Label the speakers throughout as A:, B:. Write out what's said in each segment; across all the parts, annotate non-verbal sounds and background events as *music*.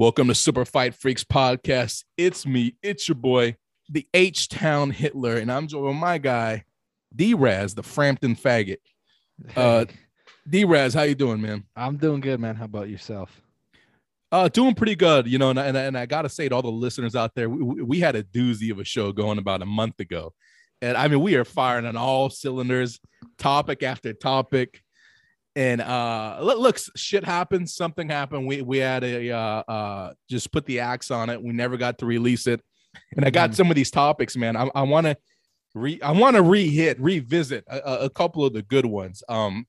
A: Welcome to Super Fight Freaks podcast. It's me, it's your boy, the H Town Hitler, and I'm joined with my guy, D Raz, the Frampton faggot. Uh, D Raz, how you doing, man?
B: I'm doing good, man. How about yourself?
A: Uh, doing pretty good, you know, and, and, and I gotta say to all the listeners out there, we, we had a doozy of a show going about a month ago, and I mean we are firing on all cylinders, topic after topic and uh look shit happens something happened. We we had a uh uh just put the axe on it. We never got to release it. And i got mm-hmm. some of these topics man. I want to re i want to re-hit revisit a, a, couple of the good ones. Um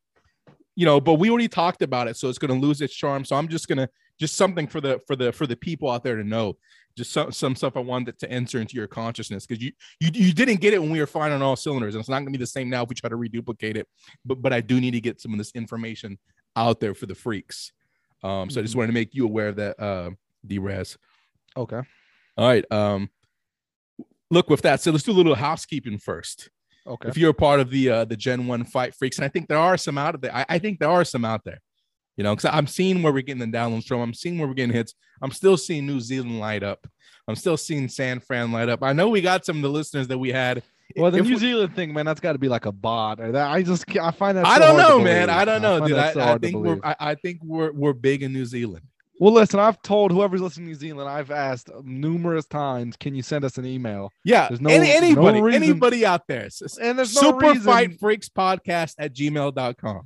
A: you know but we already talked about it so it's going to lose its charm. So i'm just going to just something for the for the for the people out there to know just some, some stuff I wanted to enter into your consciousness because you, you you didn't get it when we were firing on all cylinders, and it's not going to be the same now if we try to reduplicate it. But but I do need to get some of this information out there for the freaks. Um, so I just mm-hmm. wanted to make you aware of that, uh, D-Raz.
B: Okay.
A: All right. Um, look with that. So let's do a little housekeeping first.
B: Okay.
A: If you're a part of the uh, the Gen One Fight Freaks, and I think there are some out of there. I, I think there are some out there. You know, because I'm seeing where we're getting the downloads from. I'm seeing where we're getting hits. I'm still seeing New Zealand light up. I'm still seeing San Fran light up. I know we got some of the listeners that we had.
B: Well, the if New we, Zealand thing, man, that's got to be like a bot. Or that I just I find that.
A: I don't know, man. I don't know, I dude. I, so I think we're I, I, think we're we're big in New Zealand.
B: Well, listen, I've told whoever's listening to New Zealand, I've asked numerous times, can you send us an email?
A: Yeah, there's no Any, anybody, no anybody out there. And there's no Super reason. Fight Freaks Podcast at gmail.com.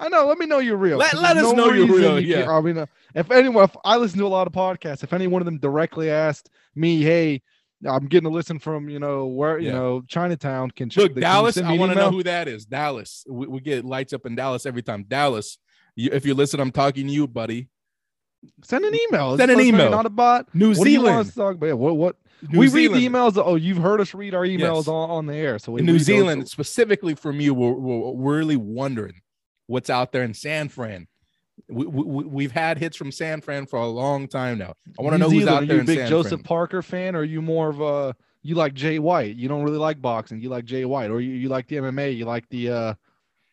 B: I know. Let me know you're real.
A: Let, let us no know you're real. You yeah. Can,
B: I mean, uh, if anyone, if I listen to a lot of podcasts, if any one of them directly asked me, "Hey, I'm getting a listen from you know where you yeah. know Chinatown," can
A: look the, Dallas? Can I want to know who that is. Dallas. We, we, get lights up in Dallas every time. Dallas. You, if you listen, I'm talking to you, buddy.
B: Send an email.
A: Send an email.
B: Not a bot.
A: New
B: what
A: Zealand. Do you want
B: to talk about? What? What? New we Zealand. read the emails. Oh, you've heard us read our emails yes. on, on the air. So
A: New Zealand, those. specifically from you, we're, we're really wondering what's out there in San Fran. We, we, have had hits from San Fran for a long time now. I want to know who's out there. Are you a big San
B: Joseph
A: Fran.
B: Parker fan, or are you more of a you like Jay White? You don't really like boxing. You like Jay White, or you, you like the MMA. You like the uh,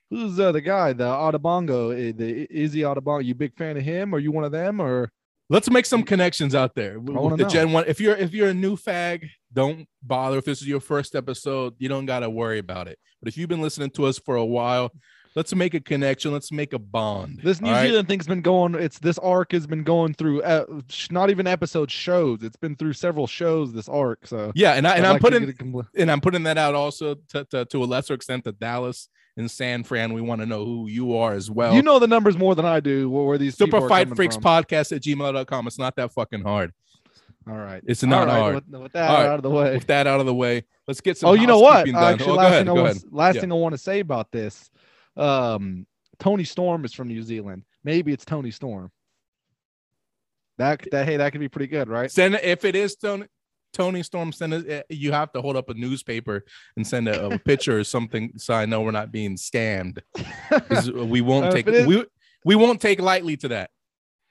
B: who's uh, the guy, the Adebongo, eh, the Izzy Adebongo. You big fan of him? Are you one of them? Or
A: let's make some connections out there with the. Gen One. If you're if you're a new fag, don't bother. If this is your first episode, you don't gotta worry about it. But if you've been listening to us for a while, let's make a connection let's make a bond
B: this new zealand right? thing's been going it's this arc has been going through uh, not even episode shows it's been through several shows this arc so
A: yeah and, I, and i'm like putting compl- and i'm putting that out also to, to, to a lesser extent to dallas and san fran we want to know who you are as well
B: you know the numbers more than i do where, these
A: super fight freaks from. podcast at gmail.com it's not that fucking hard
B: all right.
A: It's not
B: right.
A: hard.
B: With, with that right. out of the way.
A: With that out of the way, let's get some.
B: Oh, you know what?
A: Actually,
B: oh, last, ahead, thing, I want, last yeah. thing I want to say about this um, Toni Storm is from New Zealand. Maybe it's Toni Storm. That that hey, that could be pretty good, right?
A: Send if it is Tony Toni Storm. Send it. Eh, you have to hold up a newspaper and send a, a picture or something so I know we're not being scammed. *laughs* we won't uh, take we we won't take lightly to that. *laughs*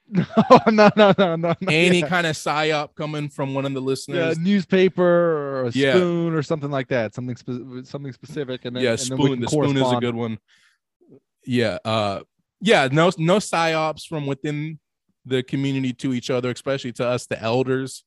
B: No, no, no, no, no.
A: Any yet. kind of psyop coming from one of the listeners,
B: yeah, newspaper or a yeah. spoon or something like that, something spe- something specific, and then
A: yeah,
B: and
A: spoon. the spoon is a good one yeah uh yeah no no psyops from within the community to each other especially to us the elders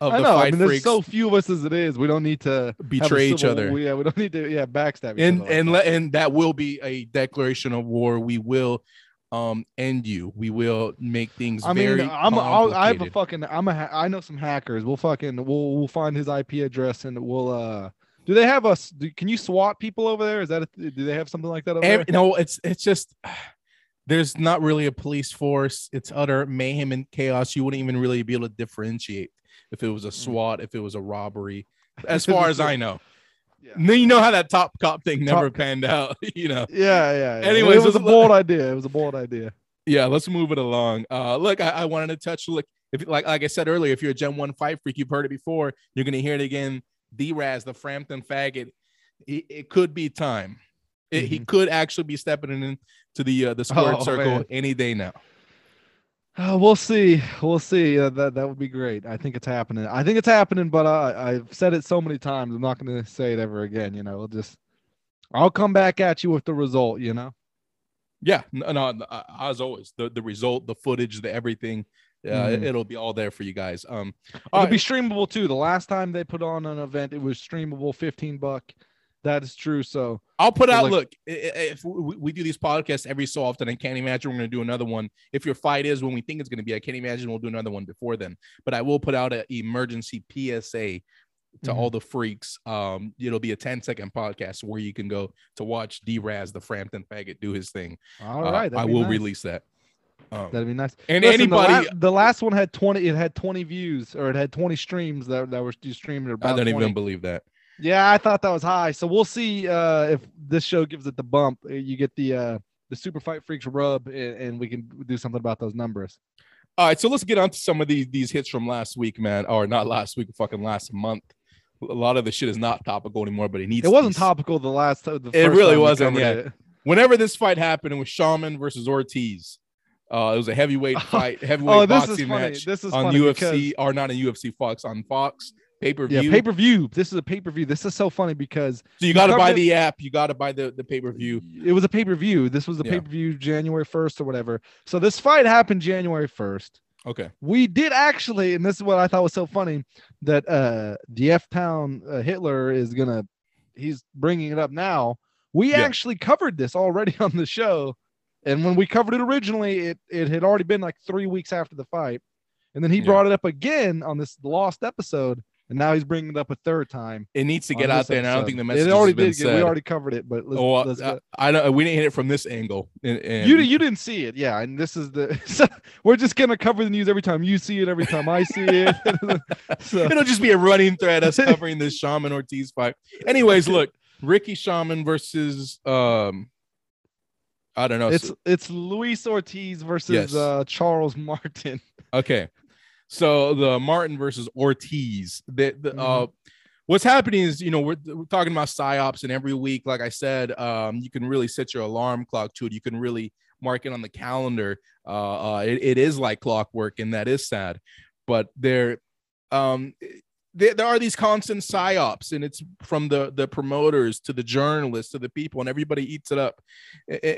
B: of I the know. fight I mean, there's so few of us as it is. We don't need to
A: betray each other.
B: Yeah, we don't need to yeah backstab.
A: and and like and that will be a declaration of war. We will um end you. We will make things. I mean, I'm I'll,
B: I have a fucking I'm a I know some hackers. We'll fucking we'll we'll find his IP address and we'll uh do they have us? Can you SWAT people over there? Is that a, do they have something like that over Every,
A: there? No, it's it's just *sighs* there's not really a police force. It's utter mayhem and chaos. You wouldn't even really be able to differentiate if it was a hmm. SWAT, if it was a robbery, *laughs* as far as I know. Yeah. You know how that top cop thing never top panned out, *laughs* you know.
B: Yeah, yeah. yeah. Anyways, it was a bold idea. It was a bold idea.
A: Yeah, let's move it along. Uh, look, I, I wanted to touch look if like like I said earlier, if you're a Gen One fight freak, you've heard it before. You're gonna hear it again D-Raz, the Frampton faggot, it, it could be time. It, mm-hmm. He could actually be stepping into the uh, the squared oh, circle man. any day now.
B: Uh, we'll see. We'll see. Uh, that that would be great. I think it's happening. I think it's happening, but I I've said it so many times. I'm not going to say it ever again. You know, we'll just I'll come back at you with the result. You know.
A: Yeah. No. no as always, the the result, the footage, the everything. Yeah,
B: Mhm.
A: it, will be all there for you guys. Um,
B: It'll
A: all
B: be streamable too. The last time they put on an event, it was streamable, 15 buck. That is true. So
A: I'll put out.
B: like-
A: look, if we, do these podcasts every so often, I can't imagine we're going to do another one. If your fight is when we think it's going to be, I can't imagine we'll do another one before then. But I will put out an emergency PSA to
B: Mhm.
A: all the freaks. Um, it'll be a 10 second podcast where you can go to watch D Raz, the Frampton faggot, do his thing.
B: all
A: Uh, I will release that. Um,
B: That'd be nice.
A: and
B: Listen, the
A: anybody,
B: la- the, last one had 20. It had 20 views, or it had 20 streams that, that were streamed.
A: I don't
B: 20.
A: even believe that.
B: Yeah, I thought that was high. So we'll see uh, if this show gives it the bump. Uh, You get the uh, the Super Fight Freaks rub, and, and we can do something about those numbers.
A: All right, so let's get on to some of these these hits from last week, man, or not last week, fucking last month. A lot of the shit is not topical anymore, but it needs.
B: It wasn't
A: be-
B: topical the last. The
A: It really wasn't, yeah.
B: it.
A: Whenever this fight happened, it was Shaman versus Ortiz. Uh, it was a heavyweight *laughs*
B: Oh,
A: fight, heavyweight
B: Oh, this is
A: boxing match
B: This is
A: on UFC or not on UFC Fox on Fox pay per view.
B: Yeah, pay per view. This is a pay per view. This is so funny because
A: so you got to buy the app. You got to buy the the pay per view.
B: it was a pay per view. This was the
A: Yeah.
B: pay per view January 1st or whatever. So this fight happened January 1st.
A: Okay.
B: We did actually, and this is what I thought was so funny that uh the F Town uh, Hitler is gonna, he's bringing it up now. We
A: Yeah.
B: actually covered this already *laughs* on the show, and when we covered it originally, it it had already been like three weeks after the fight, and then he
A: Yeah.
B: brought it up again on this lost episode, and now he's bringing it up a third time.
A: It needs to get out there, and I don't think the message
B: It already
A: been
B: did.
A: said.
B: We already covered it, but let's,
A: Oh,
B: let's
A: I, don't. We didn't hit it from this angle. And, and
B: You you didn't see it, yeah. And this is the *laughs* so we're just gonna cover the news every time you see it, every time I see it. *laughs* so,
A: It'll just be a running thread us *laughs* covering this Shaman Ortiz fight. Anyways, look, Ricky Shaman versus um, I don't know.
B: it's it's Luis Ortiz versus
A: Yes.
B: uh, Charles Martin. *laughs*
A: Okay. So the Martin versus Ortiz. The, the uh
B: Mhm.
A: what's happening is, you know, we're, we're talking about psyops, and every week, like I said, um, you can really set your alarm clock to it. You can really mark it on the calendar. Uh, uh it, it is like clockwork, and that is sad. But there um there, there are these constant psyops, and it's from the the promoters to the journalists to the people, and everybody eats it up.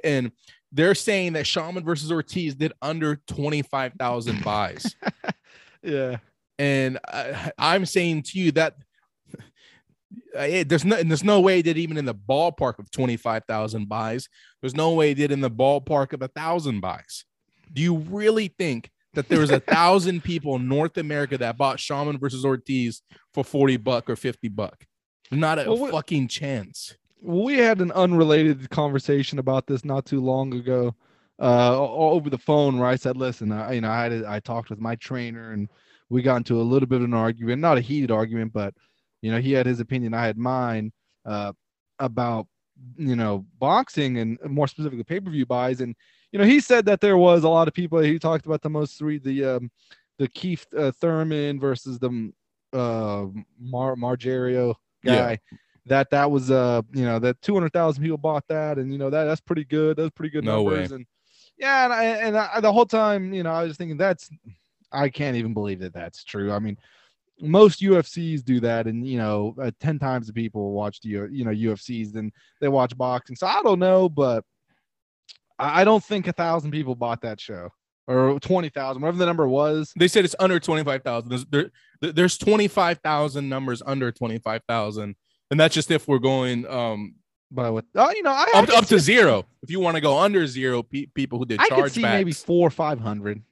A: And they're saying that Shaman versus Ortiz did under 25,000 *laughs* buys.
B: Yeah.
A: and I, I'm saying to you that *laughs* it, there's no there's no way that even in the ballpark of 25,000 buys, there's no way that in the ballpark of a thousand buys. Do you really think that there was a thousand people in North America that bought Shaman versus Ortiz for 40 buck or 50 buck? Not a
B: Well,
A: fucking chance.
B: we had an unrelated conversation about this not too long ago uh o- over the phone where i said listen i you know i had a- i talked with my trainer and we got into a little bit of an argument not a heated argument but you know he had his opinion i had mine uh about you know boxing and more specifically pay-per-view buys and you know he said that there was a lot of people he talked about the most three the um the keith uh, thurman versus the uh Mar- margerio guy.
A: Yeah.
B: that that was uh you know that 200,000 people bought that and you know that that's pretty good. That's pretty good
A: No way.
B: and yeah and I, and I, the whole time you know I was thinking that's I can't even believe that that's true. I mean most UFCs do that and you know uh, 10 times the people watch the you know UFCs than they watch boxing. So I don't know but I I don't think a thousand people bought that show or 20,000 whatever the number was
A: They said it's under 25,000. There's there, there's 25,000 numbers under 25,000. And that's just if we're going um
B: but with oh you know I, I
A: up,
B: could
A: up to zero. If you want to go under zero, pe- people who did
B: I could
A: charge
B: see
A: backs,
B: maybe four or five hundred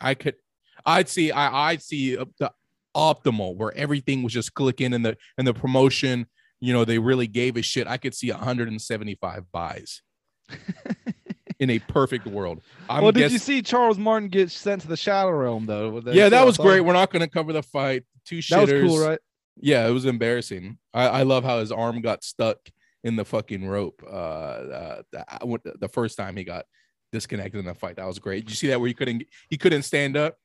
A: I could, I'd see, I, I'd see uh, the optimal where everything was just clicking and the and the promotion. You know, they really gave a shit. I could see 175 buys *laughs* in a perfect world. I'm
B: well, did you see Charles Martin get sent to the Shadow Realm though?
A: yeah, that was great. We're not going to cover the fight. Two shitters.
B: That was cool, right?
A: Yeah, it was embarrassing. I, I love how his arm got stuck in the fucking rope. Uh, uh the, the first time he got disconnected in the fight, that was great. Did you see that where he couldn't he couldn't stand up?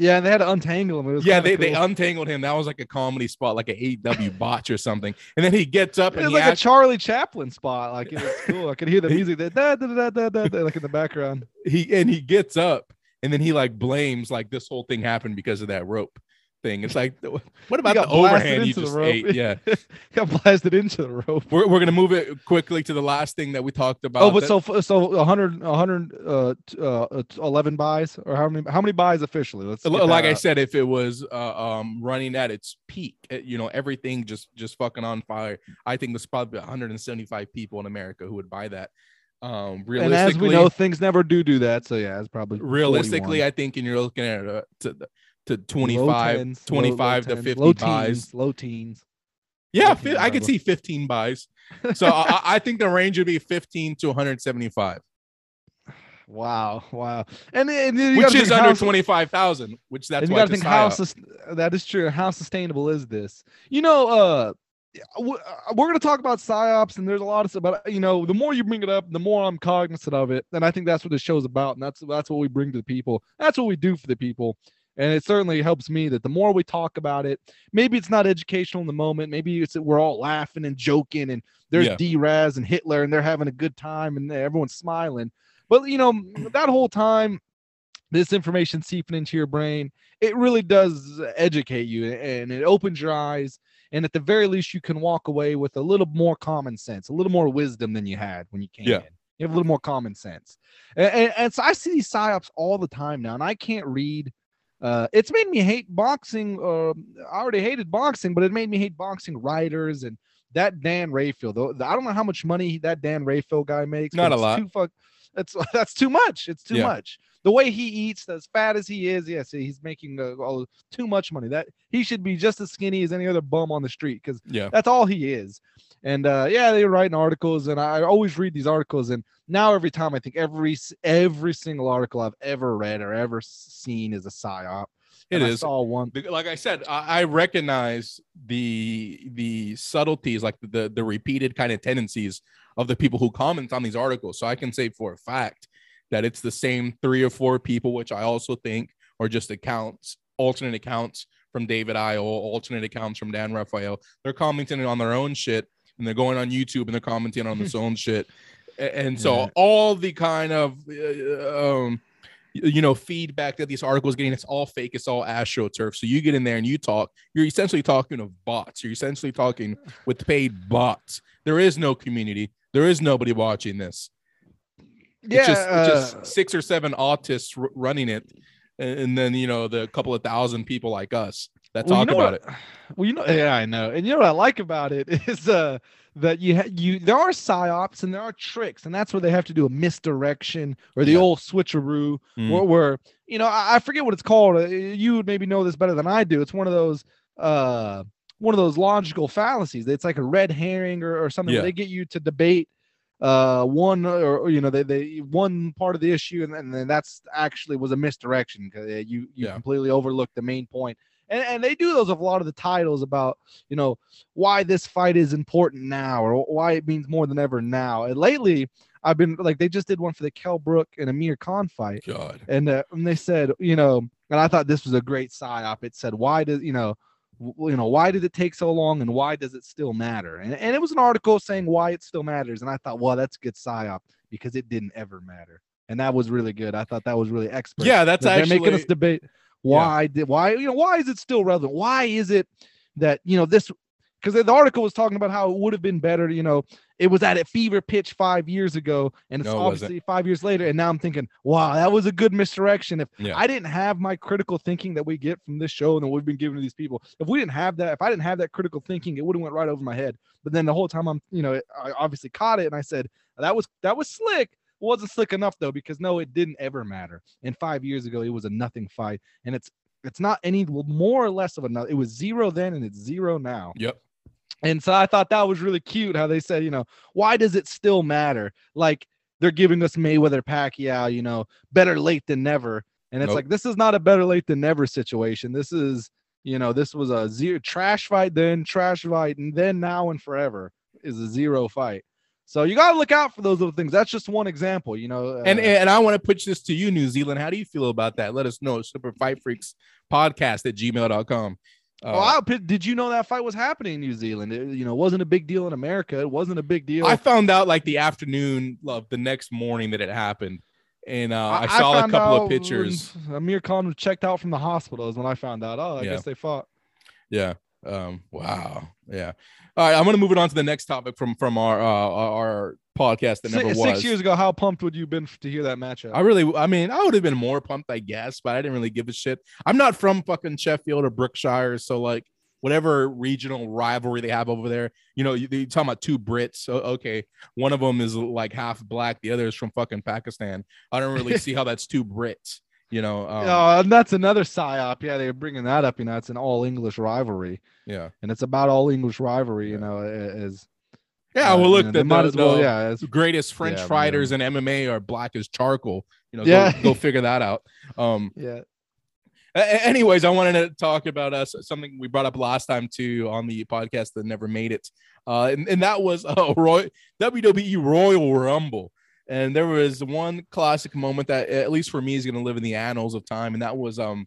B: Yeah, and they had to untangle him. It was
A: Yeah, they, they untangled him. That was like a comedy spot, like an AEW botch or something. And then he gets up
B: It
A: and
B: was like a Charlie Chaplin spot. Like it was *laughs* cool. I could hear the music, that da, da, da, da, da, da, like in the background.
A: he and he gets up and then he like blames like this whole thing happened because of that rope. Thing. It's like, what about the overhand you just ate? Yeah, *laughs*
B: Got blasted into the rope.
A: we're, we're gonna move it quickly to the last thing that we talked about.
B: Oh, but
A: that-
B: so so 100 100 uh, uh uh, 11 buys or how many how many buys officially? Let's
A: like I
B: out.
A: said, if it was uh, um running at its peak, uh, you know, everything just just fucking on fire. I think there's probably 175 people in America who would buy that. Um,
B: and
A: realistically,
B: as we know, things never do do that. So yeah, it's probably
A: realistically,
B: 41.
A: I think and you're looking at uh, to to
B: Low
A: 25,
B: low- low
A: 25 to
B: tens,
A: 50
B: low
A: buys.
B: teens, low teens.
A: Yeah,
B: low
A: I could see 15 buys. *laughs* So I, I- think the range would be 15 to 175,
B: Wow, wow, and, and
A: which is under
B: how-
A: 25,000. Which that's
B: you
A: why
B: got to think how sus- that is true. How sustainable is this? You know, uh, uh, we're gonna talk about psyops, and there's a lot of stuff. But you know, the more you bring it up, the more I'm cognizant of it, and I think that's what this show's about, and that's that's what we bring to the people. That's what we do for the people, and it certainly helps me that the more we talk about it, maybe it's not educational in the moment, maybe it's that we're all laughing and joking, and there's
A: Yeah.
B: D-Raz and Hitler, and they're having a good time, and everyone's smiling. But you know, *clears throat* that whole time, this information seeping into your brain, it really does educate you and it opens your eyes. And at the very least, you can walk away with a little more common sense, a little more wisdom than you had when you came
A: Yeah.
B: in. You have a little more common sense. And, and, and so I see these psyops all the time now, and I can't read. Uh, it's made me hate boxing. Uh, I already hated boxing, but it made me hate boxing writers and that Dan Rayfield. Though I don't know how much money that Dan Rayfield guy makes.
A: Not a lot.
B: Too fuck, that's *laughs* that's too much. It's too
A: Yeah.
B: much. The way he eats, as fat as he is, yes, he's making uh, all, too much money. That he should be just as skinny as any other bum on the street because
A: Yeah.
B: that's all he is. And uh, yeah, they were writing articles, and I always read these articles. And now every time I think every every single article I've ever read or ever seen is a psyop.
A: It
B: And I
A: is.
B: saw one.
A: Like I said, I, I recognize the the subtleties, like the the repeated kind of tendencies of the people who comment on these articles. So I can say for a fact that it's the same three or four people, which I also think are just accounts, alternate accounts from David Io, alternate accounts from Dan Rafael. They're commenting on their own shit, and they're going on YouTube and they're commenting on this own shit. And so
B: Yeah.
A: all the kind of uh, um you know feedback that these articles getting it's all fake it's all astroturf. So you get in there and you talk you're essentially talking of bots. You're essentially talking with paid bots. There is no community. There is nobody watching this.
B: Yeah,
A: it's just, it's
B: uh,
A: just six or seven autists r- running it and then you know the couple of thousand people like us that
B: Well, you know
A: about
B: what-
A: it *sighs*
B: Well, you know, yeah, I know, and you know what I like about it *laughs* is uh that you ha- you there are psyops and there are tricks, and that's where they have to do a misdirection or the
A: Yeah.
B: old switcheroo,
A: Mm.
B: where, where you know I, I forget what it's called. Uh, You would maybe know this better than I do. It's one of those uh one of those logical fallacies. It's like a red herring or, or something.
A: Yeah.
B: They get you to debate uh one or, or, you know they, they one part of the issue and then, and then that's actually was a misdirection because you you
A: Yeah.
B: completely overlooked the main point and, and they do those of a lot of the titles about you know why this fight is important now or why it means more than ever now. And lately i've been like they just did one for the Kell Brook and amir khan fight.
A: God.
B: And, uh, and they said you know and i thought this was a great psyop. It said why does you know you know why did it take so long and why does it still matter? And, and it was an article saying why it still matters. And i thought well that's a good psyop because it didn't ever matter. And that was really good. I thought that was really expert.
A: Yeah that's
B: they're
A: actually
B: making us debate why did why you know why is it still relevant why is it that you know this because the article was talking about how it would have been better you know it was at a fever pitch five years ago and it's
A: No, it wasn't.
B: obviously five years later and now i'm thinking wow that was a good misdirection if
A: Yeah.
B: i didn't have my critical thinking that we get from this show and that we've been giving to these people if we didn't have that if i didn't have that critical thinking it would have went right over my head but then the whole time i'm you know i obviously caught it and i said that was that was slick wasn't slick enough though because no it didn't ever matter. And five years ago it was a nothing fight and it's it's not any more or less of a no- it was zero then and it's zero now.
A: Yep.
B: And so i thought that was really cute how they said you know why does it still matter? Like they're giving us mayweather pacquiao you know better late than never. And it's
A: Nope.
B: like this is not a better late than never situation. This is you know this was a zero trash fight then trash fight and then now and forever is a zero fight so you got to look out for those little things that's just one example you know
A: and
B: uh,
A: and I want to pitch this to you, New Zealand. How do you feel about that? Let us know. Super Fight Freaks podcast at gmail.com. Uh,
B: Oh, I, did you know that fight was happening in New Zealand? It, you know, wasn't a big deal in America. It wasn't a big deal.
A: I found out like the afternoon of the next morning that it happened. and uh, I, saw a couple of pictures.
B: Amir Khan was checked out from the hospital is when I found out. Oh, I
A: Yeah.
B: guess they fought.
A: Yeah. Um. Wow. Yeah. All right. I'm gonna move it on to the next topic from from our uh, our podcast that
B: Si-
A: never
B: six years ago, how pumped would you have been to hear that matchup?
A: I really, I mean, I would have been more pumped, I guess, but I didn't really give a shit. I'm not from fucking Sheffield or Brookshire, so like whatever regional rivalry they have over there, you know, you, you're talking about two Brits. So okay, one of them is like half black, the other is from fucking Pakistan. I don't really *laughs* see how that's two Brits, you know. Um,
B: Oh, and that's another psyop. Yeah, they're bringing that up. You know, it's an all English rivalry,
A: yeah,
B: and it's about all English rivalry. You know, a- as
A: yeah.
B: uh,
A: Well,
B: you
A: look,
B: know,
A: the,
B: they might
A: the-
B: as well.
A: the
B: Yeah, as,
A: greatest French
B: Yeah,
A: fighters in MMA are black as charcoal. You know,
B: Yeah.
A: go, go figure that out. Um, *laughs*
B: yeah.
A: A- a- anyways, I wanted to talk about us something we brought up last time too on the podcast that never made it, uh, and, and that was uh, Roy WWE Royal Rumble. And there was one classic moment that, at least for me, is going to live in the annals of time, and that was um,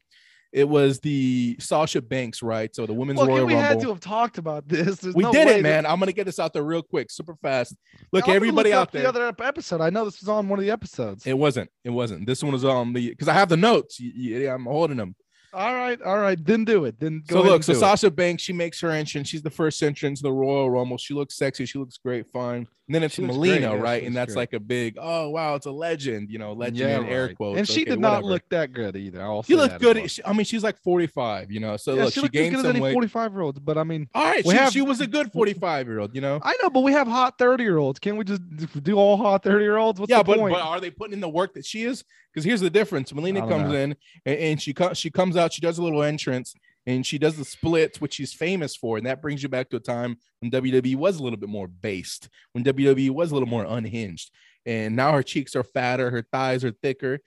A: it was the Sasha Banks, right? So the women's
B: Look,
A: Royal
B: we
A: Rumble.
B: had to have talked about this. There's
A: we
B: no
A: did it,
B: that-
A: man. I'm gonna get this out there real quick, super fast. Look, everybody
B: look
A: out there.
B: The other episode. I know this was on one of the episodes.
A: It wasn't. It wasn't. This one was on the because I have the notes. Yeah, I'm holding them.
B: All right, all right. Didn't do it. Didn't go
A: so look, so
B: do it.
A: Sasha Banks, she makes her entrance. She's the first entrance to the Royal Rumble. She looks sexy. She looks great, fine. And then it's Melina,
B: great, yeah,
A: right? And that's
B: great.
A: like a big, oh wow, it's a legend, you know, legend
B: Yeah,
A: in air
B: right.
A: quotes.
B: And she
A: Okay,
B: did not
A: whatever.
B: look that good either. I'll
A: She looked good. She- I mean, she's like 45, you know. So
B: yeah,
A: look,
B: she
A: she, gained
B: good as
A: some
B: any
A: weight.
B: 45 year olds, but I mean,
A: All right, she,
B: have-
A: she was a good 45 year old, you know.
B: I know, but we have hot 30 year olds. Can we just do all hot 30 year olds? What's
A: yeah,
B: the
A: but,
B: point?
A: but are they putting in the work that she is? Because here's the difference. Melina comes
B: know.
A: in and, and she comes she comes out, she does a little entrance and she does the splits, which she's famous for. And that brings you back to a time when WWE was a little bit more based, when WWE was a little more unhinged. And now her cheeks are fatter, her thighs are thicker.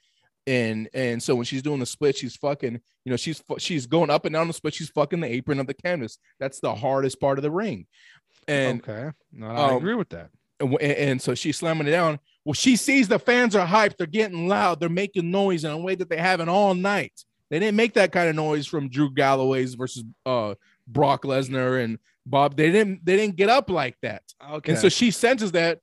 A: And and so when she's doing the split, she's fucking, you know, she's she's going up and down the split, she's fucking the apron of the canvas. That's the hardest part of the ring. And
B: okay, no, I
A: um,
B: agree with that.
A: and, and, and so she's slamming it down. Well, she sees the fans are hyped, they're getting loud, they're making noise in a way that they haven't all night. They didn't make that kind of noise from Drew Galloway's versus uh Brock Lesnar and Bob. They didn't they didn't get up like that.
B: Okay,
A: And so she senses that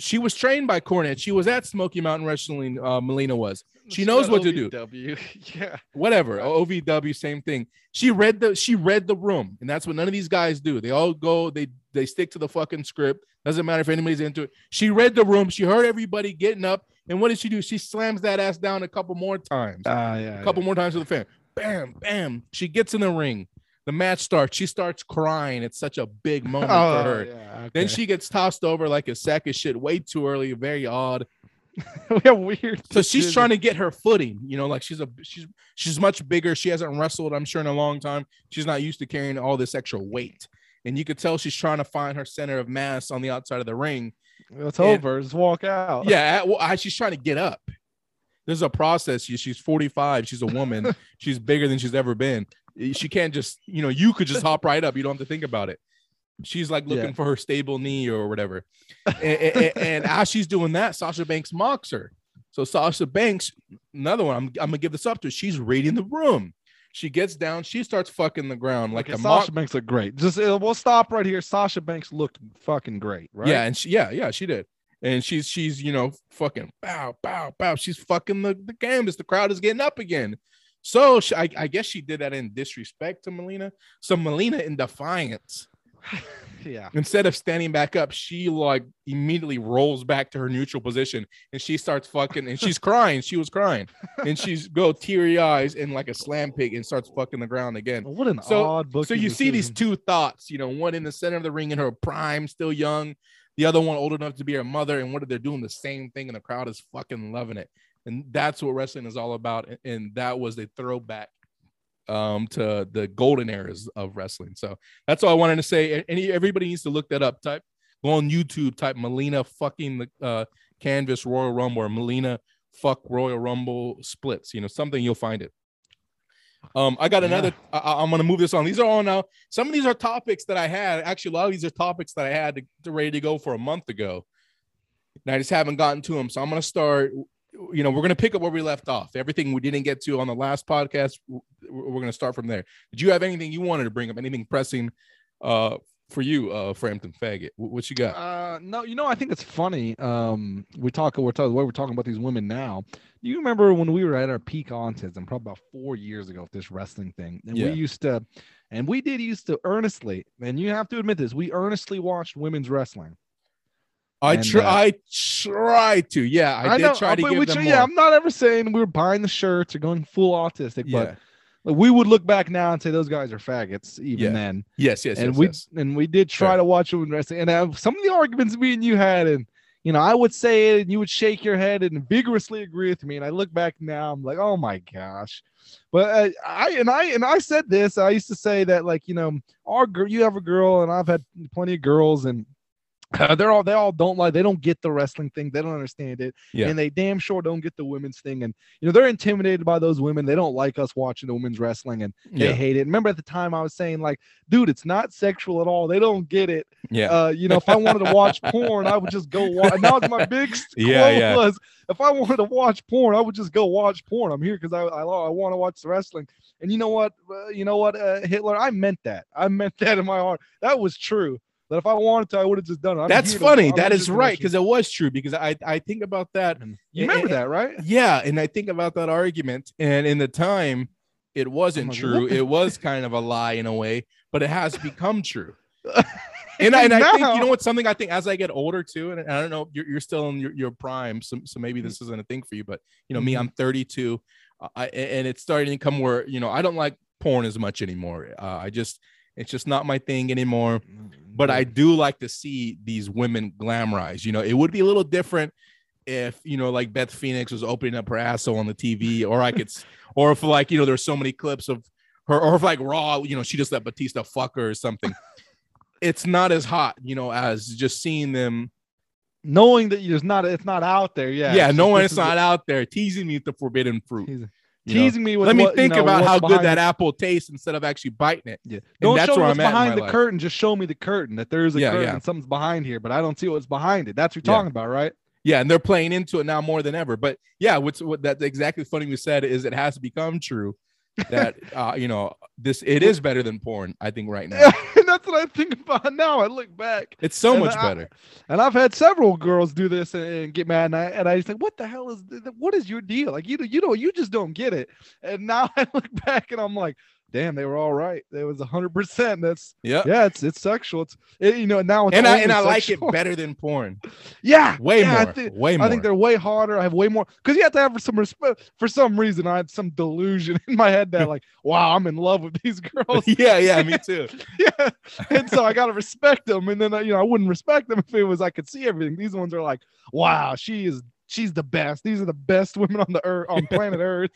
A: she was trained by Cornette. She was at Smoky Mountain Wrestling, uh Melina was. She knows what to do. *laughs*
B: yeah,
A: Whatever. OVW, same thing. She read the she read the room, and that's what none of these guys do. They all go, they they stick to the fucking script. Doesn't matter if anybody's into it. She read the room, she heard everybody getting up, and what did she do? She slams that ass down a couple more times.
B: Ah, yeah,
A: a couple more times to the fan. Bam, bam. She gets in the ring. The match starts. She starts crying. It's such a big moment
B: Oh,
A: for her.
B: yeah,
A: Then she gets tossed over like a sack of shit way too early, very odd. *laughs*
B: we have weird.
A: So she's trying to get her footing, you know, like she's a she's she's much bigger. She hasn't wrestled, I'm sure, in a long time. She's not used to carrying all this extra weight. And you could tell she's trying to find her center of mass on the outside of the ring.
B: It's
A: and-
B: over. Just walk out.
A: Yeah, well, I- she's trying to get up. There's a process. She- She's 45. She's a woman. *laughs* she's bigger than she's ever been. She can't just, you know, you could just *laughs* hop right up. You don't have to think about it. She's like looking
B: Yeah.
A: for her stable knee or whatever. *laughs* and, and, and as she's doing that, Sasha Banks mocks her. So Sasha Banks, another one, I'm, I'm gonna give this up to. her. She's reading the room. She gets down. She starts fucking the ground like
B: okay,
A: a mock.
B: Sasha Banks looked great. Just uh, we'll stop right here. Sasha Banks looked fucking great, right?
A: Yeah, and she, yeah, yeah, she did. And she's she's you know fucking bow bow bow. She's fucking the, the canvas. The crowd is getting up again. So she, I, I guess she did that in disrespect to Melina. So Melina, in defiance, *laughs*
B: yeah.
A: instead of standing back up, she like immediately rolls back to her neutral position and she starts fucking and she's crying. She was crying and she's go teary eyes and like a slam pig and starts fucking the ground again.
B: What an
A: So-
B: odd book.
A: So you see these two thoughts, you know, one in the center of the ring in her prime, still young, the other one old enough to be her mother, and what are they doing the same thing, and the crowd is fucking loving it. And that's what wrestling is all about. and- And that was a throwback um to the golden eras of wrestling. So that's all I wanted to say. Any everybody needs to look that up. Type go on YouTube, type Melina fucking the uh canvas Royal Rumble or Melina fuck Royal Rumble splits, you know, something you'll find it. Um, I got
B: Yeah.
A: another. I, I'm gonna move this on. These are all now. Some of these are topics that I had. Actually, a lot of these are topics that I had to, to ready to go for a month ago. And I just haven't gotten to them. So I'm gonna start. You know, we're gonna pick up where we left off. Everything we didn't get to on the last podcast, we're gonna start from there. Did you have anything you wanted to bring up? Anything pressing uh for you, uh, Frampton faggot? What you got?
B: Uh, no, you know, I think it's funny. Um, we talk, we're talking, we're talking about these women now. You remember when we were at our peak on autism, probably about four years ago, with this wrestling thing, and
A: Yeah.
B: we used to, and we did used to earnestly, and you have to admit this, we earnestly watched women's wrestling.
A: I
B: and,
A: try.
B: uh,
A: I try to. Yeah, I, did
B: know,
A: try to give them more.
B: Yeah, I'm not ever saying we were buying the shirts or going full autistic,
A: yeah.
B: but like, we would look back now and say those guys are faggots, even
A: Yeah.
B: then.
A: Yes. Yes.
B: and
A: yes,
B: we
A: yes.
B: and we did try
A: Sure.
B: to watch them wrestling. And uh, some of the arguments me and you had, and you know, I would say it, and you would shake your head and vigorously agree with me. And I look back now, I'm like, oh my gosh. But uh, I and I and I said this. I used to say that, like, you know, our girl, you have a girl, and I've had plenty of girls, and uh, they're all they all don't like they don't get the wrestling thing they don't understand it
A: Yeah.
B: and they damn sure don't get the women's thing and you know they're intimidated by those women they don't like us watching the women's wrestling and they
A: Yeah.
B: hate it remember at the time i was saying like dude it's not sexual at all they don't get it
A: Yeah.
B: uh you know if i wanted to watch porn i would just go watch and that was my big *laughs*
A: Yeah,
B: quote
A: yeah.
B: was if i wanted to watch porn i would just go watch porn i'm here because i i, I want to watch the wrestling and you know what uh, you know what uh, hitler i meant that i meant that in my heart that was true that if i wanted to i would have just done it I'm
A: That's
B: here
A: funny.
B: I'm
A: That is right because it was true. Because I I think about that.
B: it. you remember
A: and-
B: that right
A: Yeah, and I think about that argument, and in the time, it wasn't
B: like,
A: true. It was kind of a lie in a way, but it has become true. *laughs* And I, and I think you know what's something I think as I get older too, and I don't know, you're, you're still in your, your prime, so, so maybe this isn't a thing for you, but you know, me,
B: Mhm.
A: I'm 32, uh, I, and it's starting to come where you know I don't like porn as much anymore. Uh, I just it's just not my thing anymore. Mm-hmm. But I do like to see these women glamorized. You know, it would be a little different if you know, like Beth Phoenix was opening up her asshole on the TV, or I could, *laughs* or if like you know, there's so many clips of her, or if like Raw, you know, she just let Batista fuck her or something. *laughs* it's not as hot, you know, as just seeing them.
B: knowing that there's not it's not out there yeah
A: Yeah, knowing
B: it's
A: no
B: just-
A: one
B: this
A: is
B: is
A: not out there teasing me with the forbidden fruit. You know?
B: teasing me with
A: Let me
B: what, you
A: think
B: know,
A: about how good that
B: the-
A: apple tastes instead of actually biting it.
B: yeah don't
A: that's
B: show me what's
A: I'm at in
B: behind the
A: life.
B: curtain just show me the curtain that there's a
A: Yeah,
B: curtain
A: yeah.
B: something's behind here but i don't see what's behind it that's what you're talking about right
A: Yeah, and they're playing into it now more than ever. But yeah, what's what that's exactly funny you said is it has to become true that *laughs* uh you know this it is better than porn, I think right now. *laughs*
B: that's what i think about now i look back.
A: It's so much
B: I-
A: better.
B: and i've had several girls do this and, and get mad and i and i just think what the hell is what is your deal? Like you you know you just don't get it. And now *laughs* i look back and i'm like damn they were all right It was 100% that's
A: Yeah.
B: yeah it's it's sexual it's it, you know now it's
A: And I and I like it better than porn. *laughs*
B: yeah
A: Way
B: yeah, I
A: more. way more.
B: I think they're way harder. I have way more because you have to have some respect. For some reason, I had some delusion *laughs* in my head that like, *laughs* wow, I'm in love with these girls.
A: yeah, yeah, me too.
B: yeah, and so I gotta respect them. And then uh, you know, I wouldn't respect them if it was I could see everything. These ones are like, wow, she is. She's the best. These are the best women on the earth, on *laughs* planet Earth,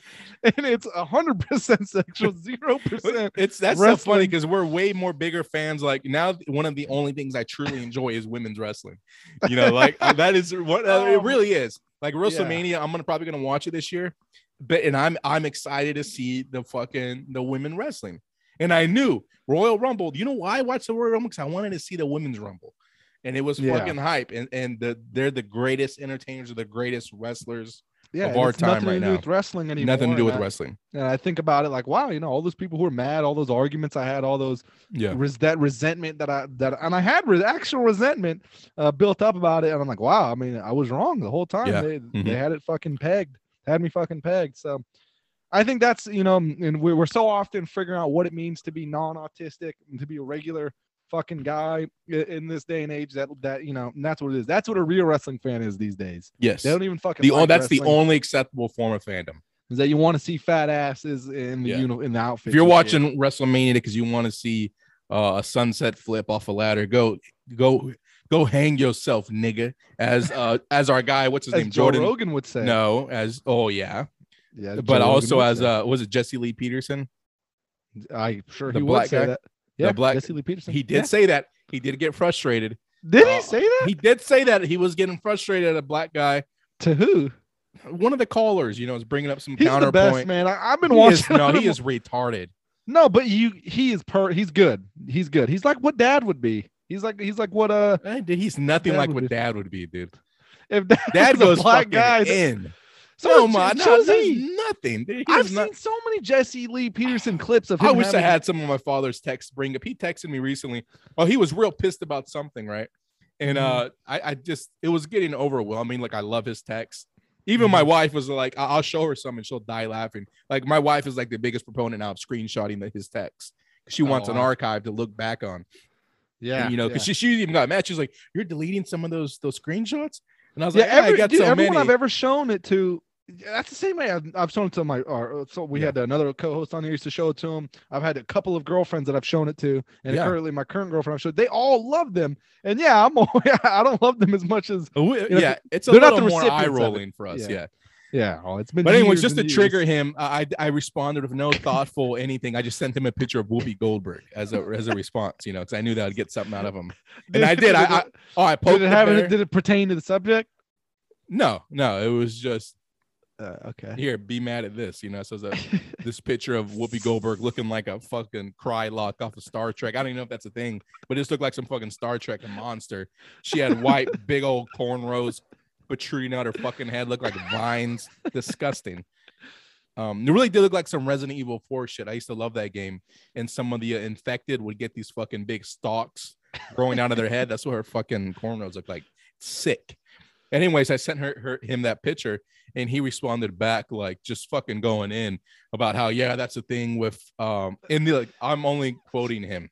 B: and it's hundred percent sexual, *laughs* zero percent.
A: It's that's so funny because we're way more bigger fans. Like now, one of the only things I truly enjoy is women's wrestling. You know, like *laughs* that is what uh, it
B: Oh.
A: really is. Like WrestleMania, I'm gonna probably gonna watch it this year, but and I'm I'm excited to see the fucking the women wrestling. And I knew Royal Rumble. You know why I watched the Royal Rumble? Because I wanted to see the women's Rumble, and it was
B: Yeah.
A: fucking hype. And and the they're the greatest entertainers, or the greatest wrestlers.
B: Yeah,
A: Of our time right
B: to do
A: now.
B: with wrestling anymore.
A: Nothing to do with
B: I-
A: wrestling.
B: And I think about it like, wow, you know, all those people who were mad, all those arguments I had, all those
A: Yeah,
B: res- that resentment that I that and I had re- actual resentment uh, built up about it, and I'm like, wow, I mean, I was wrong the whole time.
A: Yeah.
B: They
A: Mhm.
B: they had it fucking pegged, had me fucking pegged. So I think that's you know, and we're we're so often figuring out what it means to be non-autistic and to be a regular fucking guy in this day and age that that you know that's what it is that's what a real wrestling fan is these days
A: yes.
B: they don't even fucking
A: The
B: like
A: that's the only acceptable form of fandom.
B: is that you want to see fat asses in the
A: Yeah.
B: uni- in the outfit
A: if you're watching WrestleMania because you want to see uh, a sunset flip off a ladder, go go go hang yourself, nigga. As uh *laughs* as our guy, what's his
B: as
A: name,
B: Joe
A: Jordan?
B: Rogan would say
A: No, as oh yeah,
B: yeah
A: but
B: Rogan
A: also as uh was it Jesse Lee Peterson?
B: I sure
A: The
B: he would say
A: guy?
B: that.
A: The
B: Yeah,
A: black-
B: Jesse Lee Peterson.
A: He did
B: Yeah.
A: say that. He did get frustrated.
B: Did
A: uh,
B: he say that
A: He did say that he was getting frustrated at a black guy.
B: to who?
A: One of the callers, you know, is bringing up some
B: He's the best
A: counterpoint.
B: man. I, I've been
A: He
B: watching.
A: is, no, he is retarded.
B: No, but you, he is per. He's good. He's good. He's like what Dad would be. He's like he's like what uh
A: dude, He's nothing like what
B: be-
A: dad would be, dude.
B: if Dad,
A: Dad
B: a
A: goes
B: black
A: fucking
B: guy.
A: in.
B: So
A: no, man, no, nothing. He
B: I've
A: not-
B: seen so many Jesse Lee Peterson *sighs* clips of him.
A: I wish I had some of my father's texts bring up. He texted me recently. Oh, he was real pissed about something, right? And
B: Mhm.
A: uh, I, I just it was getting overwhelming. Like I love his text. Even my wife was like, I- I'll show her some and she'll die laughing. Like my wife is like the biggest proponent now of screenshotting the, his texts. She
B: Oh,
A: wants an archive to look back on.
B: Yeah,
A: And, you know, because
B: yeah.
A: she, she even got mad. She's like, "You're deleting some of those those screenshots," and I was
B: yeah,
A: like, "Yeah,
B: every,
A: I got
B: dude,
A: so
B: everyone
A: many."
B: I've ever shown it to. That's the same way I've, I've shown it to my. Or, so we
A: Yeah.
B: had another co-host on here used to show it to him. I've had a couple of girlfriends that I've shown it to, and
A: Yeah.
B: currently my current girlfriend I've showed. They all love them, and yeah, I'm. *laughs* I don't love them as much as
A: Uh, we-
B: know,
A: yeah, it's a
B: they're not
A: little
B: the
A: more eye-rolling for us.
B: Yeah.
A: yeah.
B: yeah. Oh, it's been.
A: But anyways,
B: years
A: just to
B: years.
A: trigger him, I I responded with no thoughtful *laughs* anything. I just sent him a picture of Whoopi Goldberg as a as a response, you know, because I knew that I'd get something out of him. *laughs* And I did. I, I oh, I poked
B: did it have it? Did it pertain to the subject?
A: No, no, it was just
B: Uh, okay.
A: here. Be mad at this, you know. So *laughs* this picture of Whoopi Goldberg looking like a fucking cry lock off of Star Trek. I don't even know if that's a thing, but it just looked like some fucking Star Trek monster. She had white, *laughs* big old cornrows protruding out her fucking head, looked like vines. Disgusting. Um, it really did look like some Resident Evil 4 shit. I used to love that game. And some of the uh, infected would get these fucking big stalks growing out of their head. That's what her fucking cornrows look like. Sick. Anyways, I sent her, her him that picture and he responded back like just fucking going in about how yeah that's the thing with um in the like i'm only quoting him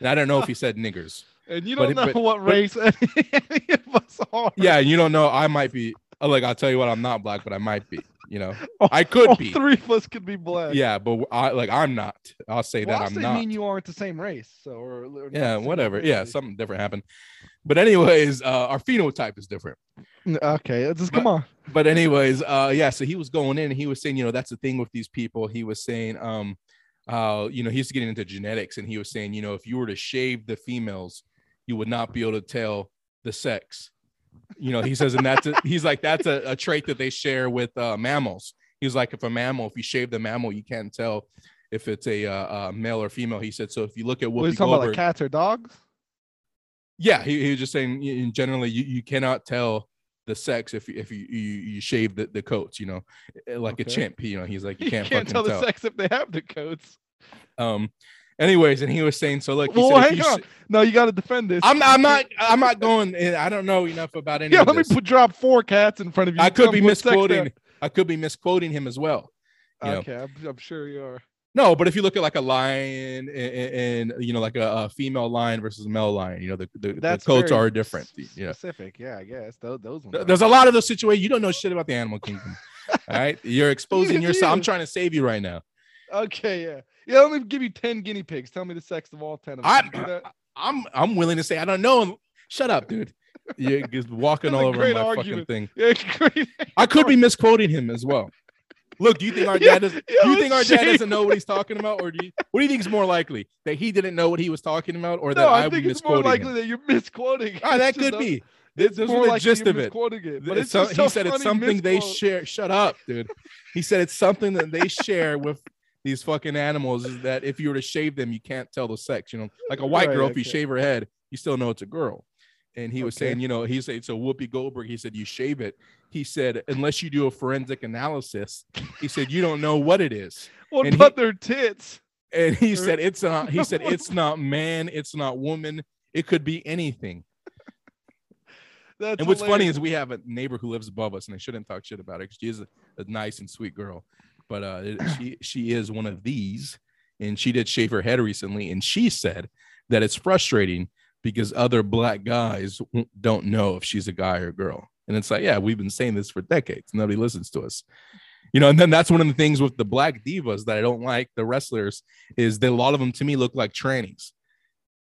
A: and i don't know if he said niggers
B: And you don't
A: it-
B: know
A: but-
B: what
A: but-
B: race *laughs* any of us are.
A: yeah you don't know i might be like i'll tell you what i'm not black but i might be you know *laughs*
B: All-
A: i could
B: all
A: be
B: Three of us could be black.
A: yeah but i like i'm not i'll say
B: Well,
A: that
B: I
A: i'm
B: say
A: not
B: me and you aren't the same race, so or, or
A: yeah whatever yeah something different happened but anyways uh our phenotype is different
B: Okay, just
A: But-
B: come on.
A: but anyways, uh yeah, so he was going in and he was saying, you know, that's the thing with these people. He was saying, um, uh, you know, he's getting into genetics and he was saying, you know, if you were to shave the females, you would not be able to tell the sex. You know, he says, and that's a, he's like, that's a, a trait that they share with uh mammals. He's like, if a mammal, if you shave the mammal, you can't tell if it's a uh, uh male or female. He said, so if you look at
B: What you talking about, like cats or dogs?
A: yeah, he, he was just saying in generally you, you cannot tell the sex if you if you you, you shave the, the coats, you know, like a
B: Okay.
A: chimp. You know, he's like you
B: You
A: can't,
B: can't,
A: fucking
B: tell
A: tell.
B: the sex if they have the coats.
A: Um, anyways, and he was saying so. Look,
B: Well,
A: said,
B: hang on. No, you got to defend this.
A: I'm I'm not I'm not going. eh, I don't know enough about any
B: Yeah, let me put drop four cats in front of you.
A: I could be
B: me what sex they
A: misquoting. I could be misquoting him as well.
B: Okay, I'm, I'm sure you are.
A: No, but if you look at like a lion and, and you know like a, a female lion versus a male lion, you know the the, the coats are different. You know,
B: Specific, yeah, I guess those, those ones.
A: Th-
B: are.
A: There's a lot of those situations. You don't know shit about the animal kingdom. *laughs* All right. You're exposing yourself. I'm trying to save you right now.
B: Okay, yeah, yeah. Let me give you ten guinea pigs. Tell me the sex of all ten of them.
A: I-
B: Can you do that?
A: I'm I'm willing to say I don't know. Shut up, dude. You're *laughs* just walking all over my
B: argument.
A: fucking thing.
B: Yeah. *laughs*
A: I could be misquoting him as well. Look, do you think our dad doesn't
B: yeah,
A: do you think our dad
B: see.
A: doesn't know what he's talking about? Or do you what do you think is more likely? That he didn't know what he was talking about or that I,
B: I
A: was
B: think it's more likely
A: him?
B: that you're misquoting.
A: Ah, that could be.
B: It's
A: Those
B: more
A: are the gist of it.
B: it. But
A: It's so- he said it's something they share. Shut up, dude. He said it's something that they share with these fucking animals is that if you were to shave them, you can't tell the sex. You know, like a white
B: Right,
A: girl, if you shave her head, you still know it's a girl. And he was
B: Okay.
A: saying, you know, he said so Whoopi Goldberg. He said you shave it. He said unless you do a forensic analysis, he said you don't know what it is. *laughs*
B: What
A: and he-
B: their tits?
A: And he said it's not. He said *laughs* it's not man. It's not woman. It could be anything. *laughs*
B: That's
A: and what's funny is we have a neighbor who lives above us, and I shouldn't talk shit about her because she is a, a nice and sweet girl. But uh, she she is one of these, and she did shave her head recently, and she said that it's frustrating because other black guys don't know if she's a guy or a girl. And it's like, yeah, we've been saying this for decades. Nobody listens to us. You know, and then that's one of the things with the black divas that I don't like, the wrestlers, is that a lot of them to me look like trannies.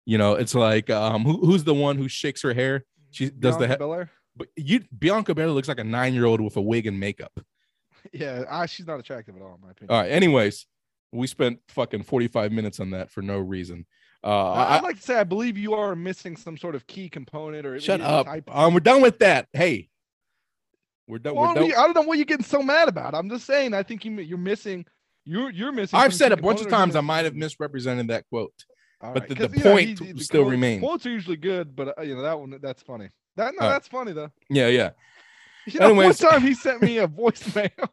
A: You know, it's like um who, who's the one who shakes her hair? She does the
B: Bianca
A: he-
B: Belair?
A: but you Bianca Belair looks like a nine-year-old with a wig and makeup. *laughs*
B: Yeah, I, she's not attractive at all, in my opinion.
A: All right. Anyways, we spent fucking 45 minutes on that for no reason. Uh
B: I, I'd like to say I believe you are missing some sort of key component or
A: shut up.
B: type-
A: Um, we're done with that. Hey. We're done.
B: Well,
A: we're done.
B: I don't know what you're getting so mad about. I'm just saying. I think you, you're missing. You're you're missing.
A: I've said a bunch of times I might have misrepresented that quote.
B: All
A: but
B: right,
A: the- the
B: you know,
A: point
B: he- the
A: still
B: quotes-
A: remained.
B: Quotes are usually good, but uh, you know that one that's funny. That no,
A: right.
B: that's funny though.
A: Yeah, yeah.
B: You know,
A: Anyways.
B: one time he sent me a voicemail. *laughs*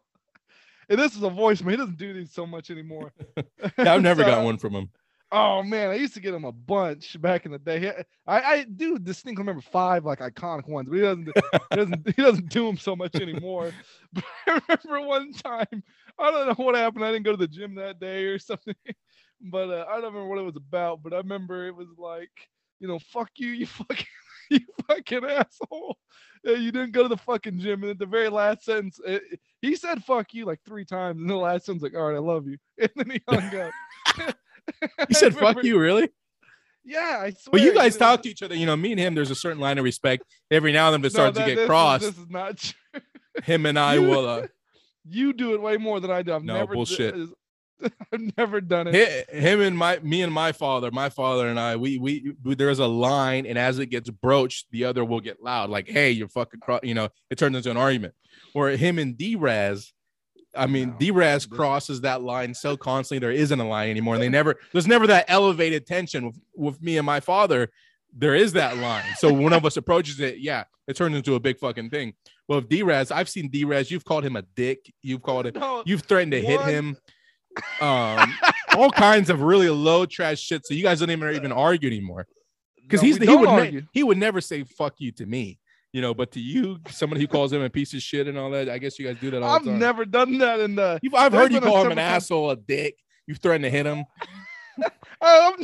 B: And this is a voicemail. He doesn't do these so much anymore.
A: Yeah, I've never *laughs*
B: So-
A: got one from him.
B: Oh man, I used to get him a bunch back in the day. I, I do distinctly remember five like iconic ones, but he doesn't he *laughs* doesn't he doesn't do them so much anymore. But I remember one time, I don't know what happened. I didn't go to the gym that day or something, but uh, I don't remember what it was about. But I remember it was like, you know, fuck you, you fucking *laughs* you fucking asshole. You didn't go to the fucking gym. And at the very last sentence, it, he said "fuck you" like three times, and the last sentence like, "All right, I love you," *laughs* and then he hung up. *laughs*
A: He said, "Fuck you," really?
B: Yeah, I swear.
A: Well, you guys talk to each other. You know, me and him. There's a certain line of respect. Every now and then, it
B: No,
A: starts
B: that-
A: to
B: this
A: get
B: is-
A: crossed,
B: This is not true.
A: him and I
B: You-
A: will. Uh,
B: You do it way more than I do. I've
A: No,
B: never
A: bullshit. *laughs*
B: I've never done it.
A: him and my me and my father, my father and I, we, we we there's a line, and as it gets broached, the other will get loud, like, "Hey, you're fucking," cro-, you know, it turns into an argument. Or him and D-Raz, I mean,
B: No,
A: D-Raz crosses that line so constantly, there isn't a line anymore, and they never, there's never that elevated tension with, with me and my father. There is that line, so one of us approaches it, yeah, it turns into a big fucking thing. Well, if D-Raz, I've seen D-Raz, you've called him a dick, you've called it
B: No,
A: You've threatened to hit him. Um, all kinds of really low trash shit. So you guys don't even even argue anymore because
B: no,
A: he's
B: we
A: he would ne- he would never say fuck you to me, you know. But to you, somebody who calls him a piece of shit and all that, I guess you guys do that all
B: I've
A: the time.
B: never done that in the.
A: You've, I've heard you call him an
B: times-
A: asshole, a dick. You've threatened to hit him. *laughs*
B: Um,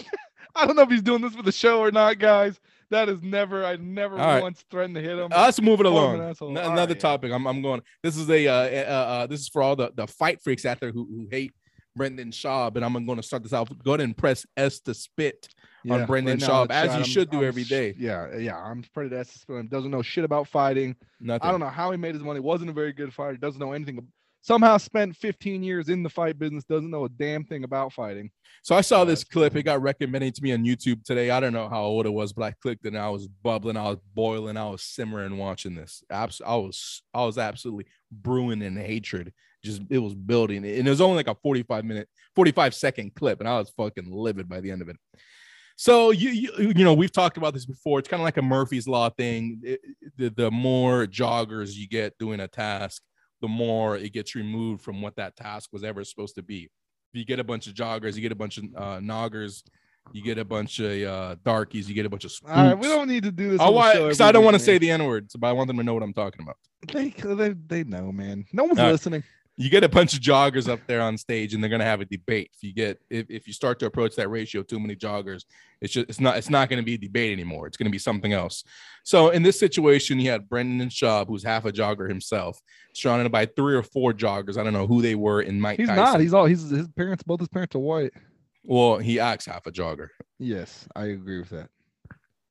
B: I don't know if he's doing this for the show or not, guys. That is never. I never
A: right.
B: once threatened to hit him.
A: Uh, let's move it along. N- another
B: right.
A: topic. I'm, I'm going. This is a uh, uh, uh, this is for all the, the fight freaks out there who, who hate Brendan Schaub, and I'm going to start this out. Go ahead and press S to spit. on Brendan
B: now
A: Schaub, as you
B: I'm-
A: should do
B: I'm
A: every day.
B: Yeah, yeah. I'm pretty that's doesn't know shit about fighting.
A: Nothing.
B: I don't know how he made his money. wasn't a very good fighter. Doesn't know anything. Somehow spent 15 years in the fight business. Doesn't know a damn thing about fighting.
A: So I saw this clip. It got recommended to me on YouTube today. I don't know how old it was, but I clicked and I was bubbling, I was boiling, I was simmering watching this. I was I was absolutely brewing in hatred. Just it was building, and it was only like a 45 minute, 45 second clip, and I was fucking livid by the end of it. So you you, you know we've talked about this before. It's kind of like a Murphy's law thing. It- the, the more joggers you get doing a task, the more it gets removed from what that task was ever supposed to be If you get a bunch of joggers, you get a bunch of uh, noggers, you get a bunch of uh, darkies, you get a bunch of spooks.
B: All right, we don't need to do this.
A: Oh, why? Because I don't want to say the N word, but I want them to know what I'm talking about.
B: They, they they know, man. No one's listening.
A: You get a bunch of joggers up there on stage, and they're gonna have a debate. If you get if, if you start to approach that ratio, too many joggers, it's just it's not it's not gonna be a debate anymore. It's gonna be something else. So in this situation, you had Brendan and Schaub, who's half a jogger himself, surrounded by three or four joggers. I don't know who they were in Mike
B: He's
A: Tyson.
B: not. He's all. He's his parents. Both his parents are white.
A: well, he acts half a jogger.
B: Yes, I agree with that.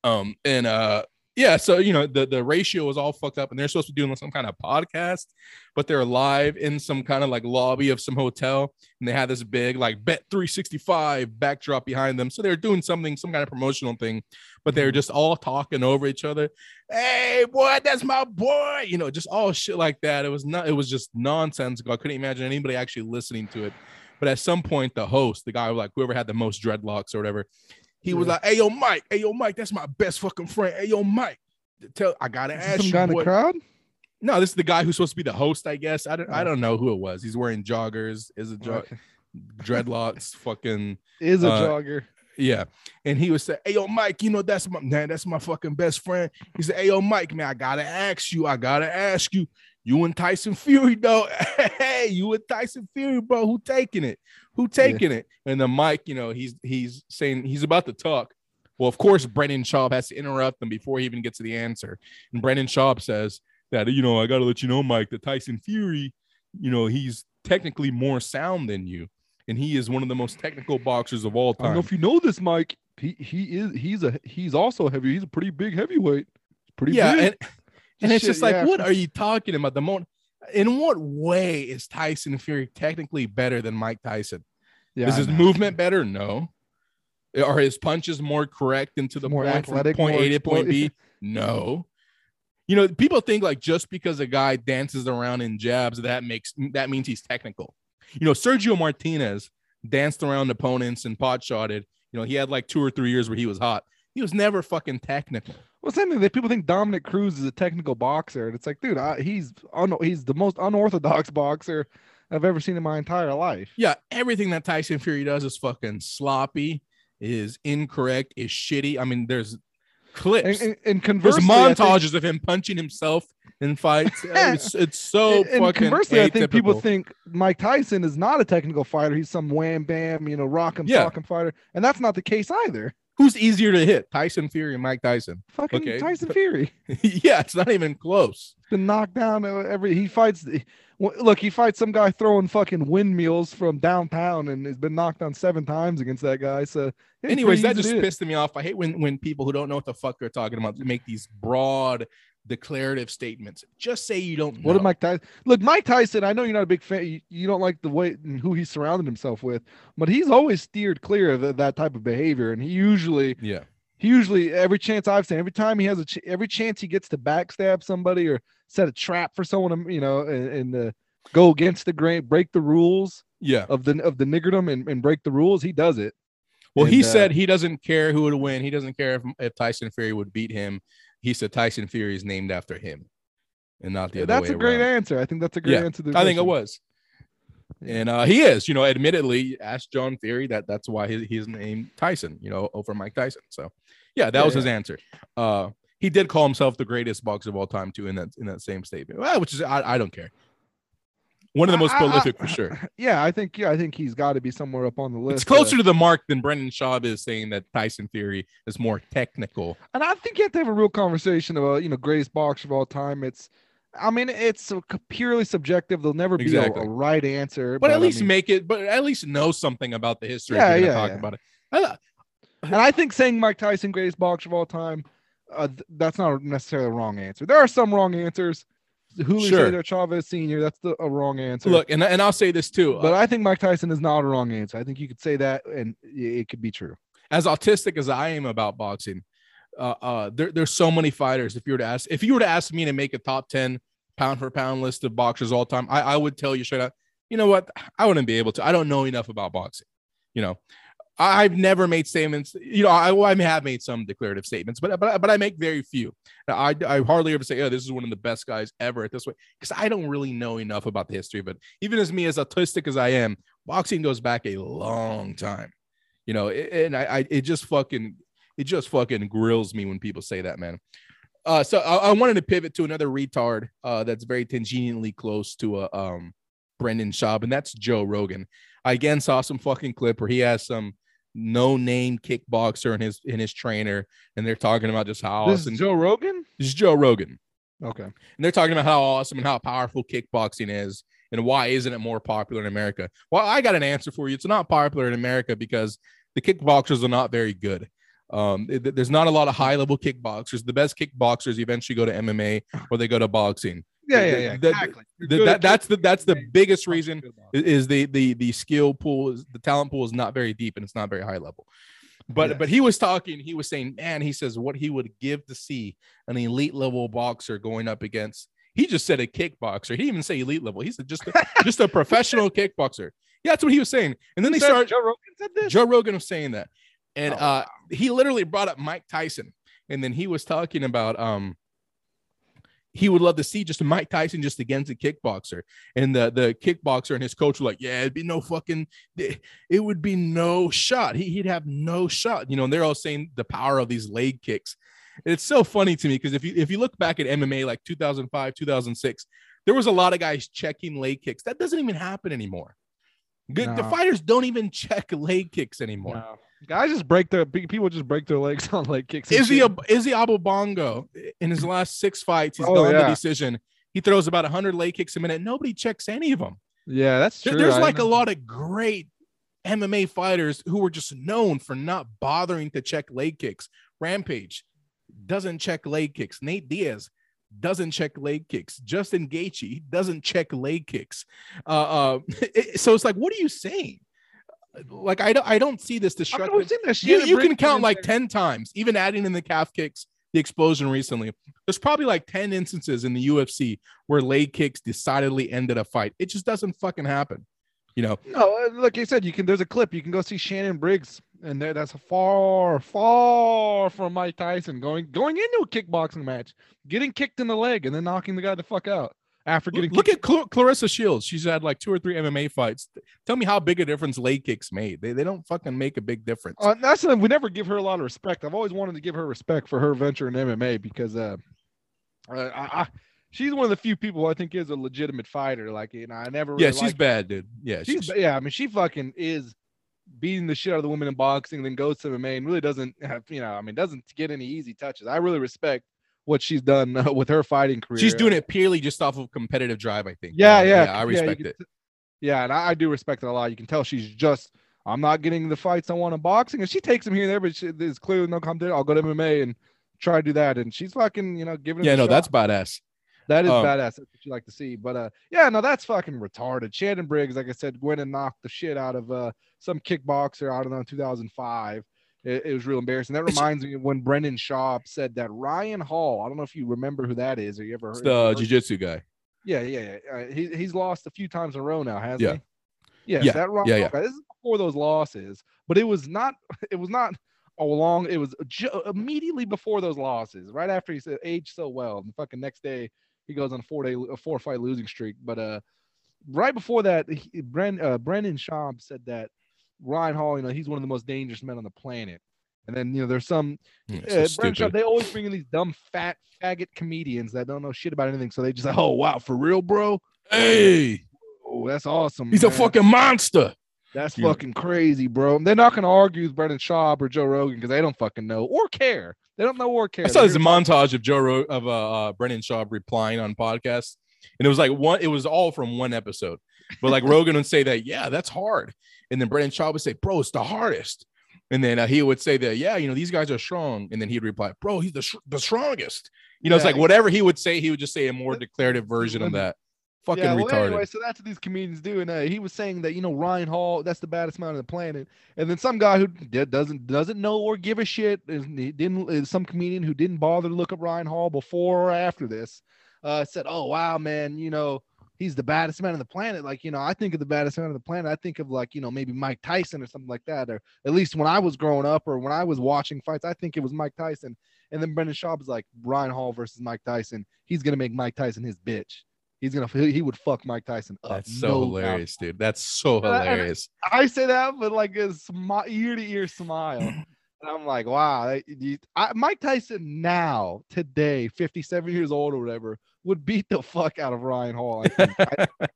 A: Um, and uh, yeah, so you know, the the ratio was all fucked up, and they're supposed to be doing some kind of podcast, but they're live in some kind of like lobby of some hotel, and they had this big like bet 365 backdrop behind them. So they're doing something, some kind of promotional thing, but they're mm-hmm. just all talking over each other. Hey, boy, that's my boy, you know, just all shit like that. It was not, it was just nonsensical. I couldn't imagine anybody actually listening to it. But at some point, the host, the guy like whoever had the most dreadlocks or whatever, he was like, "Hey yo, Mike. Hey yo, Mike. That's my best fucking friend. Hey yo, Mike. Tell I gotta ask
B: some
A: you.
B: guy in the
A: boy."
B: crowd.
A: No, this is the guy who's supposed to be the host. I guess I don't. I
B: Oh.
A: don't know who it was. He's wearing joggers. Is a jo-
B: Okay.
A: dreadlocks? fucking
B: Is a
A: Uh,
B: jogger.
A: yeah. And he was saying, "Hey yo, Mike. You know that's my man. That's my fucking best friend." He said, "Hey yo, Mike. Man, I gotta ask you. I gotta ask you. You and Tyson Fury, though. *laughs* hey, you and Tyson Fury, bro. Who taking it? Who taking it?" And the mic, you know, he's he's saying he's about to talk. Well, of course, Brendan Schaub has to interrupt him before he even gets to the answer. And Brendan Schaub says that, you know, I got to let you know, Mike, that Tyson Fury, you know, he's technically more sound than you. And he is one of the most technical boxers of all
B: I don't know
A: time.
B: if you know this, Mike. He he is he's a he's also heavy. He's a pretty big heavyweight. Pretty
A: yeah.
B: big.
A: And, *laughs* and it's
B: Shit,
A: just like,
B: yeah.
A: what are you talking about? The mo- in what way is Tyson Fury technically better than Mike Tyson?
B: yeah,
A: is his movement better? No. Are his punches more correct and to the
B: More
A: point from
B: athletic,
A: point
B: more
A: A to point B? *laughs* No. You know, people think like just because a guy dances around in jabs, that makes that means he's technical. You know, Sergio Martinez danced around opponents and pot shotted. You know, he had like two or three years where he was hot. He was never fucking technical.
B: Well, same thing. That people think Dominick Cruz is a technical boxer, and it's like, dude, I, he's un, he's the most unorthodox *laughs* boxer I've ever seen in my entire life.
A: Yeah, everything that Tyson Fury does is fucking sloppy, is incorrect, is shitty. I mean, there's clips,
B: And, and, and
A: there's
B: I think-
A: montages of him punching himself in fights. *laughs* it's, it's so
B: and, and
A: fucking
B: conversely, I think people think Mike Tyson is not a technical fighter. He's some wham bam, you know, rock 'em,
A: Yeah.
B: sock 'em fighter, and that's not the case either.
A: Who's easier to hit, Tyson Fury and Mike Tyson?
B: Fucking
A: Okay.
B: Tyson Fury *laughs*
A: yeah, it's not even close.
B: been knocked down every. He fights. Look, he fights some guy throwing fucking windmills from downtown, and has been knocked down seven times against that guy. So,
A: Anyways, that just
B: easy to hit.
A: pissed me off. I hate when when people who don't know what the fuck they're talking about make these broad declarative statements. Just say you don't know.
B: What did Mike Tyson? Look, Mike Tyson. I know you're not a big fan. You, you don't like the way and who he surrounded himself with, but he's always steered clear of that, that type of behavior. And he usually,
A: yeah.
B: he usually, every chance I've seen, every time he has a, ch- every chance he gets to backstab somebody or set a trap for someone, to, you know, and, and uh, go against the grain, break the rules
A: Yeah.
B: of the of the niggerdom and, and break the rules, he does it.
A: Well, he
B: uh,
A: said he doesn't care who would win. He doesn't care if, if Tyson Fury would beat him. He said Tyson Fury is named after him and not the other
B: That's a great
A: around.
B: answer. I think that's a great
A: Yeah,
B: answer.
A: I think it was. And uh, he is, you know, admittedly, ask John Fury that that's why he, he's named Tyson, you know, over Mike Tyson. So, yeah, that
B: Yeah,
A: was his answer. Uh, he did call himself the greatest boxer of all time too in that in that same statement, well, which is I, I don't care. One of the most
B: I- I-
A: prolific for sure. *laughs*
B: Yeah, I think yeah, I think he's got to be somewhere up on the list.
A: It's closer
B: uh,
A: to the mark than Brendan Schaub is saying that Tyson Fury is more technical.
B: and I think you have to have a real conversation about you know greatest boxer of all time. It's, I mean, it's purely subjective. There'll never be a-
A: Exactly.
B: a, right answer.
A: But at
B: I
A: least
B: mean-
A: make it, but at least know something about the history.
B: Yeah, yeah,
A: talk
B: yeah.
A: about it. I, *sighs*
B: and I think saying Mike Tyson greatest boxer of all time, uh, th- that's not necessarily the wrong answer. There are some wrong answers. Julio
A: Sure.
B: Cesar Chavez Senior, that's the, a wrong answer.
A: look, and and I'll say this too.
B: but I think Mike Tyson is not a wrong answer. I think you could say that, and it could be true.
A: as autistic as I am about boxing, uh, uh, there, there's so many fighters. If you were to ask, if you were to ask me to make a top ten pound for pound list of boxers all time, I, I would tell you straight up, you know what? I wouldn't be able to. I don't know enough about boxing. You know, I've never made statements. You know, I, well, I have made some declarative statements, but but but I make very few. I I hardly ever say, oh, this is one of the best guys ever at this way, because I don't really know enough about the history. But even as me, as autistic as I am, boxing goes back a long time. You know, it- and I, I it just fucking it just fucking grills me when people say that, man. Uh, so I, I wanted to pivot to another retard uh, that's very tangentially close to a um, Brendan Schaub, and that's Joe Rogan. I again saw some fucking clip where he has some no name kickboxer and his in his trainer, and they're talking about just how
B: This
A: awesome.
B: is Joe Rogan.
A: this is Joe Rogan,
B: Okay.
A: and they're talking about how awesome and how powerful kickboxing is, and why isn't it more popular in America? Well, I got an answer for you. It's not popular in America because the kickboxers are not very good. Um, it- there's not a lot of high level kickboxers. The best kickboxers eventually go to MMA or they go to boxing.
B: Yeah, yeah, yeah.
A: the-
B: exactly.
A: The- that, that's the that's the biggest reason
B: Good boxer.
A: i- is the the the skill pool is the talent pool is not very deep and it's not very high level. But
B: Yes.
A: but he was talking, he was saying, man, he says what he would give to see an elite level boxer going up against. He just said a kickboxer. He didn't even say elite level. He said just a, *laughs* just a professional kickboxer. Yeah, that's what he was saying. And then
B: Who
A: they started.
B: Joe Rogan said this.
A: Joe Rogan was saying that, and
B: Oh,
A: uh, he literally brought up Mike Tyson, and then he was talking about um, he would love to see just Mike Tyson just against a kickboxer, and the the kickboxer and his coach were like, yeah, it'd be no fucking, it would be no shot. He, he'd have no shot, you know. And they're all saying the power of these leg kicks. It's so funny to me because if you if you look back at MMA like 2005, 2006, there was a lot of guys checking leg kicks. That doesn't even happen anymore. Good, the fighters don't even check leg kicks anymore.
B: No. Guys just break their people just break their legs *laughs* on leg kicks. and
A: Izzy
B: shit.
A: Ab- Izzy Abobongo in his last six fights, he's
B: Oh,
A: gone
B: yeah.
A: the decision. He throws about 100 leg kicks a minute. Nobody checks any of them.
B: yeah, that's true.
A: There's
B: I
A: like a lot of great MMA fighters who were just known for not bothering to check leg kicks. Rampage doesn't check leg kicks. Nate Diaz doesn't check leg kicks. Justin Gaethje doesn't check leg kicks. Uh, uh, *laughs* it- so it's like, what are you saying? Like I don't, I don't see this
B: I
A: destructive
B: we've
A: you, you can count like
B: there.
A: 10 times, even adding in the calf kicks, the explosion recently. There's probably like 10 instances in the UFC where leg kicks decidedly ended a fight. It just doesn't fucking happen. You know,
B: No, uh, like I said, you can. There's a clip. You can go see Shannon Briggs and that- that's far, far from Mike Tyson going going into a kickboxing match, getting kicked in the leg and then knocking the guy the fuck out after getting.
A: Look
B: kicked.
A: at Cl- Claressa Shields. She's had like two or three MMA fights. Tell me how big a difference leg kicks made. They, they don't fucking make a big difference.
B: Uh, that's something we never give her a lot of respect. I've always wanted to give her respect for her venture in MMA because uh, uh I, I, she's one of the few people I think is a legitimate fighter. Like, you know, I never.
A: yeah,
B: really
A: she's
B: liked-
A: bad, dude. Yeah,
B: She's
A: she's,
B: yeah. I mean, she fucking is beating the shit out of the women in boxing, and then goes to MMA and really doesn't have you know. I mean, doesn't get any easy touches. I really respect what she's done uh, with her fighting career.
A: she's doing it purely just off of competitive drive. I think.
B: Yeah,
A: Uh,
B: yeah,
A: I respect
B: can
A: it.
B: t- Yeah, and I, I do respect it a lot. You can tell she's just. I'm not getting the fights I want in boxing, and she takes them here and there, but she, there's clearly no competition. I'll go to MMA and try to do that, and she's fucking, you know, giving. it
A: Yeah, no,
B: shot.
A: that's badass.
B: That is
A: Um,
B: badass. That's what you like to see. But uh, yeah, no, that's fucking retarded. Shannon Briggs, like I said, went and knocked the shit out of uh some kickboxer. I don't know, 2005. It, it was real embarrassing. That reminds me of when Brendan Schaub said that Ryan Hall. I don't know if you remember who that is, or you ever
A: It's
B: heard.
A: the jiu-jitsu guy.
B: yeah, yeah, yeah. Uh, he he's lost a few times in a row now, hasn't
A: Yeah.
B: he? Yes,
A: Yeah,
B: that Ryan
A: yeah,
B: Hall
A: yeah.
B: guy. This is before those losses, but it was not. *laughs* It was not along. It was ju- immediately before those losses, right after he said aged so well. And the fucking next day, he goes on a four day, a four fight losing streak. But uh, right before that, he, Bren, uh, Brendan Schaub said that Ryan Hall, you know, he's one of the most dangerous men on the planet. And then you know, there's some
A: Mm,
B: uh,
A: so stupid.
B: They always bring in these dumb fat faggot comedians that don't know shit about anything. So they just like, oh wow, for real, bro.
A: Hey,
B: Oh, that's awesome.
A: he's a fucking monster.
B: That's
A: Yeah.
B: fucking crazy, bro. They're not gonna argue with Brendan Schaub or Joe Rogan because they don't fucking know or care. They don't know or care.
A: I saw this montage of Joe Ro- of uh, uh Brendan Schaub replying on podcasts, and it was like one. It was all from one episode, but like *laughs* Rogan would say that, yeah, that's hard, and then Brendan Schaub would say, bro, it's the hardest, and then uh, he would say that, yeah, you know, these guys are strong, and then he'd reply, bro, he's the sh- the strongest. You know, it's like whatever he would say, he would just say a more declarative version of *laughs* that. Fucking
B: yeah, well,
A: retarded.
B: Anyway, so that's what these comedians do, and uh, he was saying that you know Ryan Hall, that's the baddest man on the planet, and then some guy who did, doesn't doesn't know or give a shit, is, didn't is some comedian who didn't bother to look up Ryan Hall before or after this, uh, said, "Oh wow, man, you know he's the baddest man on the planet." Like you know, I think of the baddest man on the planet, I think of like you know maybe Mike Tyson or something like that, or at least when I was growing up or when I was watching fights, I think it was Mike Tyson. And then Brendan Schaub is like Ryan Hall versus Mike Tyson. He's gonna make Mike Tyson his bitch. He's gonna he he would fuck Mike Tyson up.
A: That's so
B: no doubt.
A: hilarious, dude. That's so
B: uh, I-
A: hilarious.
B: I say that, but like a smi- ear to ear smile. *clears throat* And I'm like, wow, I, Mike Tyson now, today, 57 years old or whatever, would beat the fuck out of Ryan Hall. I think. I, *laughs*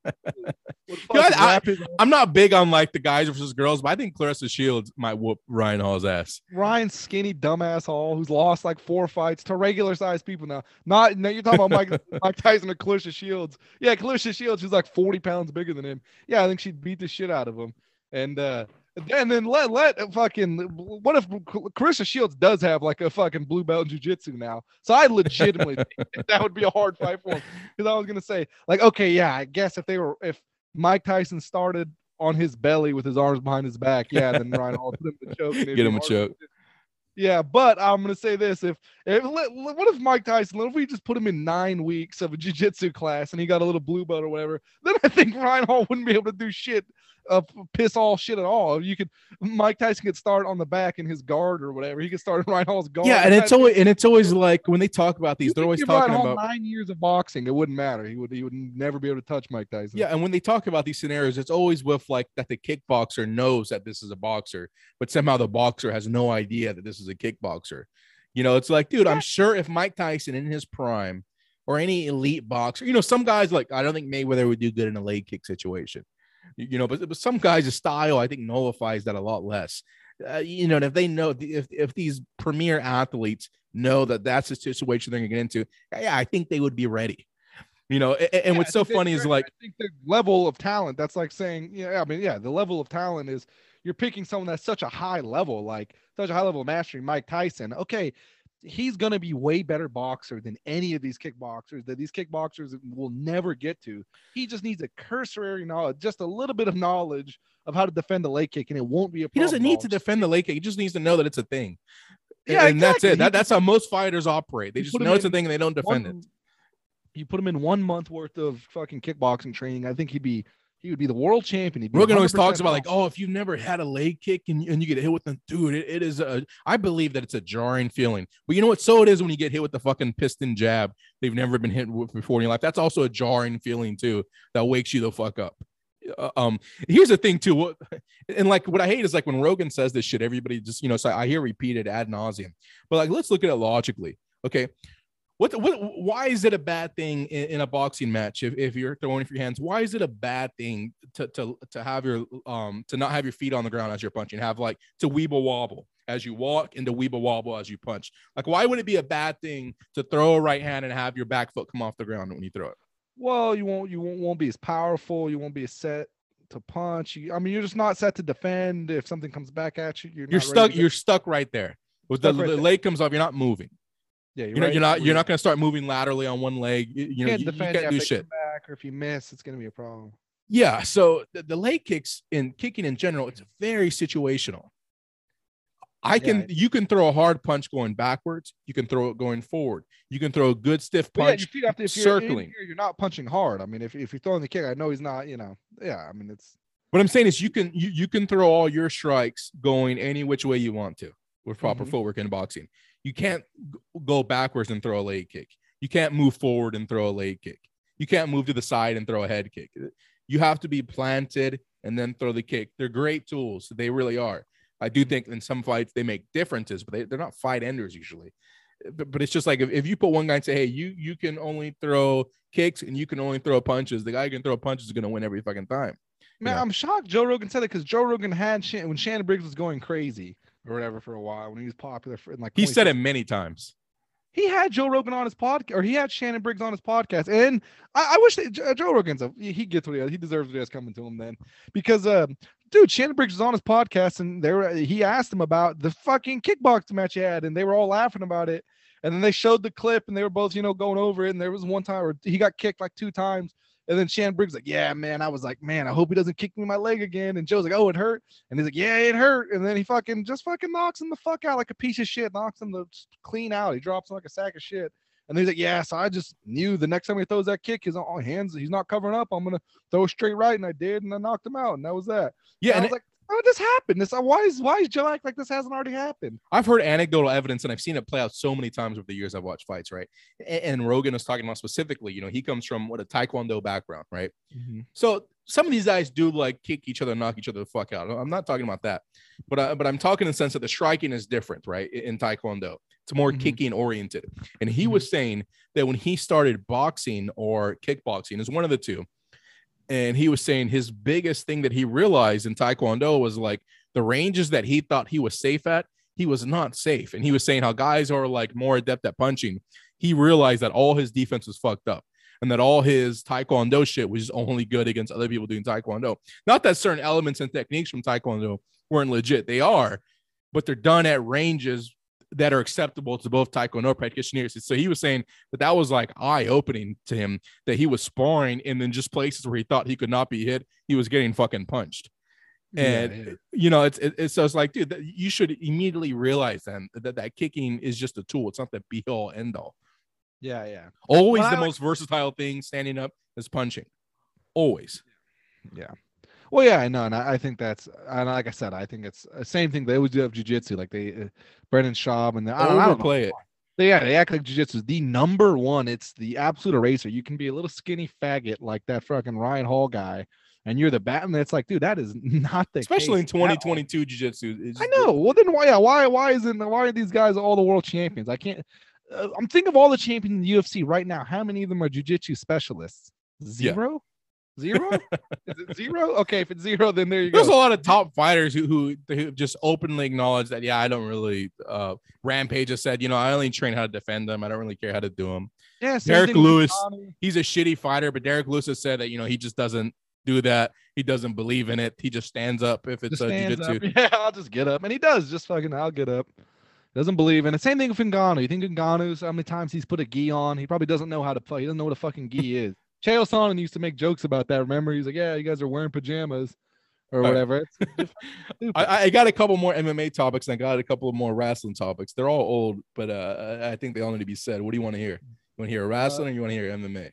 B: would, would
A: I, I'm not big on like the guys versus girls, but I think Claressa Shields might whoop Ryan Hall's ass.
B: Ryan skinny dumbass Hall, who's lost like four fights to regular sized people now. Not now you're talking about Mike *laughs* Mike Tyson or Claressa Shields. Yeah, Claressa Shields, who's like 40 pounds bigger than him. Yeah, I think she'd beat the shit out of him. And uh and then let let fucking what if Claressa Shields does have like a fucking blue belt in jujitsu now? So I legitimately *laughs* think that would be a hard fight for him. Because I was gonna say, like, okay, yeah, I guess if they were if Mike Tyson started on his belly with his arms behind his back, yeah, then *laughs* Ryan Hall put him in a choke.
A: Get him a choke.
B: Yeah, but I'm gonna say this: if, if what if Mike Tyson? What if we just put him in nine weeks of a jujitsu class and he got a little blue belt or whatever? Then I think Ryan Hall wouldn't be able to do shit, uh, piss all shit at all. You could Mike Tyson could start on the back in his guard or whatever. He could start in Ryan Hall's guard.
A: Yeah, and it's always and it's always like when they talk about these, they're always talking about
B: nine years of boxing. It wouldn't matter. He would he would never be able to touch Mike Tyson.
A: yeah, and when they talk about these scenarios, it's always with like that the kickboxer knows that this is a boxer, but somehow the boxer has no idea that this is a kickboxer. You know, it's like, dude, I'm sure if Mike Tyson in his prime or any elite boxer, you know, some guys like I don't think Mayweather would do good in a leg kick situation. You know, but, but some guys' style I think nullifies that a lot less. Uh, you know, and if they know if if these premier athletes know that that's the situation they're gonna get into, yeah, I think they would be ready. You know, a- a- and
B: Yeah,
A: what's so funny is like
B: I think the level of talent. That's like saying, yeah, I mean, yeah, the level of talent is you're picking someone that's such a high level, like such a high level of mastery. Mike Tyson, okay, he's gonna be way better boxer than any of these kickboxers that these kickboxers will never get to. He just needs a cursory knowledge, just a little bit of knowledge of how to defend the leg kick, and it won't be a.
A: he doesn't need to defend the leg kick. He just needs to know that it's a thing.
B: Yeah,
A: and that's it. That, that's how most fighters operate. They just know it's a thing and they don't defend it.
B: You put him in one month worth of fucking kickboxing training. I think he'd be He would be the world champion. He'd
A: Rogan always talks about like, oh, if you've never had a leg kick and, and you get hit with them, dude, it, it is a. I believe that it's a jarring feeling. But you know what? So it is when you get hit with the fucking piston jab. They've never been hit with before in your life. That's also a jarring feeling too. That wakes you the fuck up. Uh, um, here's the thing too. What and like what I hate is like when Rogan says this shit, everybody just you know. So I hear repeated ad nauseum. But like, let's look at it logically. Okay, what, what why is it a bad thing in, in, a boxing match if, if you're throwing for your hands? Why is it a bad thing to, to to have your um to not have your feet on the ground as you're punching? Have like to weeble wobble as you walk and to weeble wobble as you punch. Like why would it be a bad thing to throw a right hand and have your back foot come off the ground when you throw it?
B: Well, you won't you won't, won't be as powerful. You won't be as set to punch. You, I mean, you're just not set to defend. If something comes back at you, you're,
A: you're stuck you're stuck right there. With the,
B: right
A: the leg comes off you're not moving
B: yeah,
A: you're, not,
B: right-
A: you're not you're not going to start moving laterally on one leg you, you know
B: can't
A: you, you can't do shit
B: back, or if you miss, it's gonna be a problem.
A: Yeah. So the, the leg kicks and kicking in general, it's very situational. I can
B: Yeah.
A: you can throw a hard punch going backwards. You can throw it going forward. You can throw a good stiff
B: But yeah,
A: punch.
B: your feet have to, if you're
A: circling.
B: here, you're not punching hard. I mean, if, if you're throwing the kick, I know he's not. You know, yeah. I mean, it's
A: what I'm saying is you can you, you can throw all your strikes going any which way you want to with proper
B: Mhm.
A: footwork in boxing. You can't go backwards and throw a leg kick. You can't move forward and throw a leg kick. You can't move to the side and throw a head kick. You have to be planted and then throw the kick. They're great tools. They really are. I do think in some fights they make differences, but they, they're not fight enders usually. But, but it's just like if, if you put one guy and say, hey, you you can only throw kicks and you can only throw punches, the guy who can throw punches is going to win every fucking time.
B: man. I'm shocked Joe Rogan said it because Joe Rogan had Shan- when Shannon Briggs was going crazy or whatever for a while when he was popular for like
A: He said it many times.
B: he had Joe Rogan on his podcast, or he had Shannon Briggs on his podcast, and I, I wish that Joe Joe Rogan's a he gets what he has. He deserves what he has coming to him then, because uh, dude, Shannon Briggs was on his podcast, and there he asked him about the fucking kickboxing match he had, and they were all laughing about it, and then they showed the clip, and they were both you know going over it, and there was one time where he got kicked like two times. And then Shannon Briggs like, yeah, man. I was like, man, I hope he doesn't kick me in my leg again. And Joe's like, oh, it hurt. And he's like, yeah, it hurt. And then he fucking just fucking knocks him the fuck out like a piece of shit, knocks him the clean out. He drops him like a sack of shit. And he's like, yeah, so I just knew the next time he throws that kick, his hands, he's not covering up. I'm gonna throw straight right, and I did, and I knocked him out, and that was that.
A: Yeah,
B: and
A: and
B: I was like, how did this happen? This why is why is Joe act like this hasn't already happened?
A: I've heard anecdotal evidence and I've seen it play out so many times over the years I've watched fights, right? A- And, Rogan was talking about specifically, you know, he comes from what a Taekwondo background, right? So some of these guys do like kick each other, knock each other the fuck out. I'm not talking about that, but uh, but I'm talking in the sense that the striking is different, right? i- In Taekwondo, it's more
B: Mhm.
A: kicking oriented. And he
B: Mhm.
A: was saying that when he started boxing or kickboxing, is one of the two. And he was saying his biggest thing that he realized in Taekwondo was like the ranges that he thought he was safe at, he was not safe. And he was saying how guys are like more adept at punching. He realized that all his defense was fucked up and that all his Taekwondo shit was only good against other people doing Taekwondo. Not that certain elements and techniques from Taekwondo weren't legit, they are, but they're done at ranges that are acceptable to both Taekwondo practitioners. So he was saying that that was like eye opening to him that he was sparring and then just places where he thought he could not be hit, he was getting fucking punched. And
B: yeah, yeah.
A: you know, it's it- it's so it's like, dude, that you should immediately realize then that that kicking is just a tool. It's not the be all end all.
B: yeah, yeah.
A: Always
B: Well,
A: the
B: I like-
A: most versatile thing standing up is punching. Always.
B: Well, yeah, I know, and I, I think that's and like I said, I think it's the same thing. They always do have jujitsu, like they uh, Brendan Schaub and the, I, don't, I don't.
A: Overplay it.
B: They, yeah, they act like jujitsu is the number one. It's the absolute eraser. You can be a little skinny faggot like that fucking Ryan Hall guy, and you're the bat. And it's like, dude, that is *laughs* not the
A: Especially in
B: case at
A: 2022 jiu-jitsu.
B: I know. Well, then why? Yeah, why? Why isn't? Why are these guys all the world champions? I can't. Uh, I'm thinking of all the champions in the UFC right now. How many of them are jujitsu specialists?
A: Yeah.
B: Zero. *laughs* Is it zero? Okay, if it's zero, then there you go.
A: There's a lot of top fighters who, who who just openly acknowledge that yeah I don't really uh Rampage has said you know I only train how to defend them I don't really care how to do them
B: Yeah, Derrick
A: Lewis. He's a shitty fighter but Derrick Lewis has said that you know he just doesn't do that he doesn't believe in it he just stands up if it's
B: Just
A: a
B: up. *laughs* Yeah, I'll just get up, and he does. Just fucking, I'll get up. Doesn't believe in it. Same thing with Ngannou. You think Ngannou's how many times he's put a gi on? He probably doesn't know how to play. He doesn't know what a fucking gi is. Chael Sonnen used to make jokes about that. Remember, he's like, "Yeah, you guys are wearing pajamas." Or
A: Right.
B: whatever. *laughs* Stupid.
A: I, I got a couple more MMA topics and I got a couple of more wrestling topics they're all old but uh I think they all need to be said what do you want to hear you want to hear wrestling or you want to hear MMA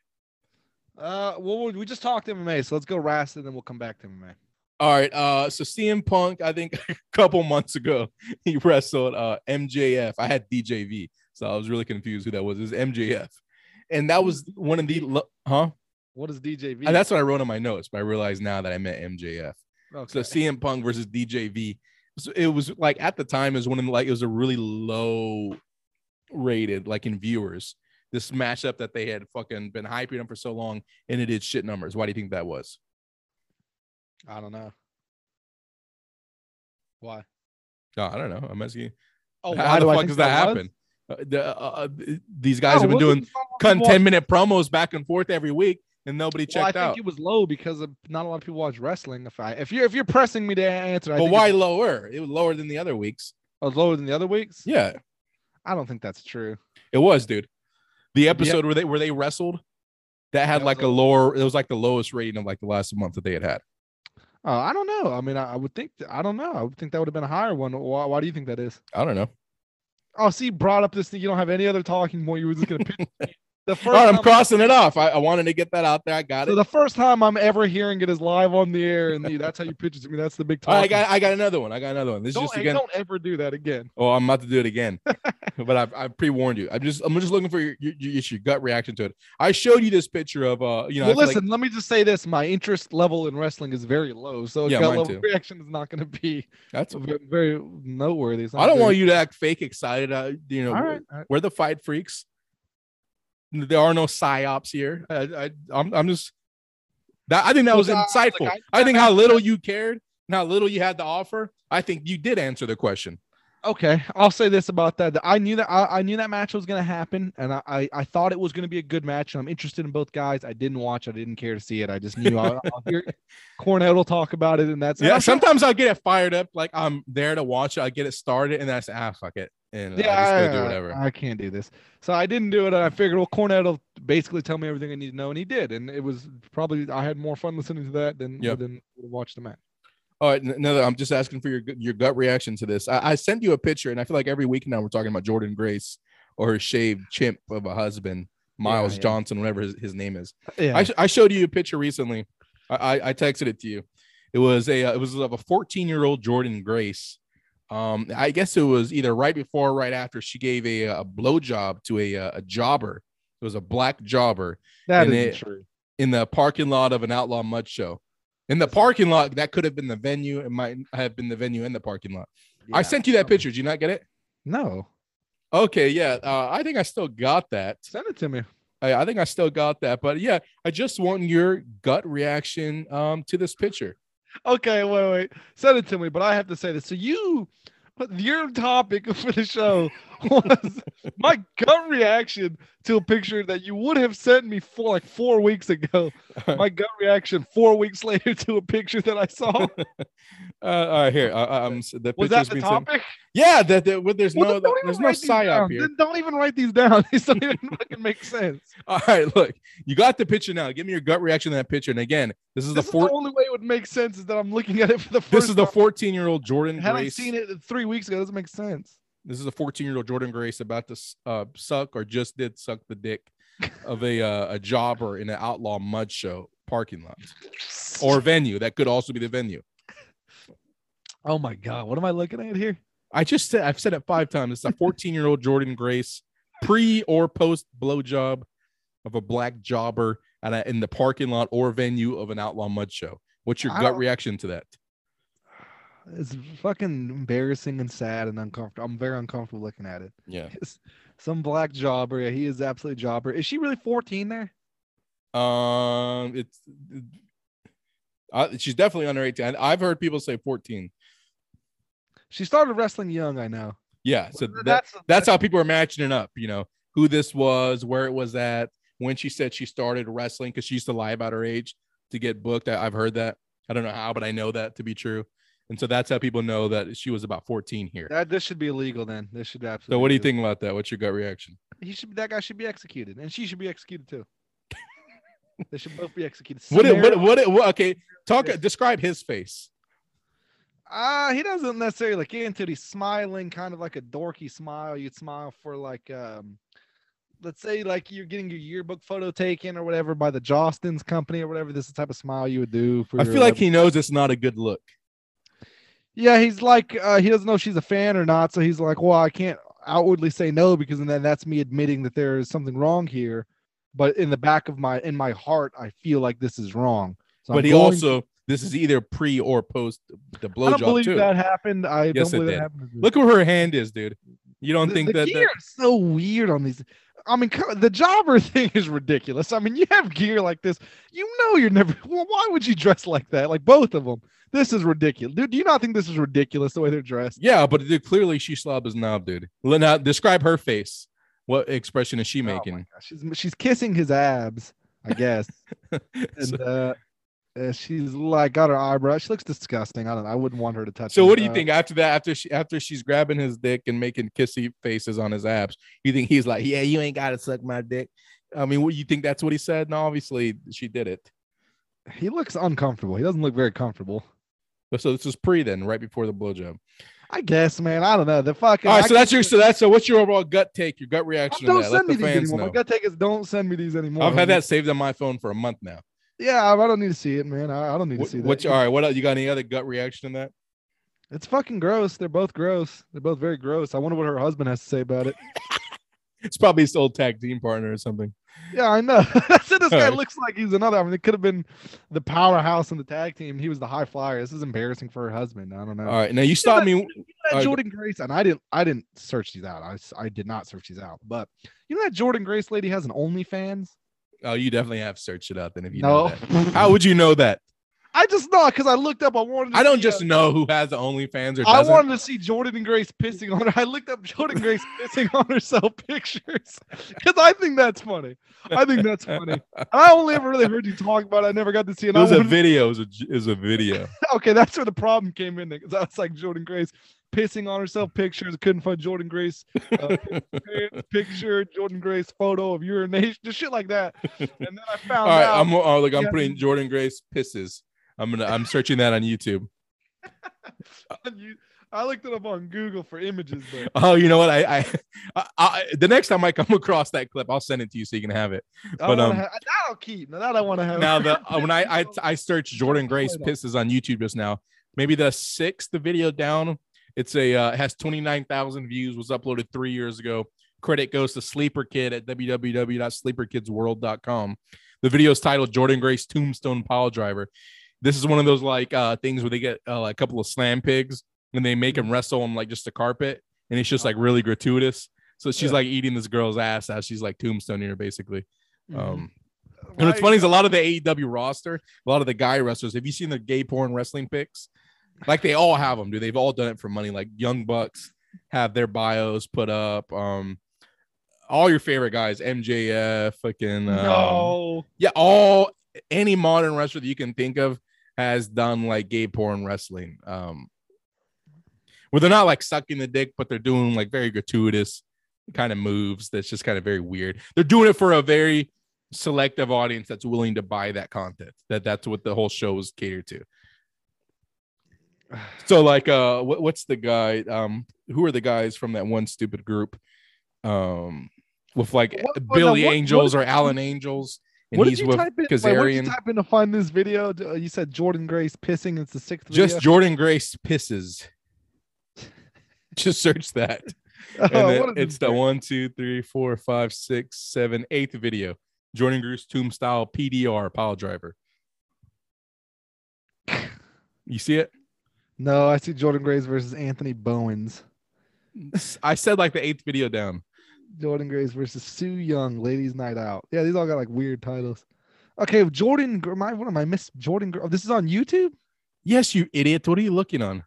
B: Uh, well, we just talked MMA, so let's go wrestling, and then we'll come back to MMA.
A: All right. Uh, so CM Punk, I think *laughs* a couple months ago, he wrestled uh MJF. I had DJV, so I was really confused who that was. It was MJF, and that was one of the huh.
B: What is DJV?
A: And that's what I wrote on my notes, but I realized now that I meant MJF.
B: okay.
A: So CM Punk versus DJV. So it was like at the time it was one of the, like it was a really low rated like in viewers. This matchup that they had fucking been hyping them for so long, and it did shit numbers. Why do you think that was?
B: I don't know. Why?
A: No, I don't know. I'm asking.
B: Oh,
A: how the
B: do I
A: fuck does that,
B: was?
A: happen? Uh, the, uh, uh, these guys
B: Oh,
A: have been doing con- 10 minute promos back and forth every week, and nobody
B: Well, I
A: checked
B: think
A: out.
B: it was low because of not a lot of people watch wrestling. If I if you're if you're pressing me to answer, I
A: But why lower? It was lower than the other weeks.
B: it was lower than the other weeks.
A: Yeah,
B: I don't think that's true.
A: it was, dude. The episode where they where they wrestled, that had
B: That
A: like a
B: a-
A: lower. It was like the lowest rating of like the last month that they had had.
B: Uh, I don't know. I mean, I, I would think I don't know. I would think that would have been a higher one. Why, why do you think that is?
A: I don't know.
B: Oh, see, brought up this thing. You don't have any other talking point. You were just gonna pitch. *laughs* The first
A: right, I'm
B: time-
A: crossing it off. I, I wanted to get that out there. I got
B: So
A: it.
B: the first time I'm ever hearing it is live on the air, and the, that's how you pitch it to me. That's the big
A: All right, I got I got another one. I got another one. This
B: don't,
A: is just again.
B: don't ever do that again.
A: Oh, I'm about to do it again, *laughs* but I've, I've pre-warned you. I'm just I'm just looking for your, your your your gut reaction to it. I showed you this picture of uh you know
B: well,
A: feel like-
B: listen. let me just say this: my interest level in wrestling is very low, so
A: Yeah,
B: gut level
A: too.
B: reaction is not going to be
A: that's
B: very, very noteworthy.
A: I don't
B: very-
A: want you to act fake excited. Uh, you know,
B: right, right.
A: we're the fight freaks. There are no psyops here. I, I I'm I'm just that I think that was insightful.
B: look,
A: I,
B: I-
A: think how little you cared and how little you had to offer. I think you did answer the question.
B: Okay, I'll say this about that. I knew that I, I knew that match was going to happen, and I, I, I thought it was going to be a good match. And I'm interested in both guys. I didn't watch. I didn't care to see it. I just knew I'll, I'll hear *laughs* Cornette will talk about it, and that's.
A: Yeah, *laughs* sometimes I'll get it fired up, like I'm there to watch it. I get it started, and then I say, ah, fuck it, and
B: yeah,
A: I just go do whatever.
B: I can't do this. So I didn't do it, and I figured, well, Cornette will basically tell me everything I need to know, and he did. And it was probably I had more fun listening to that than
A: Yep.
B: than watch the match.
A: All right, another. I'm just asking for your your gut reaction to this. I, I sent you a picture, and I feel like every week now we're talking about Jordynne Grace or her shaved chimp of a husband, Miles
B: yeah.
A: Johnson, whatever his, his name is.
B: Yeah,
A: I, sh- I showed you a picture recently. I, I, I texted it to you. It was a uh, it was of a 14 year old Jordynne Grace. Um, I guess it was either right before or right after she gave a a blowjob to a uh, a jobber. It was a black jobber
B: that
A: it-
B: true.
A: in the parking lot of an outlaw mud show. In the parking lot, that could have been the venue. It might have been the venue in the parking lot. I sent you that picture. Did you not get it?
B: No,
A: Okay, yeah. Uh, I think I still got that.
B: send it to me.
A: I, I think I still got that. But yeah, I just want your gut reaction um, to this picture.
B: Okay, wait, wait. Send it to me, but I have to say this. So you, your topic *laughs* for the show was my gut reaction to a picture that you would have sent me for like four weeks ago. My gut reaction four weeks later to a picture that I saw. *laughs*
A: Uh, all right, here. Uh, um, s- the
B: Was that the
A: been sent-
B: topic?
A: Yeah, that, that well, there's
B: Well,
A: no there's no psyop here.
B: Then don't even write these down. *laughs* These don't even fucking make sense. *laughs*
A: All right, look, you got the picture now. Give me your gut reaction to that picture. And again, this is
B: This
A: the
B: is
A: four.
B: the only way it would make sense is that I'm looking at it for the first.
A: This is the 14 year old Jordynne
B: Had I
A: Grace.
B: seen it three weeks ago, it doesn't make sense.
A: This is a 14 year old Jordynne Grace about to uh, suck or just did suck the dick of a uh, a jobber in an outlaw mud show parking lot or venue. That could also be the venue.
B: Oh my god, what am I looking at here?
A: I just said I've said it five times. It's a 14 year old Jordynne Grace pre or post blowjob of a black jobber at a, in the parking lot or venue of an outlaw mud show. What's your
B: I
A: gut reaction to that?
B: It's fucking embarrassing and sad and uncomfortable. I'm very uncomfortable looking at it.
A: Yeah. *laughs*
B: It's some black jobber. Yeah, he is absolutely jobber. Is she really 14 there?
A: Um, it's uh, she's definitely under 18. I've heard people say 14.
B: She started wrestling young, I know.
A: Yeah, so
B: Well,
A: that, that's how people are matching it up. You know who this was, where it was at, when she said she started wrestling because she used to lie about her age to get booked. I, I've heard that. I don't know how, but I know that to be true. And so that's how people know that she was about 14 here.
B: that this should be illegal then. This should absolutely.
A: So what do you think about that? What's your gut reaction?
B: He should. That guy should be executed, and she should be executed too. *laughs* they should both be executed.
A: What it, what, what, it, what okay, talk describe his face.
B: Uh, he doesn't necessarily look into it. He's smiling, kind of like a dorky smile. You'd smile for like um let's say like you're getting your yearbook photo taken or whatever by the Jostens company or whatever. This is the type of smile you would do. For
A: I feel like he knows it's not a good look.
B: Yeah, he's like uh, he doesn't know if she's a fan or not, so he's like, well, I can't outwardly say no because then that's me admitting that there is something wrong here. But in the back of my in my heart, I feel like this is wrong. So
A: but
B: I'm
A: he
B: going-
A: also this is either pre or post the blowjob.
B: I don't believe
A: too.
B: that happened. I
A: Yes,
B: don't
A: it
B: believe
A: did.
B: that happened.
A: Look where her hand is, dude. You don't
B: the,
A: think
B: the
A: that,
B: is so weird on these. I mean, the jobber *laughs* thing is ridiculous. I mean, you have gear like this, you know, you're never. *laughs* Well, why would you dress like that? Like both of them. This is ridiculous. Dude, do you not think this is ridiculous the way they're dressed?
A: yeah, but dude, clearly she slob his knob, dude. Now describe her face. What expression is she
B: Oh my
A: making?
B: gosh, she's she's kissing his abs, I guess, *laughs*
A: So-
B: uh, uh, she's like got her eyebrow. She looks disgusting. I don't. know. I wouldn't want her to touch.
A: So what do you
B: Uh,
A: think after that? After she after she's grabbing his dick and making kissy faces on his abs, you think he's like, "Yeah, you ain't got to suck my dick." I mean, what you think that's what he said? No, obviously she did it.
B: He looks uncomfortable. He doesn't look very comfortable.
A: So this was pre then, right before the blowjob.
B: I guess, man. I don't know. The fucking.
A: All right,
B: I
A: so that's your so that's so what's your overall gut take, your gut reaction
B: Don't
A: that? Let
B: send me
A: the
B: these anymore.
A: know.
B: My gut take is don't send me these anymore.
A: I've had that saved on my phone for a month now.
B: Yeah, I don't need to see it, man. I, I don't need to see that.
A: all right? What else? You got any other gut reaction in that?
B: It's fucking gross. They're both gross. They're both very gross. I wonder what her husband has to say about it. *laughs*
A: It's probably his old tag team partner or something.
B: Yeah, I know. *laughs* I said this guy looks like he's another. I mean, it could have been the powerhouse in the tag team. He was the high flyer. This is embarrassing for her husband. I don't know.
A: All right, now you stopped me.
B: You know that
A: Alright,
B: Jordynne Grace, and I didn't. I didn't search these out. I I did not search these out. But you know that Jordynne Grace lady has an OnlyFans.
A: Oh, you definitely have searched it up. then if you know that. How would you know that?
B: I just know because I looked up. I wanted. To
A: I don't
B: see,
A: just
B: uh,
A: know who has the OnlyFans or
B: I
A: doesn't.
B: wanted to see Jordynne and Grace pissing on her. I looked up Jordynne Grace *laughs* pissing on herself pictures because I think that's funny. I think that's funny. *laughs* I only ever really heard you talk about it. I never got to see it.
A: It was a video. It was a, it was a video. *laughs*
B: okay, that's where the problem came in because I was like Jordynne Grace pissing on herself pictures. Couldn't find Jordynne Grace uh, *laughs* picture, Jordynne Grace photo of urination, just shit like that. And then I found All
A: right,
B: out.
A: I'm oh, look. I'm
B: Yeah.
A: putting Jordynne Grace pisses. I'm gonna. I'm searching that on YouTube. *laughs*
B: I looked it up on Google for images, but *laughs*
A: Oh, you know what? I, I, I, I the next time I come across that clip, I'll send it to you so you can have it. But, um,
B: have, that I'll keep. Now that I want to have.
A: Now the uh, when I I, I searched Jordynne Grace pisses on YouTube just now, maybe the sixth video down. It's a uh, has 29,000 views. Was uploaded three years ago. Credit goes to Sleeper Kid at www.sleeperkidsworld.com. The video is titled Jordynne Grace Tombstone Pile Driver. This is one of those like uh things where they get uh, like a couple of slam pigs and they make them wrestle on like just a carpet, and it's just like really gratuitous. So she's
B: Yeah.
A: like eating this girl's ass as she's like tombstoning her basically.
B: Mhm.
A: Um, and what's funny is a lot of the AEW roster, a lot of the guy wrestlers. Have you seen the gay porn wrestling pics? Like they all have them, dude. They've all done it for money. Like Young Bucks have their bios put up. Um, all your favorite guys, MJF, fucking um,
B: no.
A: yeah, all any modern wrestler that you can think of has done like gay porn wrestling. Um, where they're not like sucking the dick, but they're doing like very gratuitous kind of moves. That's just kind of very weird. They're doing it for a very selective audience that's willing to buy that content. That that's what the whole show is catered to. So like, uh, what, what's the guy? Um, who are the guys from that one stupid group? Um, with like
B: What-
A: Billy
B: what-
A: Angels or Alan Angels, and
B: What did
A: he's
B: you
A: with
B: type in? What did you
A: Kazarian.
B: type in to find this video? Uh, You said Jordynne Grace pissing. It's the sixth
A: Just
B: video.
A: Jordynne Grace pisses. *laughs* Just search that. *laughs* And
B: Oh,
A: it's the one, two, three, four, five, six, seven, eighth video. Jordynne Grace tomb style PDR pile driver. *laughs* You see it?
B: No, I see Jordynne Grace versus Anthony Bowens. *laughs*
A: I said like the eighth video down.
B: Jordynne Grace versus Su Yung, Ladies Night Out. Yeah, these all got like weird titles. Okay, Jordynne. My what am I miss? Jordynne. Oh, this is on YouTube.
A: Yes, you idiot. What are you looking on?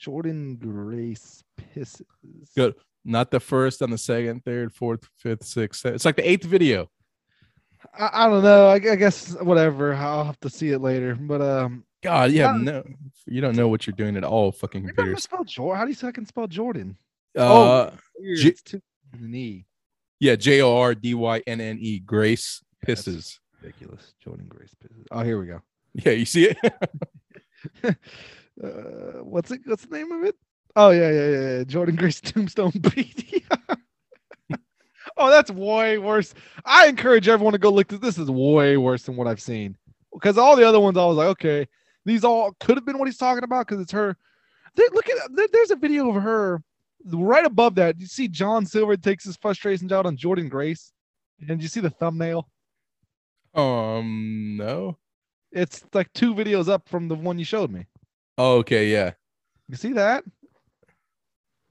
B: Jordynne Grace pisses.
A: Good. Not the first, on the second, third, fourth, fifth, sixth. seventh. It's like the eighth video.
B: I, I don't know. I, I guess whatever. I'll have to see it later. But um,
A: God, you have
B: Yeah.
A: no, you don't know what you're doing at all. Fucking
B: maybe I
A: computers.
B: misspelled Jordan. How do you fucking spell Jordan?
A: Uh,
B: Weird.
A: J-
B: it's two an E.
A: yeah, J O R D Y N N E. Grace
B: Yeah, that's
A: pisses.
B: Ridiculous. Jordynne Grace pisses. Oh, here we go.
A: Yeah, you see it. *laughs* *laughs*
B: uh, what's it? What's the name of it? Oh yeah, yeah, yeah. yeah. Jordynne Grace Tombstone PD. *laughs* Oh, that's way worse. I encourage everyone to go look. This, this is way worse than what I've seen. Because all the other ones, I was like, okay, these all could have been what he's talking about because it's her. There, look at there, there's a video of her right above that. You see John Silver takes his frustrations out on Jordynne Grace, and you see the thumbnail.
A: Um, no.
B: It's like two videos up from the one you showed me.
A: Oh, okay, yeah.
B: You see that?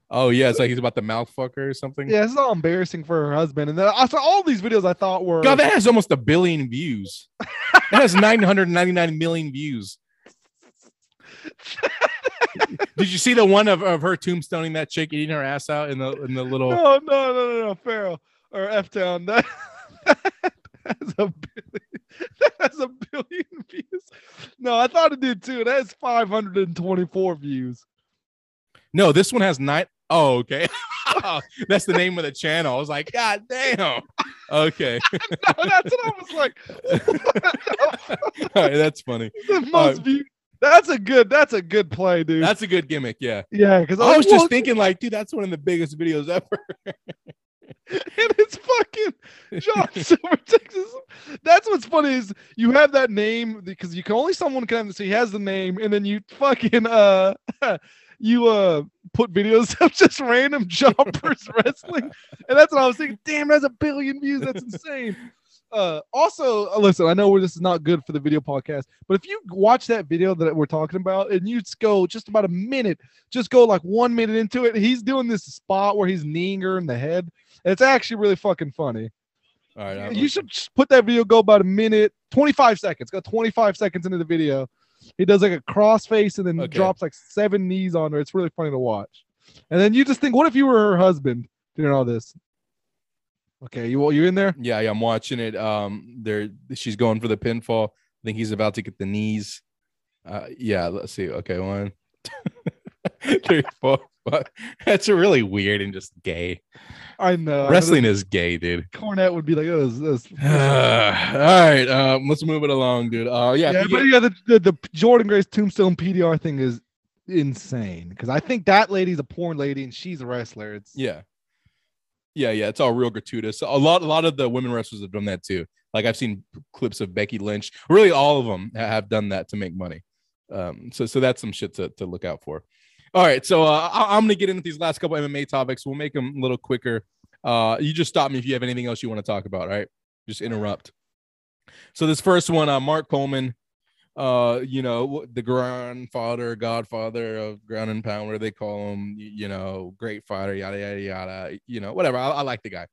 A: Oh yeah, it's like he's about the mouth fucker or something.
B: Yeah, is all embarrassing for her husband. And then I saw all these videos I thought were
A: God, that has almost a billion views. that has *laughs* 999 million views. *laughs* Did you see the one of, of her tombstoning that chick eating her ass out in the in the little
B: no, no, no, no, no, Pharaoh or F Town. *laughs* That, that has a billion, that has a billion views. No, I thought it did too. It has 524 views.
A: No, this one has nine. Oh, okay. *laughs* that's the name of the channel. I was like, God damn. Okay.
B: no, that's what I was like.
A: All right, that's funny.
B: The most
A: Uh,
B: views. That's a good. That's a good play, dude.
A: That's a good gimmick. Yeah.
B: yeah, because
A: I was just thinking, like, dude, that's one of the biggest videos ever. *laughs*
B: and it's fucking John *laughs* Silver, Texas. That's what's funny is you have that name because you can only someone can have. So he has the name, and then you fucking uh *laughs* you uh put videos of just random jumpers wrestling, and that's what I was thinking. Damn, that's a billion views. That's insane. Uh, also, uh, listen, I know where this is not good for the video podcast, but if you watch that video that we're talking about and you just go just about a minute, just go like one minute into it, he's doing this spot where he's kneeing her in the head. It's actually really fucking funny.
A: All right. I'm-
B: You should put that video go about a minute, 25 seconds. Go 25 seconds into the video. He does like a cross face and then
A: Okay.
B: drops like seven knees on her. It's really funny to watch. And then you just think, what if you were her husband doing all this? Okay, you you in there?
A: Yeah, yeah, I'm watching it. Um, there, she's going for the pinfall. I think he's about to get the knees. Uh, yeah, let's see. Okay, one, *laughs* three, four, five. *laughs* That's really weird and just gay.
B: I know.
A: Wrestling is gay, dude.
B: Cornette would be like, oh, this, this. *sighs*
A: all right, um, let's move it along, dude. Uh, yeah,
B: yeah, but
A: get-
B: yeah, the, the, the Jordynne Grace Tombstone PDR thing is insane because I think that lady's a porn lady and she's a wrestler. It's
A: yeah, yeah, yeah. It's all real gratuitous. A lot, a lot of the women wrestlers have done that too. Like I've seen clips of Becky Lynch. Really, all of them have done that to make money. Um, so, so that's some shit to, to look out for. All right, so uh, I- I'm gonna get into these last couple MMA topics. We'll make them a little quicker. Uh, you just stop me if you have anything else you want to talk about. All right, just interrupt. So this first one, uh, Mark Coleman, uh, you know, the grandfather, godfather of ground and pound, whatever they call him, you know, great fighter, yada yada yada, you know, whatever. I, I like the guy.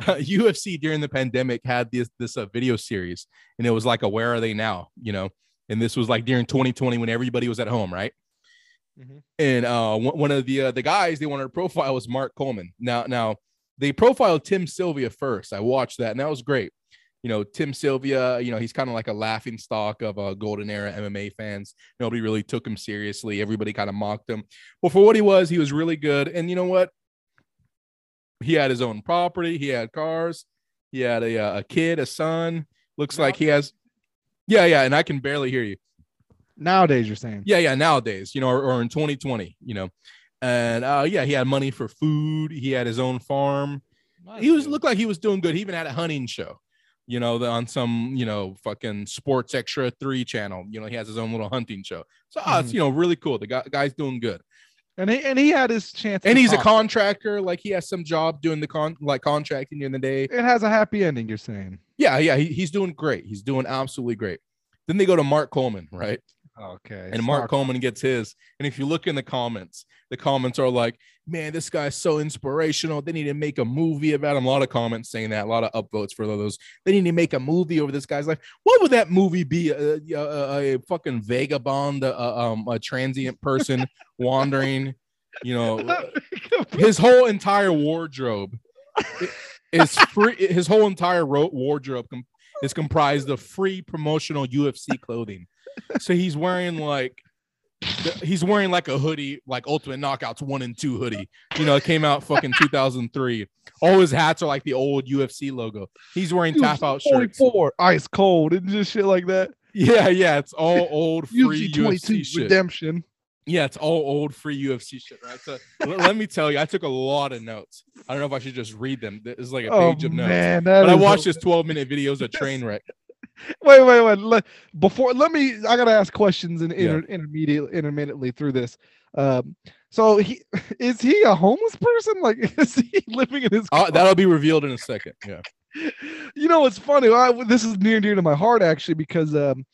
A: *laughs* UFC during the pandemic had this this uh, video series, and it was like a "Where Are They Now?" You know, and this was like during 2020 when everybody was at home, right?
B: Mhm.
A: And uh, one one of the uh, the guys they wanted to profile was Mark Coleman. Now, now they profiled Tim Sylvia first. I watched that, and that was great. You know, Tim Sylvia, you know, he's kind of like a laughing stock of uh, golden era MMA fans. Nobody really took him seriously. Everybody kind of mocked him. But for what he was, he was really good. And you know what? He had his own property. He had cars. He had a, uh, a kid, a son. Looks like he has. Yeah, yeah. And I can barely hear you.
B: nowadays you're saying.
A: Yeah, yeah. Nowadays, you know, or, or in 2020, you know, and uh, yeah, he had money for food. He had his own farm. He was looked like he was doing good. He even had a hunting show, you know, the, on some you know fucking Sports Extra three channel. You know, he has his own little hunting show. So ah, it's
B: Mhm.
A: you know really cool. The guy, guy's doing good,
B: And he and he had his chance.
A: and he's a contractor. Like he has some job doing the con like contracting during the day.
B: It has a happy ending. You're saying.
A: Yeah, yeah. He, he's doing great. He's doing absolutely great. Then they go to Mark Coleman, right?
B: Okay.
A: and Mark Coleman gets his. And if you look in the comments, the comments are like, "Man, this guy's so inspirational. They need to make a movie about him." A lot of comments saying that. A lot of upvotes for those. They need to make a movie over this guy's life. What would that movie be? A, a, a, fucking vagabond, a, a, um, a transient person *laughs* wandering. You know, *laughs* *laughs* his whole entire wardrobe is free. His whole entire ro- wardrobe is comprised of free promotional UFC clothing. So he's wearing like he's wearing like a hoodie, like Ultimate Knockouts one and two hoodie. You know, it came out fucking *laughs* 2003. All his hats are like the old UFC logo. He's wearing tap out shirts.
B: 44, ice cold, and just shit like that.
A: Yeah, yeah, it's all *laughs* old free
B: UFC
A: UFC shit.
B: redemption.
A: Yeah, it's all old free UFC shit, right? So let me tell you, I took a lot of notes. I don't know if I should just read them. It's like a
B: Oh
A: page of notes.
B: man,
A: But I watched this 12 minute video. It was a train wreck.
B: Wait, wait, wait. Let, before, let me. I gotta ask questions in, inter, intermediate, intermittently through this. Um, so he *laughs* is he a homeless person? Like, *laughs* is he living in his?
A: Uh, that'll be revealed in a second. Yeah. *laughs*
B: you know, it's funny. I, this is near and dear to my heart actually because, um,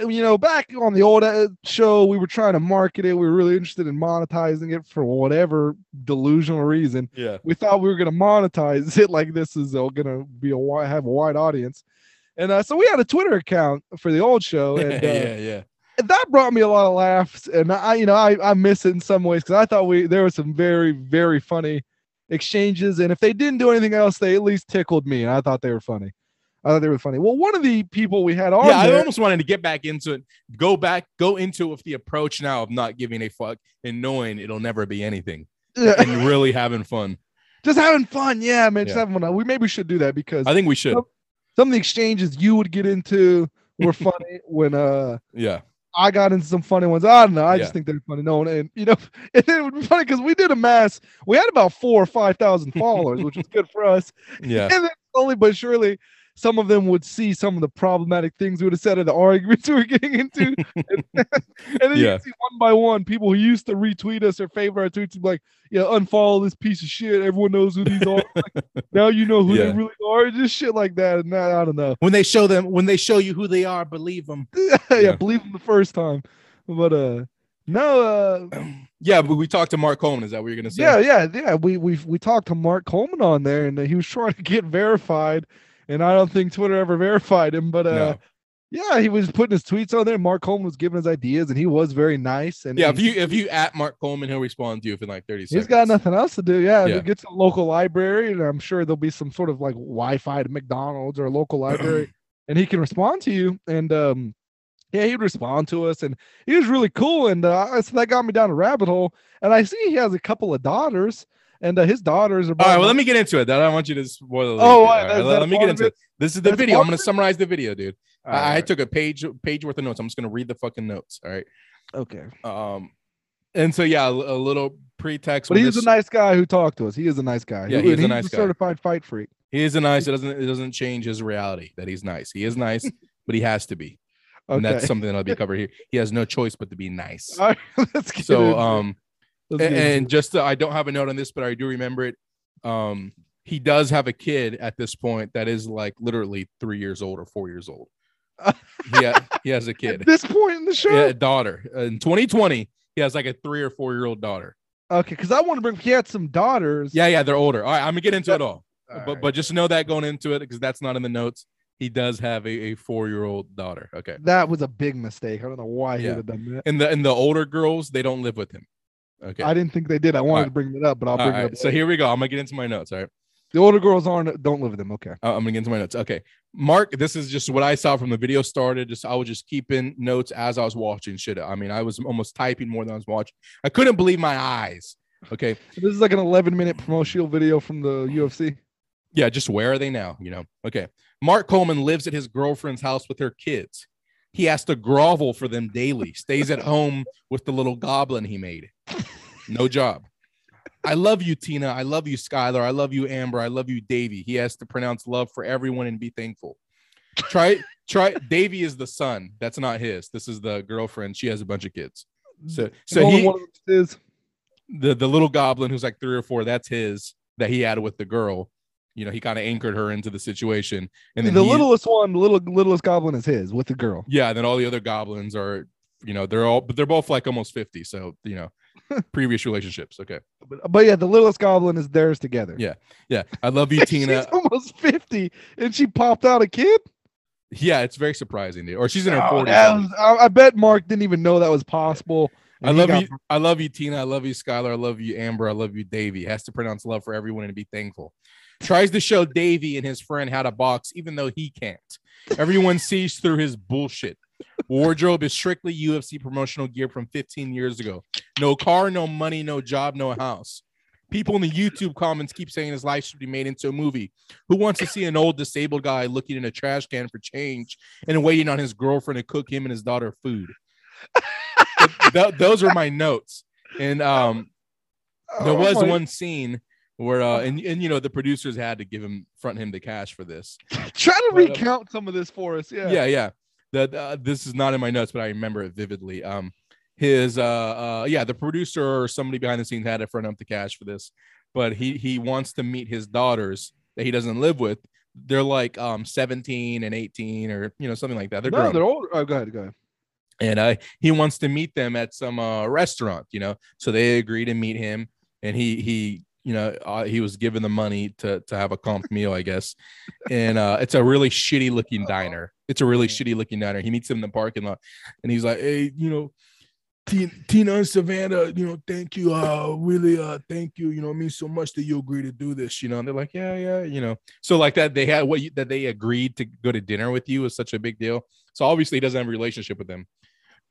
B: you know, back on the old uh, show, we were trying to market it. We were really interested in monetizing it for whatever delusional reason.
A: Yeah.
B: We thought we were going to monetize it like this is going to be a have a wide audience, and uh, so we had a Twitter account for the old show, *laughs* and uh,
A: yeah. Yeah.
B: that brought me a lot of laughs and i you know i, I miss it in some ways because i thought we there were some very very funny exchanges and if they didn't do anything else they at least tickled me and i thought they were funny i thought they were funny well one of the people we had on
A: Yeah. I almost wanted to get back into it, go back, go into it with the approach now of not giving a fuck and knowing it'll never be anything and really having fun.
B: just having fun yeah man just
A: Yeah.
B: having fun we maybe should do that because
A: I think we should.
B: Some of the exchanges you would get into were *laughs* funny when uh
A: Yeah.
B: I got into some funny ones. I don't know. I
A: Yeah.
B: just think they're funny. No, and you know, *laughs* and then it would be funny because we did a mass. We had about four or five thousand followers, which was good for us.
A: Yeah. *laughs*
B: And then slowly but surely, some of them would see some of the problematic things we would have said in the arguments *laughs* we were getting into. and, and then you *laughs*
A: Yeah.
B: can see one by one people who used to retweet us or favor our tweets, be like, yeah, unfollow this piece of shit. Everyone knows who these are. Like, *laughs* now you know who
A: Yeah.
B: they really are. Just shit like that. And that, I don't know.
A: When they show them, when they show you who they are, believe them.
B: yeah,
A: Yeah.
B: believe them the first time. But uh no, uh *clears throat*
A: Yeah, but we talked to Mark Coleman. Is that what you're gonna say?
B: Yeah, yeah, yeah. We we we talked to Mark Coleman on there, and uh, he was trying to get verified, and I don't think Twitter ever *laughs* verified him. But uh,
A: No.
B: yeah, he was putting his tweets on there. Mark Coleman was giving his ideas, and he was very nice. And
A: Yeah. If you if you at Mark Coleman, he'll respond to you in like 30 seconds.
B: he's got nothing else to do. Yeah,
A: Yeah.
B: he gets a local library, and I'm sure there'll be some sort of like Wi-Fi to McDonald's or a local *clears throat* library, and he can respond to you. And um, yeah, he'd respond to us, and he was really cool. And uh, so that got me down a rabbit hole. And I see he has a couple of daughters, and uh, his daughters are.
A: All right, well, let me get into it. That I don't want you to spoil the
B: Oh?
A: All right,
B: Is
A: let, me get into
B: it?
A: it. This is the
B: That's
A: video. I'm
B: gonna
A: summarize the video, dude. I, I
B: Alright,
A: took a page page worth of notes. I'm just going to read the fucking notes. All right.
B: okay,
A: Um, and so yeah, a, a little pretext.
B: but he's
A: this-
B: a nice guy who talked to us. He is a nice guy.
A: Yeah, he is
B: and
A: a
B: he's
A: nice guy.
B: certified fight freak.
A: He is a nice. It doesn't. It doesn't change his reality that he's nice. He is nice, *laughs* but he has to be, and
B: Okay,
A: that's something that'll be covered here. He has no choice but to be nice.
B: All right, *laughs* let's get
A: So
B: into it.
A: um, and just to, I don't have a note on this, but I do remember it. Um, he does have a kid at this point that is like literally three years old or four years old. he, ha- he has a *laughs* kid at
B: this point in the show,
A: yeah, daughter. In 2020, he has like a three or four year old daughter.
B: okay, because I want to bring. He had some daughters.
A: Yeah, yeah, they're older. All right, I'm gonna get into it all,
B: All
A: but
B: right.
A: but just know that going into it because that's not in the notes. He does have a, a four year old daughter. Okay,
B: that was a big mistake. I don't know why he
A: Yeah.
B: would have done that.
A: and the and the older girls they don't live with him. Okay.
B: I didn't think they did. I wanted
A: right.
B: to bring it up, but I'll
A: All
B: bring
A: right,
B: it up.
A: So here we go. I'm gonna get into my notes. All right.
B: the older girls aren't don't live with them. Okay.
A: Uh, I'm gonna get into my notes. Okay, Mark, this is just what I saw from the video started. Just I was just keeping notes as I was watching shit. I mean, I was almost typing more than I was watching. I couldn't believe my eyes. Okay,
B: This is like an 11 minute promotional video from the UFC.
A: yeah, just where are they now? You know. Okay, Mark Coleman lives at his girlfriend's house with her kids. He has to grovel for them daily. Stays at home with the little goblin he made. No job. I love you, Tina. I love you, Skylar. I love you, Amber. I love you, Davy. He has to pronounce love for everyone and be thankful. Try, try. Davy is the son. That's not his. This is the girlfriend. She has a bunch of kids. So, so he,
B: one of them is
A: the the little goblin who's like three or four. That's his that he had with the girl. You know, he kind of anchored her into the situation, and then
B: the
A: he-
B: littlest one, the little littlest goblin is his with the girl.
A: Yeah, and then all the other goblins are, you know, they're all, but they're both like almost fifty. So you know, previous relationships. Okay.
B: But, but yeah, the littlest goblin is theirs together.
A: Yeah. Yeah, I love you, *laughs* Tina.
B: She's almost 50 and she popped out a kid.
A: Yeah, it's very surprising, dude. Or she's in her
B: Oh,
A: forties.
B: was- I, I bet Mark didn't even know that was possible.
A: I love
B: got-
A: you. I love you, Tina. I love you, Skylar. I love you, Amber. I love you, Davy. Has to pronounce love for everyone and be thankful. Tries to show Davy and his friend how to box, even though he can't. Everyone sees through his bullshit. Wardrobe is strictly UFC promotional gear from 15 years ago. No car, no money, no job, no house. People in the YouTube comments keep saying his life should be made into a movie. Who wants to see an old disabled guy looking in a trash can for change and waiting on his girlfriend to cook him and his daughter food? th- those are my notes. And um, there
B: Oh
A: was
B: my-
A: one scene where uh, and and you know the producers had to give him front him the cash for this.
B: Try to
A: But, uh,
B: recount some of this for us. Yeah.
A: Yeah, yeah. That uh, this is not in my notes, but I remember it vividly. Um, his uh, uh, yeah, the producer or somebody behind the scenes had to front up the cash for this, but he he wants to meet his daughters that he doesn't live with. They're like um 17 and 18 or you know something like that. They're
B: No,
A: grown.
B: they're old. Oh, go ahead. Go ahead.
A: and uh, he wants to meet them at some uh, restaurant, you know. So they agree to meet him, and he he you know uh, he was given the money to to have a comp meal, I guess. And uh, it's a really shitty looking diner. It's a really shitty looking diner. He meets him in the parking lot, and he's like, "Hey, you know." Tina, Tina and Savannah, you know, thank you. Uh, really, uh, thank you. You know, it means so much that you agree to do this. You know, and they're like, yeah, yeah, you know. So like that, they had what you, that they agreed to go to dinner with you is such a big deal. So obviously, he doesn't have a relationship with them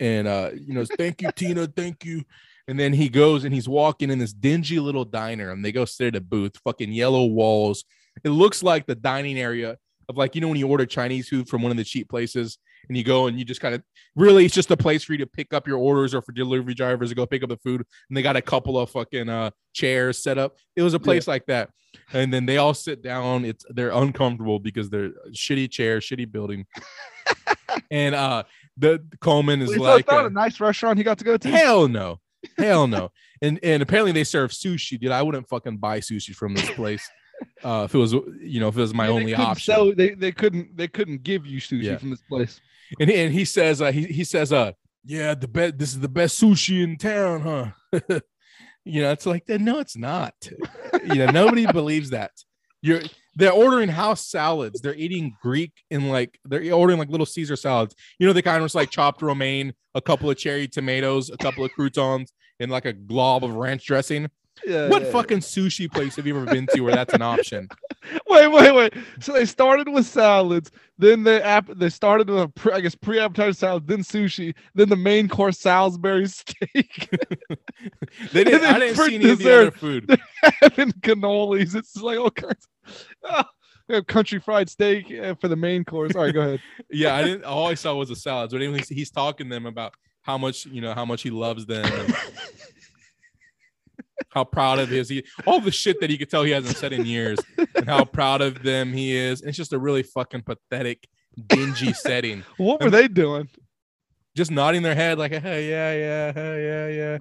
A: and uh you know thank you tina thank you and then he goes and he's walking in this dingy little diner. And they go sit at a booth fucking yellow walls. It looks like the dining area of like you know when you order chinese food from one of the cheap places and you go and you just kind of really it's just a place for you to pick up your orders or for delivery drivers to go pick up the food. And they got a couple of fucking uh chairs set up. It was a place like that. And then they all sit down. It's they're uncomfortable because they're shitty chairs shitty building. *laughs* And uh the coleman is
B: So
A: like
B: not
A: uh,
B: a nice restaurant he got to go to.
A: Hell no. Hell no. And and apparently they serve sushi, dude. I wouldn't fucking buy sushi from this place. *laughs* Uh if it was you know, if it was my
B: Yeah,
A: only option.
B: So they, they couldn't they couldn't give you sushi
A: Yeah.
B: from this place.
A: and, he, and he says uh he, he says uh yeah, the best this is the best sushi in town, huh? *laughs* you know, it's like no, it's not. you know, nobody *laughs* believes that. You're they're ordering house salads. They're eating Greek and like they're ordering like little Caesar salads. You know, the kind of like chopped romaine, a couple of cherry tomatoes, a couple of croutons, and like a glob of ranch dressing.
B: Yeah.
A: What
B: yeah,
A: fucking sushi place have you ever been to where that's an option? *laughs*
B: Wait, wait, wait. So they started with salads, then they app they started with a pre, I guess pre-appetizer salad, then sushi, then the main course Salisbury *laughs* steak,
A: They didn't. *laughs* I didn't see any of the other food.
B: having cannolis. It's like all kinds. *laughs* We have country fried steak uh, for the main course. All right, go ahead. *laughs*
A: Yeah, I didn't. All I saw was the salads. But anyway, he's talking to them about how much you know, how much he loves them, *laughs* how proud of his he all the shit that he could tell he hasn't said in years, and how proud of them he is. And it's just a really fucking pathetic, dingy setting.
B: What were they doing?
A: Just nodding their head like, hey, yeah, yeah, hey, yeah, yeah.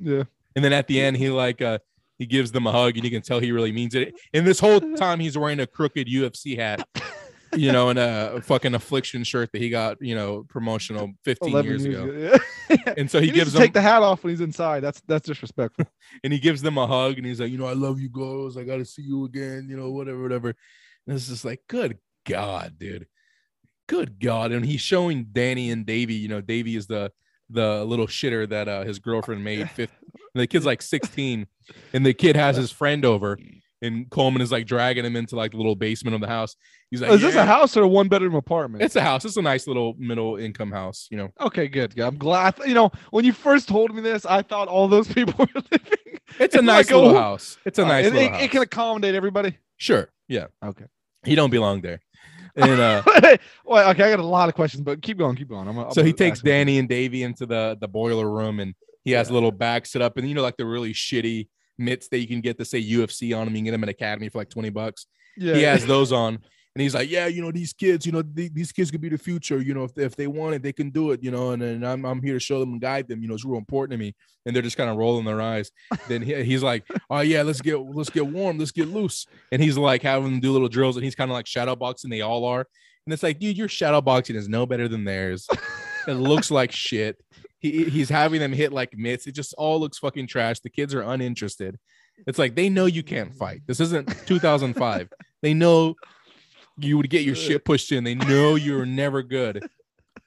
B: Yeah.
A: And then at the end, he like uh he gives them a hug, and you can tell he really means it. And this whole *laughs* time, he's wearing a crooked UFC hat, *laughs* you know, and a fucking affliction shirt that he got, you know, promotional 15
B: 11
A: years ago.
B: Yeah.
A: And so he,
B: He,
A: gives them
B: take the hat off when he's inside. That's that's disrespectful. *laughs*
A: and he gives them a hug, and he's like, you know, I love you, girls. I got to see you again, you know, whatever, whatever. And it's just like, good God, dude, good God. And he's showing Danny and Davy. You know, Davy is the the little shitter that uh, his girlfriend made. Fifth, and the kid's like 16, and the kid has his friend over, and Coleman is like dragging him into like the little basement of the house. He's like,
B: is this a house or a one bedroom apartment?
A: It's a house. It's a nice little middle income house. You know,
B: okay, good. I'm glad. You know, when you first told me this, I thought all those *laughs* people were living.
A: it's a nice
B: like
A: little
B: wo-
A: house. It's a nice
B: it,
A: little
B: it,
A: house.
B: it can accommodate everybody.
A: sure, yeah.
B: Okay.
A: He don't belong there. And uh, *laughs*
B: well, okay, I got a lot of questions, but keep going, keep going. I'm, I'm
A: so he takes. Danny and Davy into the the boiler room, and he has a little bag set up, and you know, like the really shitty mitts that you can get to say UFC on them. You can get them at Academy for like twenty bucks.
B: Yeah,
A: He has those on, and he's like, "Yeah, you know, these kids, you know, th- these kids could be the future. You know, if they, if they want it, they can do it. You know, and, and I'm I'm here to show them and guide them. You know, it's real important to me." And they're just kind of rolling their eyes. *laughs* then he, he's like, "Oh yeah, let's get let's get warm, let's get loose." And he's like having them do little drills, and he's kind of like shadow boxing. They all are, and it's like, dude, your shadow boxing is no better than theirs. it looks like shit. He he's having them hit like mitts. It just all looks fucking trash. The kids are uninterested. It's like they know you can't fight. This isn't 2005. *laughs* they know you would get your shit pushed in. They know you're never good.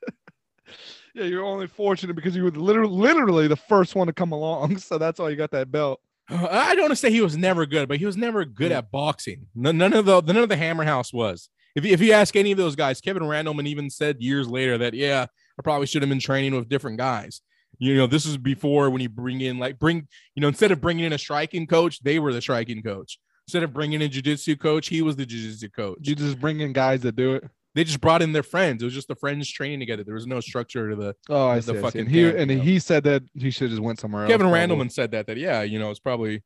A: *laughs*
B: yeah, you're only fortunate because you were literally, literally the first one to come along, *laughs* so that's why you got that belt. *sighs*
A: I don't want to say he was never good, but he was never good
B: Yeah.
A: at boxing. None, none of the none of the Hammer House was. If you, if you ask any of those guys, Kevin Randleman even said years later that yeah, I probably should have been training with different guys. You know, this is before when you bring in like bring you know instead of bringing in a striking coach, they were the striking coach. Instead of bringing in a jiu-jitsu coach, he was the jiu-jitsu coach.
B: You just bring in guys that do it.
A: They just brought in their friends. It was just the friends training together. There was no structure to the.
B: Oh, I
A: The
B: see. I see.
A: fucking
B: And he
A: camp,
B: and
A: you know.
B: he said that he should have just went somewhere
A: Kevin
B: else. probably.
A: Randleman said that. That yeah, you know, it's probably,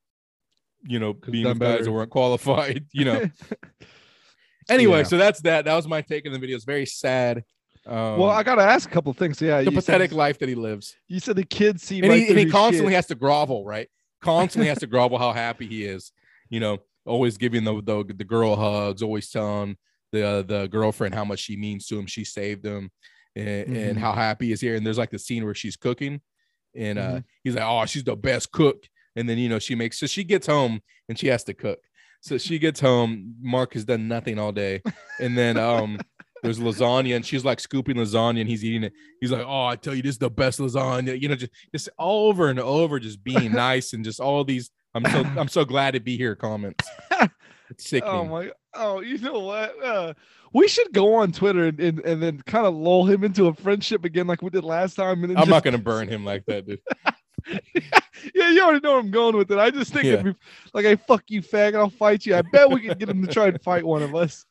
A: you know, being with guys that weren't qualified. You know. *laughs* anyway,
B: Yeah.
A: so that's that. That was my take on the video. It's very sad. Um,
B: well, I gotta ask a couple things. Yeah,
A: the pathetic
B: said,
A: life that he lives,
B: you said the kids see
A: and
B: right
A: he, and he constantly
B: shit.
A: has to grovel, right? Constantly has to *laughs* grovel how happy he is. You know, always giving the the, the girl hugs, always telling the uh, the girlfriend how much she means to him. She saved him, and, and
B: Mhm.
A: how happy he is here. And there's like the scene where she's cooking, and uh,
B: Mhm.
A: he's like, "Oh, she's the best cook." And then you know she makes so she gets home and she has to cook. So she gets home. Mark has done nothing all day, and then um. *laughs* There's lasagna, and she's like scooping lasagna, and he's eating it. He's like, "Oh, I tell you, this is the best lasagna." You know, just just over and over, just being *laughs* nice, and just all these. I'm so I'm so glad to be here. Comments. *laughs* It's sickening.
B: Oh my! Oh, you know what? Uh, we should go on Twitter and, and, and then kind of lull him into a friendship again, like we did last time. And
A: I'm not gonna burn him like that, dude. *laughs*
B: yeah, you already know where I'm going with it. I just think
A: Yeah.
B: it'd be like, "Hey, fuck you, faggot! I'll fight you." I bet we could get him to try and fight one of us.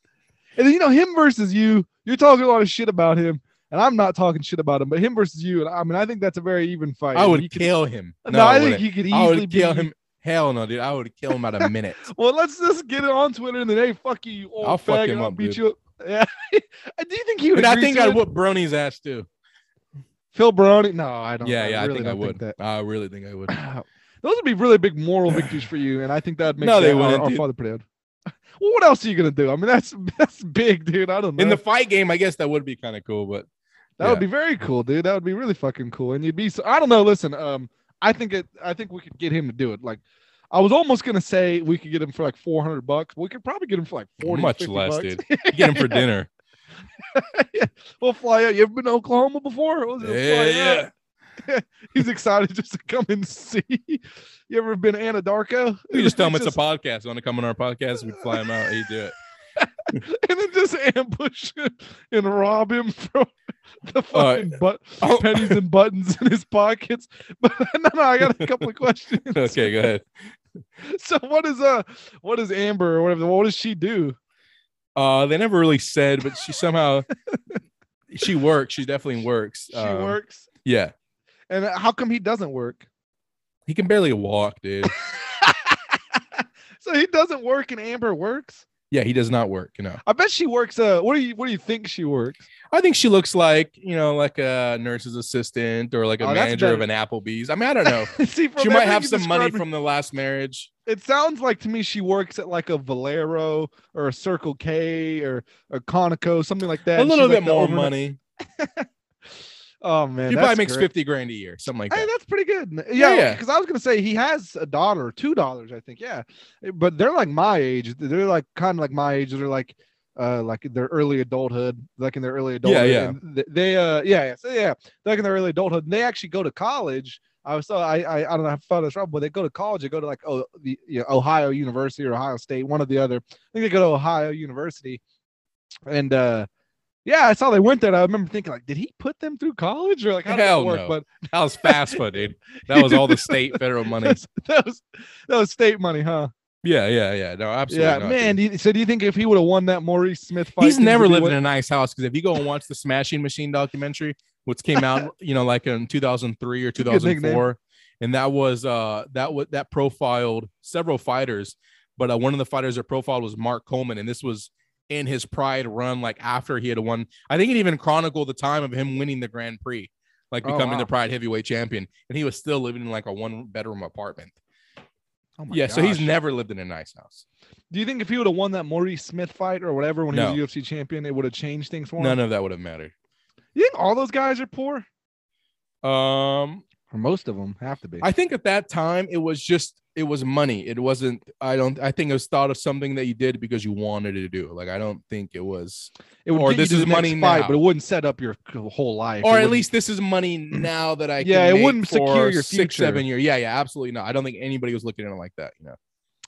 B: And then you know him versus you. You're talking a lot of shit about him, and I'm not talking shit about him. But him versus you, and I mean, I think that's a very even fight.
A: I would
B: you could-
A: kill him.
B: No, I think
A: wouldn't.
B: he could
A: I
B: easily
A: would kill
B: be-
A: him. Hell no, dude. I would kill him at a minute.
B: Well, let's just get it on Twitter and then, hey, fuck you, you old
A: I'll fuck him
B: I'll
A: up,
B: beat
A: dude.
B: you up. *laughs* Yeah. Do you think he would?
A: I think I'd
B: it?
A: whoop Baroni's ass too.
B: Phil Baroni? No, I don't.
A: Yeah, yeah. I
B: really
A: think I would.
B: that.
A: I really think I would. *clears throat*
B: Those would be really big moral victories for you, and I think that'd make
A: No, they
B: that- our-
A: wouldn't,
B: our,
A: dude.
B: father pretty proud. Well, what else are you gonna do? I mean, that's that's big, dude. I don't know.
A: In the fight game, I guess that would be kind of cool, but
B: that would be very cool, dude. That would be really fucking cool. And you'd be so. I don't know. Listen, um, I think it. I think we could get him to do it. Like, I was almost gonna say we could get him for like four hundred bucks. We could probably get him for like forty.
A: much
B: 50
A: less,
B: bucks.
A: dude. *laughs* Get him for dinner. *laughs*
B: We'll fly out. You ever been to Oklahoma before? We'll just fly
A: Yeah, yeah. *laughs*
B: He's excited just to come and see. You ever been Anadarko?
A: We just tell him it's *laughs*
B: Just-
A: a podcast. Want to come on our podcast? We fly him out. He'd do it. *laughs*
B: and then just ambush him and rob him from the fucking but
A: Oh.
B: pennies and buttons in his pockets. But no, no, I got a couple of questions.
A: Okay, go ahead.
B: So what is uh what is Amber or whatever? What does she do?
A: Uh, they never really said, but she somehow she works. She definitely works.
B: She
A: Um,
B: works.
A: Yeah,
B: And how come he doesn't work?
A: he can barely walk, dude. *laughs*
B: so he doesn't work and Amber works?
A: Yeah, he does not work. You know,
B: I bet she works uh what do you what do you think she works?
A: I think she looks like you know, like a nurse's assistant or like a
B: Oh,
A: manager of an Applebee's. I mean, I don't know. *laughs*
B: See,
A: she might have some money from the last marriage.
B: it sounds like to me she works at like a Valero or a Circle K or a Conoco, something like that.
A: a little bit
B: like
A: more money. *laughs*
B: Oh man,
A: He probably makes
B: great.
A: fifty grand a year, something like that.
B: Hey,
A: that.
B: that's pretty good.
A: Yeah,
B: Yeah,
A: yeah.
B: Because I was gonna say he has a daughter, two daughters, I think. Yeah, but they're like my age. They're like kind of like my age. They're like, uh, like their early adulthood, like in their early adulthood.
A: yeah.
B: and They, uh, yeah, yeah, so yeah, like in their early adulthood. And they actually go to college. I was so I I, I don't know how far that's wrong, but they go to college. They go to like oh the you know, Ohio University or Ohio State, one or the other. I think they go to Ohio University, and uh. Yeah, I saw they went there. and I remember thinking, like, did he put them through college or like how did
A: Hell
B: that work?
A: no.
B: But
A: That was FAFSA, dude. *laughs* That was all the state federal money.
B: That was that was state money, huh?
A: Yeah, yeah, yeah. No, absolutely.
B: yeah,
A: not,
B: man.
A: dude.
B: Do you, so do you think if he would have won that Maurice Smith fight,
A: He's never
B: would
A: lived in a nice house because if you go and watch the Smashing Machine documentary, which came out, *laughs* you know, like in 2003 or
B: a good nickname.
A: 2004, and that was uh that was that profiled several fighters, but uh, one of the fighters that profiled was Mark Coleman, and this was in his pride run, like after he had won. I think it even chronicled the time of him winning the Grand Prix, like
B: Oh,
A: becoming
B: wow.
A: the Pride heavyweight champion, and he was still living in like a one bedroom apartment.
B: Oh my
A: yeah, so he's never lived in a nice house.
B: Do you think if he would have won that Maurice Smith fight or whatever when
A: No.
B: he was UFC champion, it would have changed things for him?
A: None of that would have mattered.
B: You think all those guys are poor?
A: Um,
B: Or most of them have to be.
A: I think at that time it was just it was money. It wasn't. I don't. I think it was thought of something that you did because you wanted to do. Like I don't think it was.
B: it would
A: or this is money
B: fight,
A: now.
B: but it wouldn't set up your whole life.
A: Or at least this is money now that I. Can
B: Yeah, it wouldn't secure your
A: six,
B: future.
A: seven year. Yeah, yeah, absolutely not. I don't think anybody was looking at it like that. You know.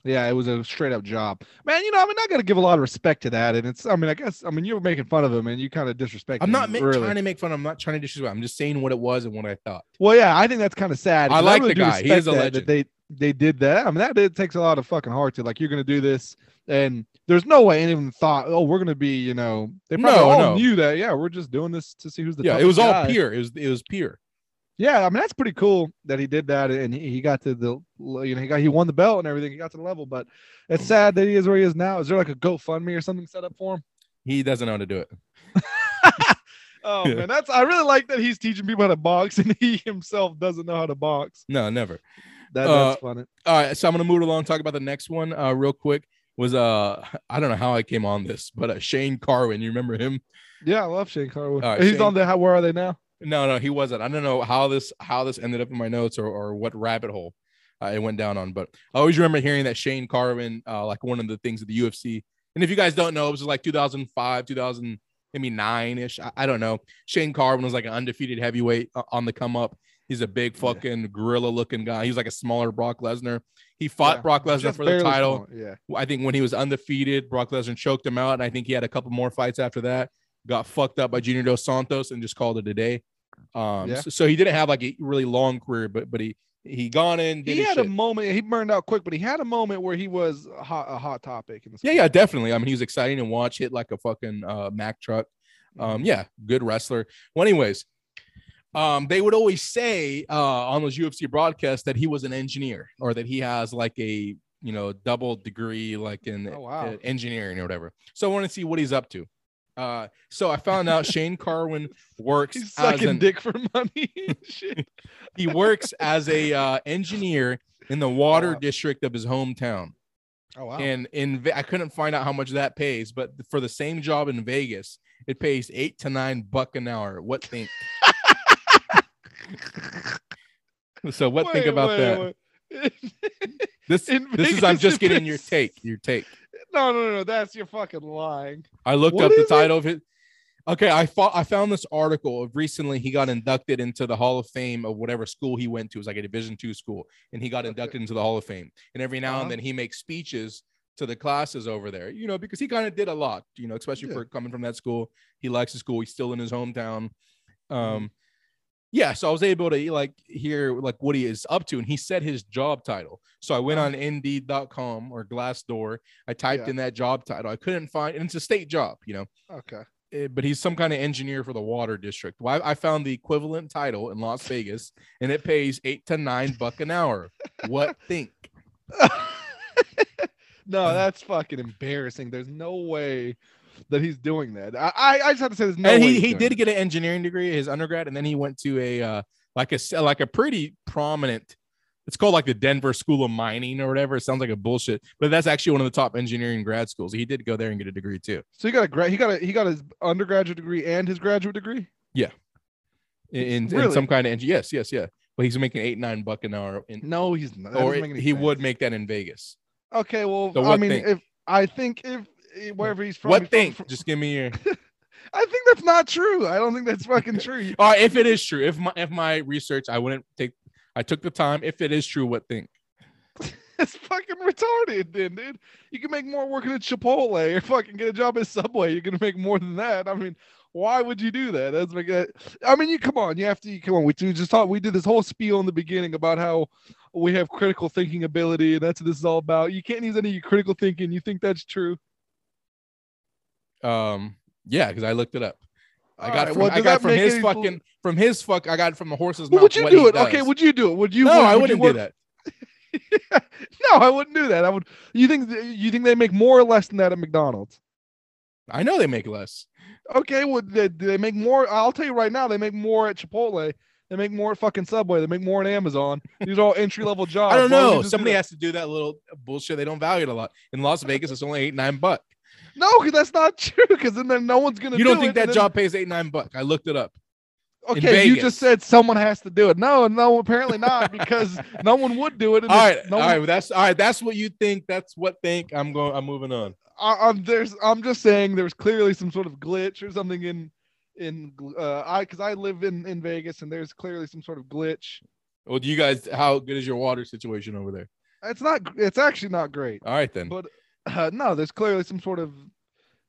B: Yeah, it was a straight up job, man. You know, I mean, I got to give a lot of respect to that, and it's. I mean, I guess. I mean, you were making fun of him, and you kind of disrespect.
A: I'm not ma-
B: really.
A: trying to make fun. Of him. I'm not trying to disrespect. I'm just saying what it was and what I thought.
B: Well, yeah, I think that's kind of sad.
A: I like
B: really
A: the guy. He is a
B: that-
A: legend.
B: That they they did that. I mean, that it takes a lot of fucking heart to like. You're gonna do this. and there's no way anyone thought, oh, we're gonna be, you know, they probably
A: No,
B: all
A: no.
B: knew that. Yeah, we're just doing this to see who's the
A: yeah, it was all
B: guy.
A: pure. It was it was pure.
B: Yeah, I mean that's pretty cool that he did that, and he, he got to the, you know, he got he won the belt and everything. He got to the level, but it's mm. sad that he is where he is now. Is there like a GoFundMe or something set up for him?
A: He doesn't know how to do it. *laughs*
B: Oh man, that's I really like that he's teaching people how to box, *laughs* and he himself doesn't know how to box.
A: No, never.
B: That,
A: Uh,
B: funny.
A: All right, so I'm gonna move along. Talk about the next one, uh, real quick. Was uh, *laughs* I don't know how I came on this, but uh, Shane Carwin. You remember him?
B: Yeah, I love Shane Carwin.
A: right,
B: he's
A: Shane-
B: on the. How, where are they now?
A: No, no, he wasn't. I don't know how this how this ended up in my notes or or what rabbit hole uh, it went down on, but I always remember hearing that Shane Carwin, uh, like one of the things of the UFC. And if you guys don't know, it was like 2005, 2000, maybe nine ish. I, I don't know. Shane Carwin was like an undefeated heavyweight uh, on the come up. He's a big
B: Yeah.
A: fucking gorilla looking guy. He's like a smaller Brock Lesnar. He fought
B: Yeah,
A: Brock Lesnar for the title.
B: small, Yeah.
A: I think when he was undefeated, Brock Lesnar choked him out, and I think he had a couple more fights after that. Got fucked up by Junior Dos Santos and just called it a day. Um,
B: Yeah.
A: so, so he didn't have like a really long career, but but he he gone in. Did
B: He had a moment. He burned out quick, but he had a moment where he was a hot, a hot topic. In the
A: yeah, yeah, definitely. I mean, he was exciting to watch. Hit like a fucking uh, Mack truck. Um, yeah, good wrestler. Well, anyways, um, they would always say uh, on those UFC broadcasts that he was an engineer or that he has like a you know double degree like in
B: Oh, wow.
A: uh, engineering or whatever. So I want to see what he's up to. Uh, so I found out Shane Carwin works
B: He's
A: as
B: sucking
A: an,
B: dick for money. *laughs*
A: He works as a uh, engineer in the water
B: Wow.
A: district of his hometown.
B: Oh wow.
A: And in I couldn't find out how much that pays, but for the same job in Vegas, it pays eight to nine buck an hour. What think? *laughs* *laughs* so what think about
B: wait,
A: that?
B: wait. *laughs*
A: This *laughs*
B: in
A: this is I'm just getting your take. Your take.
B: no, no, no, no. That's you're fucking lying.
A: I looked
B: What
A: up the
B: is it?
A: title of it. Okay, I thought I found this article of recently he got inducted into the Hall of Fame of whatever school he went to. It was like a Division two school, and he got
B: Okay.
A: inducted into the Hall of Fame. And every now
B: Uh-huh.
A: and then he makes speeches to the classes over there, you know, because he kind of did a lot, you know, especially
B: Yeah.
A: for coming from that school. He likes the school. He's still in his hometown.
B: Mm-hmm.
A: Yeah, so I was able to like hear like what he is up to, and he said his job title. So I went
B: Uh-huh.
A: on Indeed.com or Glassdoor. I typed
B: Yeah.
A: in that job title. I couldn't find, and it's a state job, you know
B: Okay.
A: eh, but he's some kind of engineer for the water district. Well, I, I found the equivalent title in Las Vegas, and it pays eight to nine buck an hour. What *laughs* think? *laughs*
B: no, that's fucking embarrassing. There's no way that he's doing that. I, I, just have to say, there's no.
A: and he, he did
B: it.
A: get an engineering degree, his undergrad, and then he went to a uh, like a like a pretty prominent. It's called like the Denver School of Mining or whatever. It sounds like a bullshit, but that's actually one of the top engineering grad schools. He did go there and get a degree too.
B: So he got a gra- he got a he got his undergraduate degree and his graduate degree.
A: In, in, in some kind of engi- yes, yes, yeah. But he's making eight nine buck an hour, in,
B: No, he's not. That
A: or
B: any
A: he would make that in Vegas.
B: Okay, well,
A: So
B: I mean,
A: think?
B: if I think if Eh, wherever he's from,
A: what think?
B: from-
A: Just give me your. *laughs*
B: I think that's not true. I don't think that's fucking true.
A: All right, *laughs* uh, if it is true, if my if my research, I wouldn't take. I took the time. If it is true, what think? *laughs*
B: It's fucking retarded, then, dude. You can make more working at Chipotle or fucking get a job at Subway. You're gonna make more than that. I mean, why would you do that? That's like that. I mean, you come on. You have to you, come on. We do just talk. We did this whole spiel in the beginning about how we have critical thinking ability, and that's what this is all about. You can't use any of your critical thinking. You think that's true?
A: Um, yeah, because I looked it up. I
B: All
A: got
B: right,
A: from
B: well,
A: I got from his
B: any-
A: fucking from his fuck. I got it from the horse's mouth.
B: would you do it? Okay, would you do it? Would you?
A: no,
B: would,
A: I
B: would
A: wouldn't
B: you
A: do that. *laughs*
B: no, I wouldn't do that. I would. You think you think they make more or less than that at McDonald's?
A: I know they make less.
B: Okay, well, they, they make more. I'll tell you right now, they make more at Chipotle. They make more at fucking Subway. They make more at Amazon. These are all entry level jobs. *laughs*
A: I don't
B: would
A: know.
B: just do
A: Somebody has to do that little bullshit. They don't value it a lot. In Las Vegas, it's only eight nine buck.
B: No, because that's not true. Because then, no one's gonna.
A: You don't
B: do
A: think
B: it,
A: that
B: and then-
A: job pays eight nine buck? I looked it up.
B: Okay, you just said someone has to do it. No, no, apparently not *laughs* because no one would do it.
A: All
B: no
A: all
B: one-
A: right. That's all right. That's what you think. That's what think. I'm going. I'm moving on.
B: I, I'm there's I'm just saying there's clearly some sort of glitch or something in in uh I because I live in in Vegas and there's clearly some sort of glitch.
A: Well, do you guys? How good is your water situation over there?
B: It's not it's actually not great.
A: All right then.
B: But uh, no, there's clearly some sort of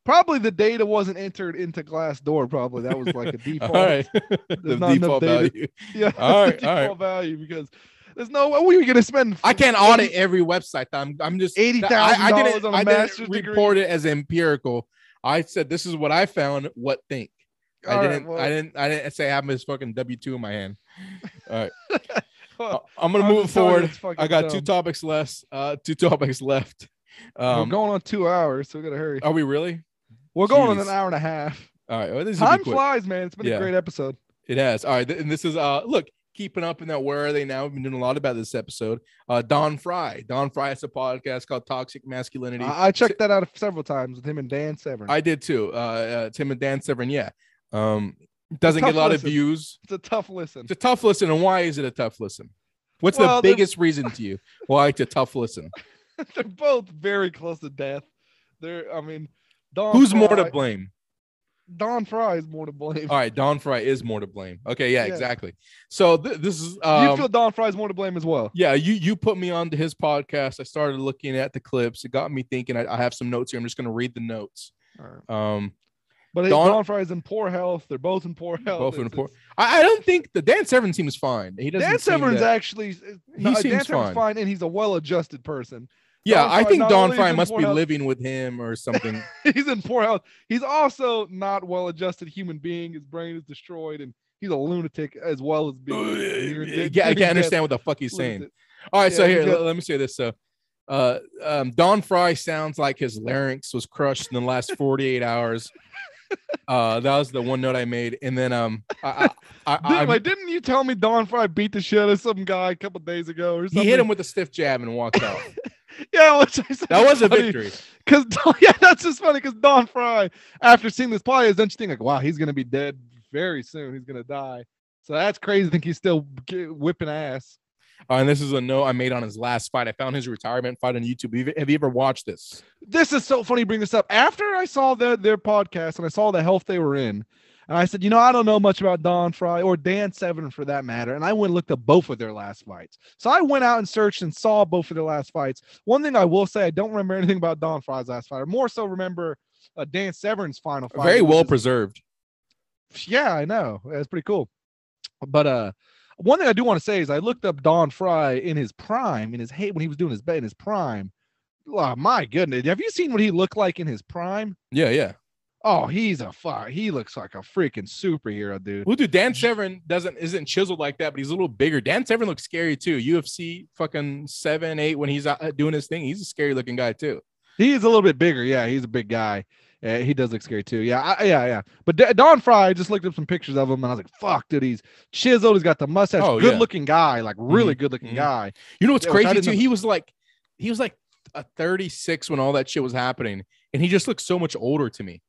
B: probably the data wasn't entered into Glassdoor. Probably that was like a *laughs* default.
A: All right. the
B: There's not enough
A: default value. *laughs*
B: Yeah,
A: All right, all right.
B: default value because There's no way we gonna spend.
A: I can't audit every website. I'm I'm just
B: eighty
A: I, I
B: dollars
A: didn't,
B: on a
A: I
B: master's
A: didn't
B: degree.
A: it as empirical. I said this is what I found. What think? I
B: All right,
A: didn't.
B: well,
A: I didn't. I didn't say I have his fucking W two in my hand. All right, *laughs*
B: well,
A: I'm gonna
B: I'm
A: move
B: just telling you
A: forward. I got two topics left. Uh, two topics left.
B: We're
A: Um,
B: going on two hours, so we gotta hurry.
A: are we really?
B: We're going on an hour and a half.
A: All right. Well, this
B: Time flies, man. It's been
A: Yeah.
B: a great episode.
A: It has. All right. And this is uh look, keeping up in that where are they now? We've been doing a lot about this episode. Uh Don Frye. Don Frye has a podcast called Toxic Masculinity. I,
B: I, I checked that out several times with him and Dan Severn.
A: I did too. Uh, uh Tim and Dan Severn, yeah. Um doesn't get a lot
B: listen.
A: of views.
B: it's a tough listen.
A: It's a tough listen. And why is it a tough listen? What's
B: Well,
A: the biggest reason to you why it's a tough listen? *laughs*
B: They're both very close to death. They're, I mean, Don.
A: Who's more to blame?
B: Don Frye is more to blame.
A: All right, Don Frye is more to blame. Okay, yeah,
B: Yeah.
A: exactly. So th- this is
B: you
A: um,
B: feel Don Frye is more to blame as well.
A: yeah you you put me onto his podcast i started looking at the clips it got me thinking i, I have some notes here i'm just going to read the notes um
B: But
A: Don-
B: Don, Frye is in poor health. They're both in poor health.
A: both in poor I, I don't think the dan severn seems fine he doesn't
B: Dan Severn's
A: that-
B: actually no,
A: seems
B: Dan Severn's
A: fine.
B: fine, and he's a well-adjusted person.
A: Yeah
B: Don
A: i
B: Frye
A: think don
B: frye
A: must be
B: health-
A: living with him or *laughs* something
B: he's in poor health. He's also not well-adjusted human being. His brain is destroyed, and he's a lunatic as well as being.
A: yeah i can't *laughs* understand what the fuck he's saying all right so here
B: got-
A: let, me say this so uh um don frye sounds like his larynx was crushed in the last 48 hours *laughs* uh that was the one note i made and then um i i, I,
B: Did,
A: I'm-
B: wait, didn't you tell me Don Frye beat the shit out of some guy a couple days ago or something?
A: he hit him with a stiff jab and walked out *laughs*
B: Yeah, which I said
A: that was a
B: funny.
A: victory
B: Because *laughs* yeah, that's just funny. Because Don Frye, after seeing this play, is don't you think like, wow, he's gonna be dead very soon. He's gonna die. So that's crazy. to think he's still whipping ass.
A: Uh, and this is a note I made on his last fight. I found his retirement fight on YouTube. Have you- ever watched this?
B: This is so funny. You bring this up after I saw their their podcast and I saw the health they were in, and I said, you know, I don't know much about Don Frye or Dan Severn for that matter. And I went and looked at both of their last fights. So I went out and searched and saw both of their last fights. One thing I will say, I don't remember *laughs* anything about Don Frye's last fight. I more so remember uh, Dan Severn's final fight.
A: Very well
B: is-
A: preserved.
B: Yeah, I know. That's pretty cool. But uh one thing I do want to say is I looked up Don Frye in his prime, in his hate when he was doing his bet in his prime. Oh, my goodness. Have you seen what he looked like in his prime?
A: Yeah, yeah.
B: Oh, he's a fuck. He looks like a freaking superhero, dude.
A: Well, dude, Dan Severn doesn't isn't chiseled like that, but he's a little bigger. Dan Severn looks scary too. UFC fucking seven, eight when he's out uh, doing his thing. He's a scary looking guy too.
B: He's a little bit bigger. Yeah, he's a big guy. Yeah, he does look scary too. Yeah, I, yeah, yeah. But D- Don Frye, I just looked up some pictures of him and I was like, fuck, dude, he's chiseled. He's got the mustache.
A: Oh,
B: good
A: yeah.
B: looking guy, like really good looking
A: mhm.
B: guy.
A: You know what's
B: Yeah,
A: crazy too?
B: know.
A: He was like, he was like a 36 when all that shit was happening, and he just looked so much older to me.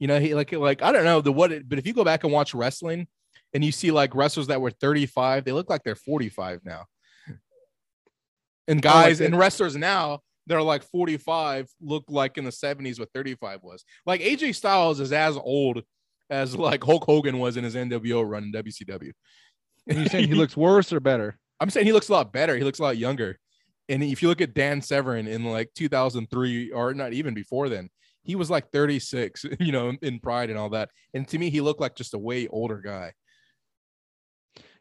A: You know, he like like I don't know the what, it, but if you go back and watch wrestling, and you see like wrestlers that were 35, they look like they're 45 now. And
B: Oh, like
A: guys and wrestlers now that are like 45 look like in the 70s what 35 was. Like AJ Styles is as old as like Hulk Hogan was in his NWO run in WCW.
B: And you saying he looks worse or better? *laughs*
A: I'm saying he looks a lot better. He looks a lot younger. And if you look at Dan Severn in like 2003 or not even before then, he was like 36, *laughs* you know, in pride and all that. And to me, he looked like just a way older guy.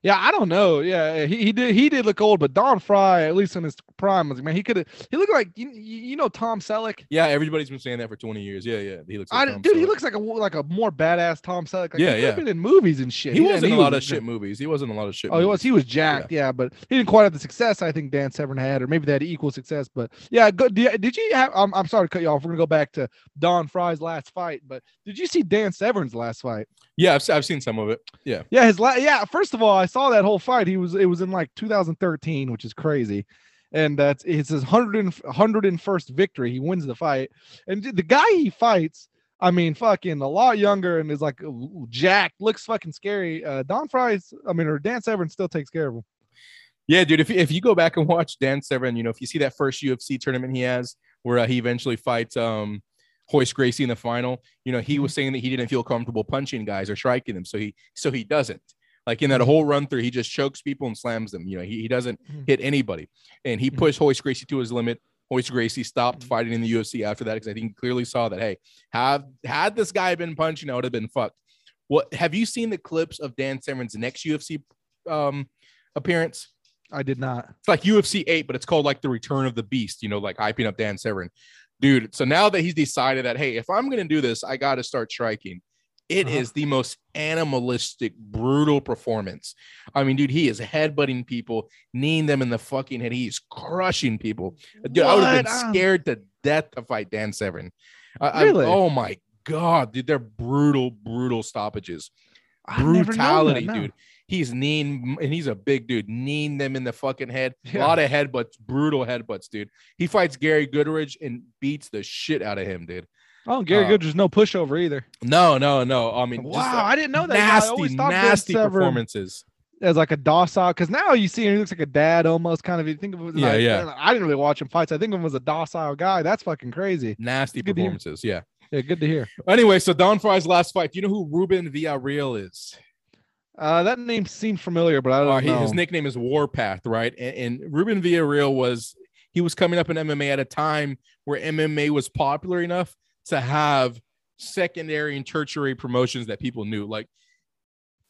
B: Yeah, I don't know. Yeah, he, he did he did look old, but Don Frye, at least in his prime, was like, man, he could have he looked like you, you know Tom Selleck.
A: Yeah, everybody's been saying that for 20 years. Yeah, yeah. He looks
B: I,
A: like Tom
B: dude, he looks like a like a more badass Tom Selleck. Like,
A: Yeah, yeah.
B: Been in movies and shit.
A: He was
B: and
A: in a lot
B: was-
A: of shit movies. He wasn't in a lot of shit.
B: Oh, he was. He was jacked. Yeah. but he didn't quite have the success I think Dan Severn had, or maybe they had equal success. But yeah, good. Did, did you have? I'm, I'm sorry to cut you off. We're gonna go back to Don Frye's last fight, but did you see Dan Severn's last fight?
A: Yeah, I've, I've seen some of it. Yeah.
B: Yeah, his last yeah. First of all, I saw that whole fight. He was it was in like 2013, which is crazy, and that's it's his 100 and, 101st victory. He wins the fight, and the guy he fights, I mean, fucking a lot younger and is like Jack looks fucking scary. Uh, Don Frye's, I mean, or Dan Severn still takes care of him.
A: Yeah, dude. If, if you go back and watch Dan Severn, you know, if you see that first UFC tournament he has where uh, he eventually fights um Royce Gracie in the final, you know, he was saying that he didn't feel comfortable punching guys or striking them, so he so he doesn't. Like in that whole run through, he just chokes people and slams them. You know, he, he doesn't
B: Mhm.
A: hit anybody, and he
B: Mhm.
A: pushed Royce Gracie to his limit. Royce Gracie stopped
B: Mhm.
A: fighting in the UFC after that because I think he clearly saw that hey, have had this guy been punching, I would have been fucked. What have you seen the clips of Dan Severn's next UFC um appearance?
B: I did not.
A: It's like UFC 8, but it's called like the Return of the Beast, you know, like hyping up Dan Severn. Dude, so now that he's decided that, hey, if I'm going to do this, I got to start striking. It is
B: Uh-huh.
A: the most animalistic, brutal performance. I mean, dude, he is headbutting people, kneeing them in the fucking head. He's crushing people. Dude, I would have been
B: Um,
A: scared to death to fight Dan Severn. I- I-
B: Really?
A: oh my god, dude, they're brutal, brutal stoppages.
B: Never that,
A: Brutality,
B: no.
A: dude. He's kneeing, and he's a big dude, kneeing them in the fucking head. A lot of headbutts, brutal headbutts, dude. He fights Gary Goodridge and beats the shit out of him, dude.
B: Oh, Gary
A: Uh,
B: Goodridge's no pushover either.
A: No, no, no. I mean,
B: Wow, I didn't know that. You know, I
A: nasty,
B: always thought Dan
A: nasty performances.
B: as like a docile because now you see him, he looks like a dad almost kind of. You think of him,
A: Yeah,
B: like,
A: yeah.
B: I didn't really watch him fights. I think of him as a docile guy. That's fucking crazy.
A: Nasty
B: Good
A: performances. Yeah.
B: Yeah, good to hear.
A: Anyway, so Don Frye's last fight. Do you know who Ruben Villarreal is?
B: Uh, that name seemed familiar, but I don't
A: Uh,
B: know.
A: his nickname is Warpath, right? And, and Ruben Villarreal was he was coming up in MMA at a time where MMA was popular enough to have secondary and tertiary promotions that people knew. Like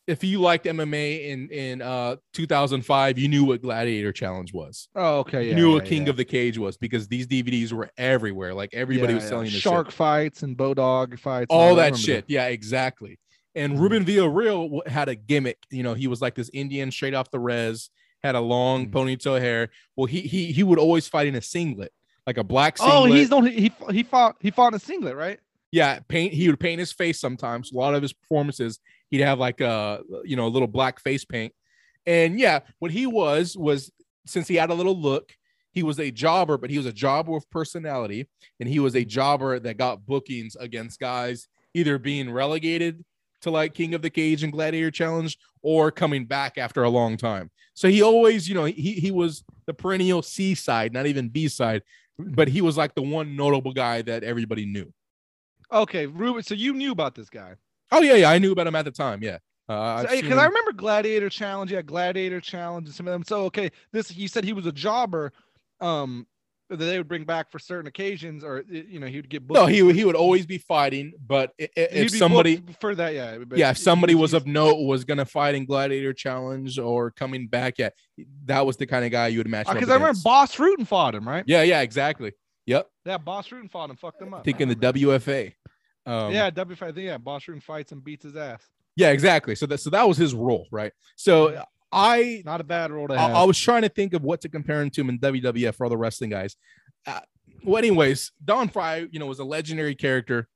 A: if you liked MMA in in uh 2005, you knew what Gladiator Challenge was.
B: oh, okay.
A: you knew
B: yeah,
A: what King
B: yeah.
A: of the Cage was because these DVDs were everywhere. Like everybody
B: Yeah,
A: was
B: yeah.
A: selling
B: shark
A: shit.
B: fights and Bodog fights. and
A: all that shit. Yeah, exactly. And
B: Mhm.
A: Ruben Villarreal had a gimmick. You know, he was like this Indian straight off the res, had a long
B: Mhm.
A: ponytail hair. Well, he he he would always fight in a singlet, like a black singlet.
B: Oh, he's no he he fought he fought in a singlet, right?
A: yeah. Paint. He would paint his face sometimes. A lot of his performances, he'd have like a you know a little black face paint. And yeah, what he was was since he had a little look, he was a jobber, but he was a jobber with personality, and he was a jobber that got bookings against guys either being relegated to like King of the Cage and Gladiator Challenge or coming back after a long time. So he always, you know, he he was the perennial C side, not even B side, but he was like the one notable guy that everybody knew.
B: Okay, Ruben. So you knew about this guy?
A: Oh yeah, yeah, I knew about him at the time. Yeah, uh, I've
B: Because
A: seen
B: I remember Gladiator Challenge, yeah, Gladiator Challenge, and some of them. So okay, this he said he was a jobber, um, that they would bring back for certain occasions, or you know he would get booked.
A: no, he would- he would always be fighting, but if somebody,
B: for that, yeah,
A: yeah, if somebody was of note was gonna fight in Gladiator Challenge or coming back, yeah, that was the kind of guy you would match.
B: because Uh, I remember. Bas Rutten fought him, right?
A: Yeah, yeah, exactly. Yep,
B: Yeah, Bas Rutten fought him, fucked him up.
A: Thinking the. WFA. Um,
B: yeah, think yeah, Bas Rutten fights and beats his ass.
A: yeah, exactly. So that so that was his role, right? So I
B: Not a bad role to
A: I,
B: have.
A: I was trying to think of what to compare him to in WWF for all the wrestling guys. Uh, well, anyways, Don Frye, you know, was a legendary character,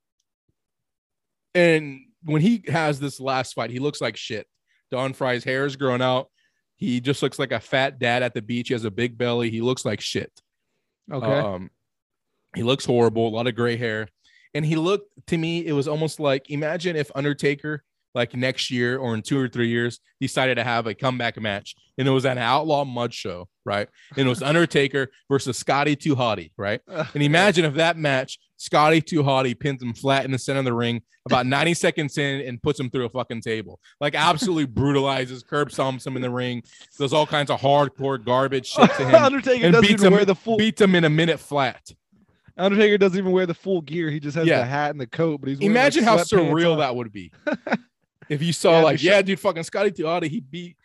A: and when he has this last fight, he looks like shit. Don Frye's hair is growing out. He just looks like a fat dad at the beach. He has a big belly. He looks like shit.
B: okay.
A: Um, he looks horrible, a lot of gray hair. And he looked to me, it was almost like imagine if Undertaker, like next year or in two or three years, decided to have a comeback match. And it was an outlaw mud show, right? And it was Undertaker *laughs* versus Scotty Too Hottie, right? And *laughs* imagine if that match, Scotty Too Hottie pins him flat in the center of the ring about 90 *laughs* seconds in and puts him through a fucking table. Like absolutely brutalizes, curb stomps him in the ring, does all kinds of hardcore garbage shit to him,
B: Undertaker
A: and
B: doesn't
A: beats
B: even
A: him-
B: wear the full.
A: beats him in a minute flat.
B: Undertaker doesn't even wear the full gear. He just has
A: Yeah.
B: the hat and the coat. But he's wearing, like,
A: Imagine how surreal
B: on.
A: that would be. If you saw
B: Yeah,
A: like, yeah, dude, fucking Scotty Too Hottie, he beat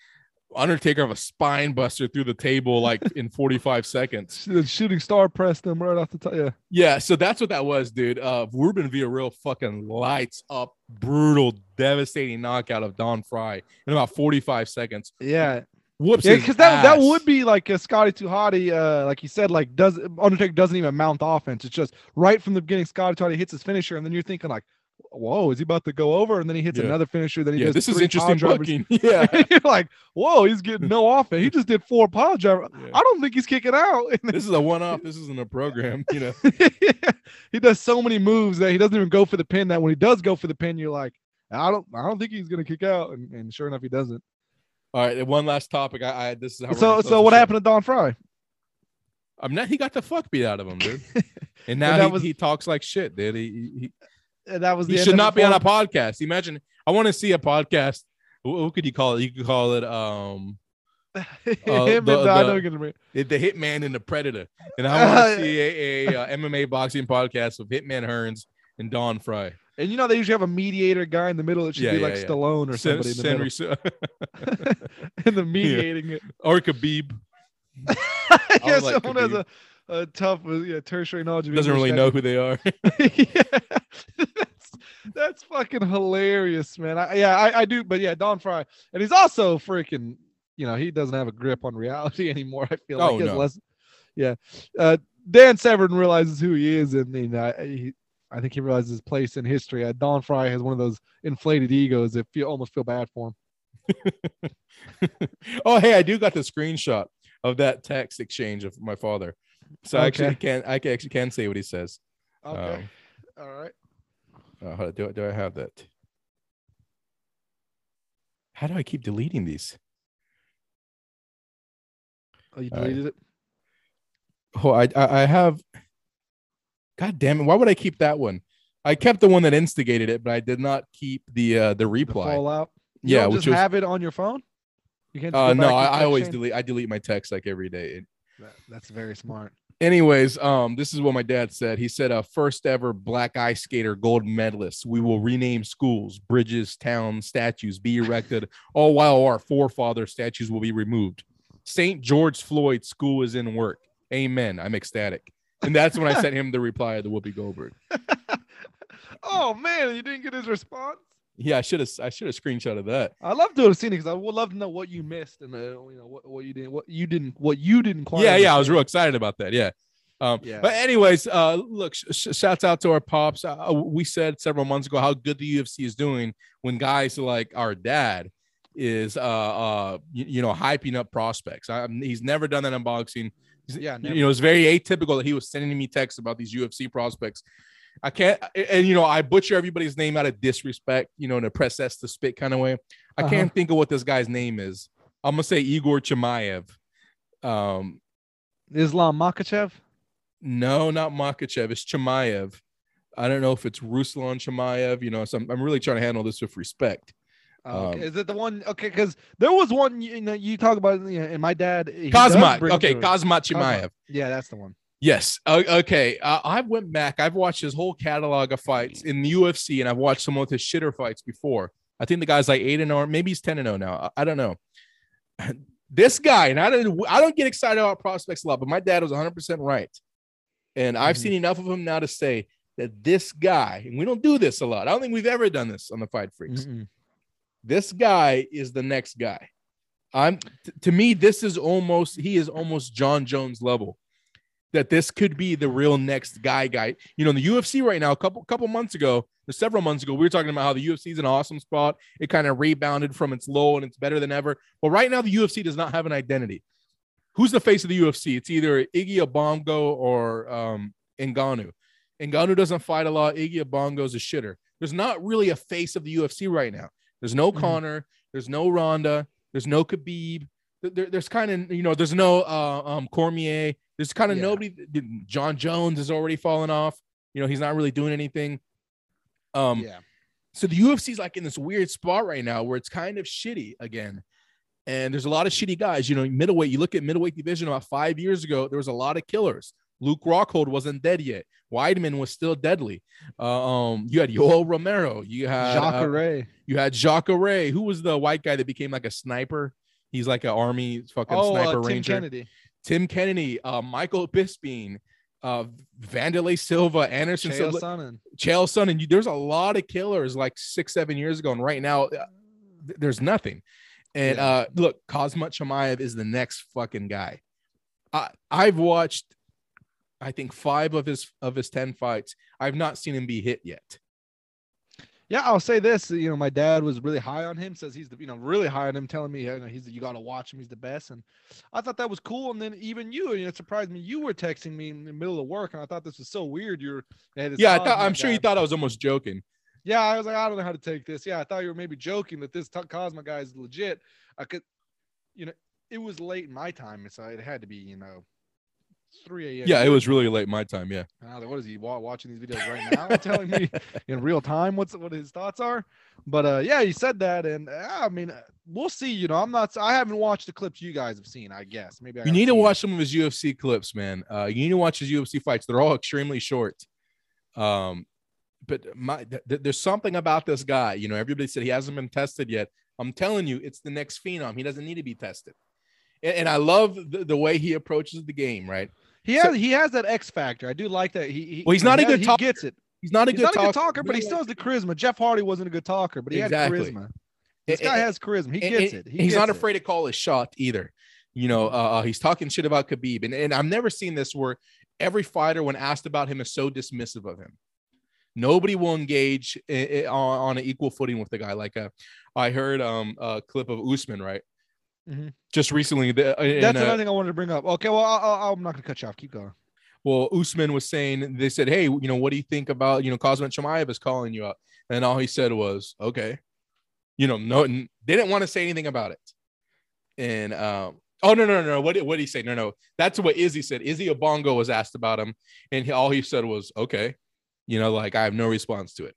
A: Undertaker of a spine buster through the table like in *laughs* 45 seconds.
B: The shooting star pressed him right off the top. Yeah.
A: Yeah, so that's what that was, dude. Uh Ruben Villarreal fucking lights up brutal, devastating knockout of Don Frye in about 45 seconds.
B: Yeah.
A: Whoops.
B: Yeah, because that, that would be like a Scotty Too Hottie, uh, like you said, like does Undertaker doesn't even mount offense. It's just right from the beginning, Scotty Too Hottie hits his finisher, and then you're thinking like, whoa, is he about to go over? And then he hits
A: Yeah.
B: another finisher. Then he
A: Yeah,
B: does
A: this is interesting
B: drivers.
A: booking. *laughs* Yeah. *laughs*
B: you're like, whoa, he's getting no offense. He just did four pile driver.
A: Yeah.
B: I don't think he's kicking out. And *laughs*
A: This is a one-off. This isn't a program, you know.
B: he does so many moves that he doesn't even go for the pin. That when he does go for the pin, you're like, I don't, I don't think he's gonna kick out. And, and sure enough, he doesn't.
A: All right, one last topic. I, I this is how
B: So, so what happened to Don Frye?
A: I'm not. He got the fuck beat out of him, dude. And now
B: that
A: he,
B: was-
A: he talks like shit, dude. He, he,
B: That was
A: he should not be on a podcast. Imagine. I want to see a podcast. Who, who could you call it? You could call it um *laughs* Uh, the-
B: the-
A: the- the Hitman and the Predator. And I want to see a, a, uh *laughs* MMA boxing podcast with Hitman Hearns and Don Frye.
B: And you know they usually have a mediator guy in the middle. It should
A: Yeah,
B: be
A: yeah,
B: like
A: yeah.
B: Stallone or
A: Sen-
B: somebody in the middle. *laughs* and the mediating it.
A: or Khabib.
B: yeah,
A: like,
B: someone has a, a tough, uh, yeah, tertiary knowledge of
A: Doesn't
B: English
A: really know who they are. *laughs*
B: yeah, *laughs* that's, that's fucking hilarious, man. I, yeah, I, I do, but yeah, Don Frye, and he's also freaking. You know, he doesn't have a grip on reality *laughs* anymore. I feel like
A: Oh,
B: has
A: no.
B: less. Yeah, uh, Dan Severn realizes who he is, and you know, he, I think he realizes his place in history. Uh, Don Frye has one of those inflated egos that feel almost feel bad for him.
A: oh, hey, I do got the screenshot of that text exchange of my father. So I actually
B: Okay.
A: can I can actually can say what he says.
B: Okay, all right.
A: Um, uh, hold on, do, do I have that? How do I keep deleting these?
B: Oh, you deleted it.
A: Oh, I, I I have. God damn it! Why would I keep that one? I kept the one that instigated it, but I did not keep the uh the
B: The
A: reply.
B: fallout. You
A: yeah,
B: don't just
A: was
B: have it on your phone. You can't.
A: uh no, I, I always delete I delete my text like every day. It-
B: That- That's very smart.
A: anyways, um, this is what my dad said. He said, "A first ever black ice skater gold medalist. We will rename schools, bridges, towns, statues be erected, all while our forefather statues will be removed. St. George Floyd School is in work. Amen. I'm ecstatic." And that's when I sent him the reply of the Whoopi Goldberg. *laughs*
B: oh man, you didn't get his response.
A: Yeah, I should have I should have screenshot of that.
B: I love to have seen it because I would love to know what you missed and uh, you know what, what you didn't what you didn't what you didn't
A: yeah, yeah, I was real excited about that. Yeah. Um,
B: Yeah.
A: But anyways, uh, look, sh- sh- shouts out to our pops. Uh, we said several months ago how good the UFC is doing when guys like our dad is, uh, uh, you, you know, hyping up prospects. I, he's never done that in boxing. He's-
B: Yeah,
A: you know, it's very atypical that he was sending me texts about these UFC prospects. I can't, and you know, I butcher everybody's name out of disrespect, you know, in a press S to spit kind of way. I
B: Uh-huh.
A: can't think of what this guy's name is. I'm gonna say Igor Chimaev. Um,
B: Islam Makhachev.
A: no, not Makachev. It's Chimaev. I don't know if it's Ruslan Chimaev. You know, so I'm, I'm really trying to handle this with respect.
B: Oh, okay.
A: Um,
B: Is it the one? Okay, because there was one you know you talk about, you know, and my dad.
A: Kazmat. Okay. Kazmat Chimaev.
B: Yeah, that's the one.
A: Yes. Okay. Uh, I went back. I've watched his whole catalog of fights in the UFC, and I've watched some of his shitter fights before. I think the guy's like eight and zero, maybe he's ten and zero now. I, I don't know. *laughs* This guy, and I don't, I don't get excited about prospects a lot, but my dad was 100 percent right, and I've
B: Mhm.
A: seen enough of him now to say that this guy, and we don't do this a lot. I don't think we've ever done this on the Fight Freaks.
B: Mm-mm.
A: This guy is the next guy. I'm t- to me, this is almost he is almost Jon Jones level. That this could be the real next guy, guy. You know, in the UFC right now, a couple couple months ago, or several months ago, we were talking about how the UFC is an awesome spot. It kind of rebounded from its low and it's better than ever. But right now, the UFC does not have an identity. Who's the face of the UFC? It's either Iggy Abongo or um, Ngannou. Ngannou doesn't fight a lot. Iggy Abongo's a shitter. There's not really a face of the UFC right now. There's no
B: Mhm.
A: Conor. There's no Ronda. There's no Khabib. There- there's kind of you know. There's no uh, um, Cormier. There's kind of
B: Yeah.
A: nobody. Jon Jones has already fallen off. You know, he's not really doing anything. Um,
B: yeah.
A: so the UFC is like in this weird spot right now where it's kind of shitty again. And there's a lot of shitty guys. You know, middleweight, you look at middleweight division about five years ago, there was a lot of killers. Luke Rockhold wasn't dead yet. Weidman was still deadly. Uh, um, you had Yoel Romero. You had uh,
B: Jacare.
A: you had Jacare. Who was the white guy that became like a sniper? He's like an army fucking
B: Oh,
A: sniper
B: uh, Tim
A: ranger.
B: Kennedy.
A: Tim Kennedy, uh, Michael Bisping, uh, Vanderlei Silva, Anderson
B: Chael
A: Silva.
B: Sonnen.
A: Chael Son, and you, there's a lot of killers like six, seven years ago, and right now uh, th- there's nothing. And
B: Yeah.
A: uh, look, Kazmat Chimaev is the next fucking guy. I I've watched, I think five of his of his ten fights. I've not seen him be hit yet.
B: Yeah, I'll say this. You know, my dad was really high on him. Says he's the, you know, really high on him, telling me you know, he's you got to watch him. He's the best. And I thought that was cool. And then even you, you know, it surprised me. You were texting me in the middle of work, and I thought this was so weird. You're,
A: Yeah, I thought, I'm sure you thought I was almost joking.
B: Yeah, I was like, I don't know how to take this. Yeah, I thought you were maybe joking that this t- Cosmo guy is legit. I could, you know, it was late in my time, so it had to be, you know, 3 a.m.
A: Yeah, it was really late my time. Yeah.
B: I was what is he watching these videos right now? *laughs* telling me in real time what's what his thoughts are. But uh, yeah, he said that, and uh, I mean, uh, we'll see. You know, I'm not. I haven't watched the clips you guys have seen. I guess maybe I
A: You need to
B: see it.
A: watch some of his UFC clips, man. Uh, you need to watch his UFC fights. They're all extremely short. Um, but my th- th- there's something about this guy. You know, everybody said he hasn't been tested yet. I'm telling you, it's the next phenom. He doesn't need to be tested. And, and I love the, the way he approaches the game. Right.
B: He has he has that X factor. I do like that. He, he
A: Well, he's not a good
B: has-
A: talker.
B: He gets it.
A: He's not a
B: He's
A: good
B: not
A: talker,
B: a good talker, but he still has the charisma. Jeff Hardy wasn't a good talker, but he
A: Exactly.
B: had charisma. This guy has charisma. He gets it. He
A: he's not
B: gets it.
A: afraid to call his shot either. You know, uh, uh, he's talking shit about Khabib, and, and I've never seen this where every fighter, when asked about him, is so dismissive of him. Nobody will engage i- i- on, on an equal footing with the guy. Like uh, I heard um, a clip of Usman, right?
B: Mhm.
A: Just recently, the, in,
B: That's
A: uh,
B: another thing I wanted to bring up. Okay, well, I, I, I'm not going to cut you off. Keep going.
A: Well, Usman was saying they said, "Hey, you know, what do you think about you know Kazmat Chimaev is calling you up?" And all he said was, "Okay." You know, no, they didn't want to say anything about it. And um, oh no, no, no, no. What did what did he say? No, no, that's what Izzy said. Izzy Obongo was asked about him, and he, all he said was, "Okay." You know, like I have no response to it.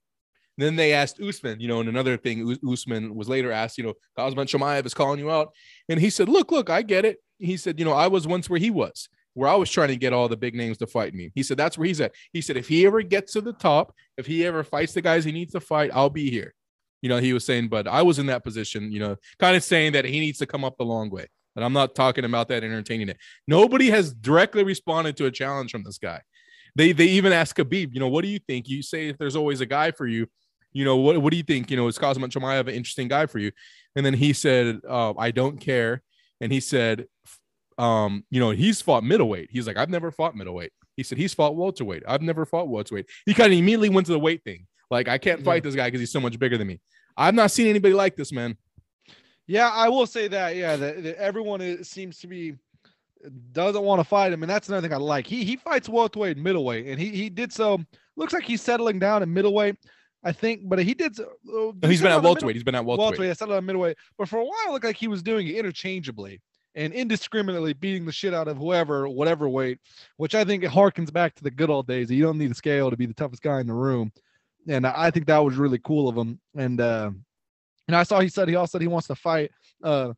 A: Then they asked Usman, you know, and another thing, Usman was later asked, you know, Kazmat Chimaev is calling you out, and he said, "Look, look, I get it." He said, "You know, I was once where he was." where I was trying to get all the big names to fight me. He said, that's where he's at. He said, if he ever gets to the top, if he ever fights the guys he needs to fight, I'll be here. You know, he was saying, but I was in that position, you know, kind of saying that he needs to come up the long way. And I'm not talking about that entertaining it. Nobody has directly responded to a challenge from this guy. They they even asked Khabib, you know, what do you think? You say if there's always a guy for you, you know, what, what do you think? You know, is Kazmat Chimaev an interesting guy for you? And then he said, uh, I don't care. And he said, um, you know, he's fought middleweight. He's like, I've never fought middleweight. He said he's fought welterweight. I've never fought welterweight. He kind of immediately went to the weight thing. Like, I can't fight this guy because he's so much bigger than me. I've not seen anybody like this, man.
B: Yeah, I will say that. Yeah, that, that everyone is, seems to be doesn't want to fight him, and that's another thing I like. He he fights welterweight and middleweight, and he he did so. Looks like he's settling down in middleweight, I think, but he did. uh,
A: No, he's
B: he
A: been at welterweight. He's been at welterweight.
B: welterweight. I settled on middleweight, but for a while, it looked like he was doing it interchangeably and indiscriminately beating the shit out of whoever, whatever weight, which I think it harkens back to the good old days. You don't need a scale to be the toughest guy in the room, and I think that was really cool of him. And uh, and I saw he said he also said he wants to fight uh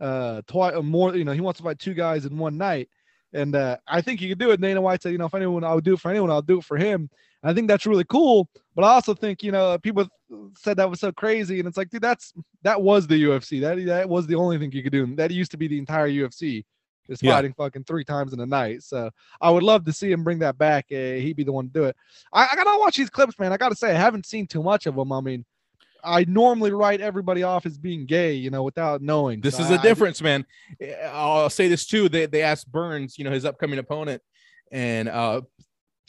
B: uh twice more. You know, he wants to fight two guys in one night. And uh, I think he could do it. Dana White said, you know, if anyone I would do it for anyone, I'll do it for him. I think that's really cool. But I also think, you know, people said that was so crazy, and it's like, dude, that's that was the UFC. That that was the only thing you could do. And that used to be the entire UFC is
A: Yeah.
B: fighting fucking three times in a night. So I would love to see him bring that back. Uh, he'd be the one to do it. I, I gotta watch these clips, man. I gotta say, I haven't seen too much of them. I mean, I normally write everybody off as being gay, you know, without knowing.
A: This
B: So
A: is
B: I-
A: the difference, man. I'll say this too. They they asked Burns, you know, his upcoming opponent, and uh,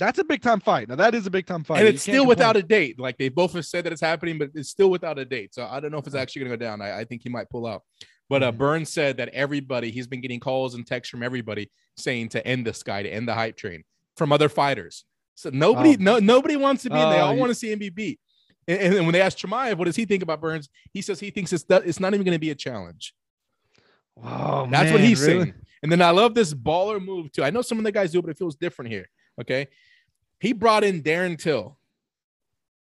B: That's a big time fight. Now that is a big time fight.
A: and it's still without a date. Like they both have said that it's happening, but it's still without a date. So I don't know if it's actually going to go down. I, I think he might pull out. But uh. Burns said that everybody, he's been getting calls and texts from everybody saying to end this guy, to end the hype train from other fighters. So nobody,
B: Oh.
A: no, nobody wants to be in. They
B: Oh,
A: all want to see him be beat. And, and then when they asked Chimaev, what does he think about Burns? He says he thinks it's it's not even going to be a challenge.
B: Oh,
A: That's what he's
B: really?
A: saying. And then I love this baller move too. I know some of the guys do, but it feels different here. Okay. He brought in Darren Till.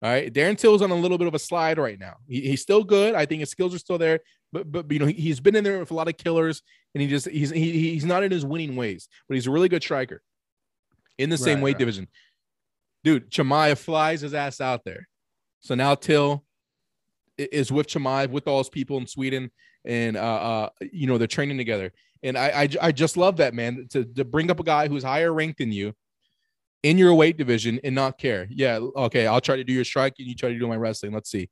A: All right. Darren Till's on a little bit of a slide right now. He- he's still good. I think his skills are still there, but but you know, he, he's been in there with a lot of killers and he just he's he, he's not in his winning ways, but he's a really good striker in the same
B: Right,
A: weight
B: right.
A: division. Dude, Chimaev flies his ass out there. So now Till is with Chimaev with all his people in Sweden, and uh, uh, you know they're training together. And I, I, I just love that man to, to bring up a guy who's higher ranked than you in your weight division and not care. Yeah, okay, I'll try to do your striking, you try to do my wrestling. Let's see,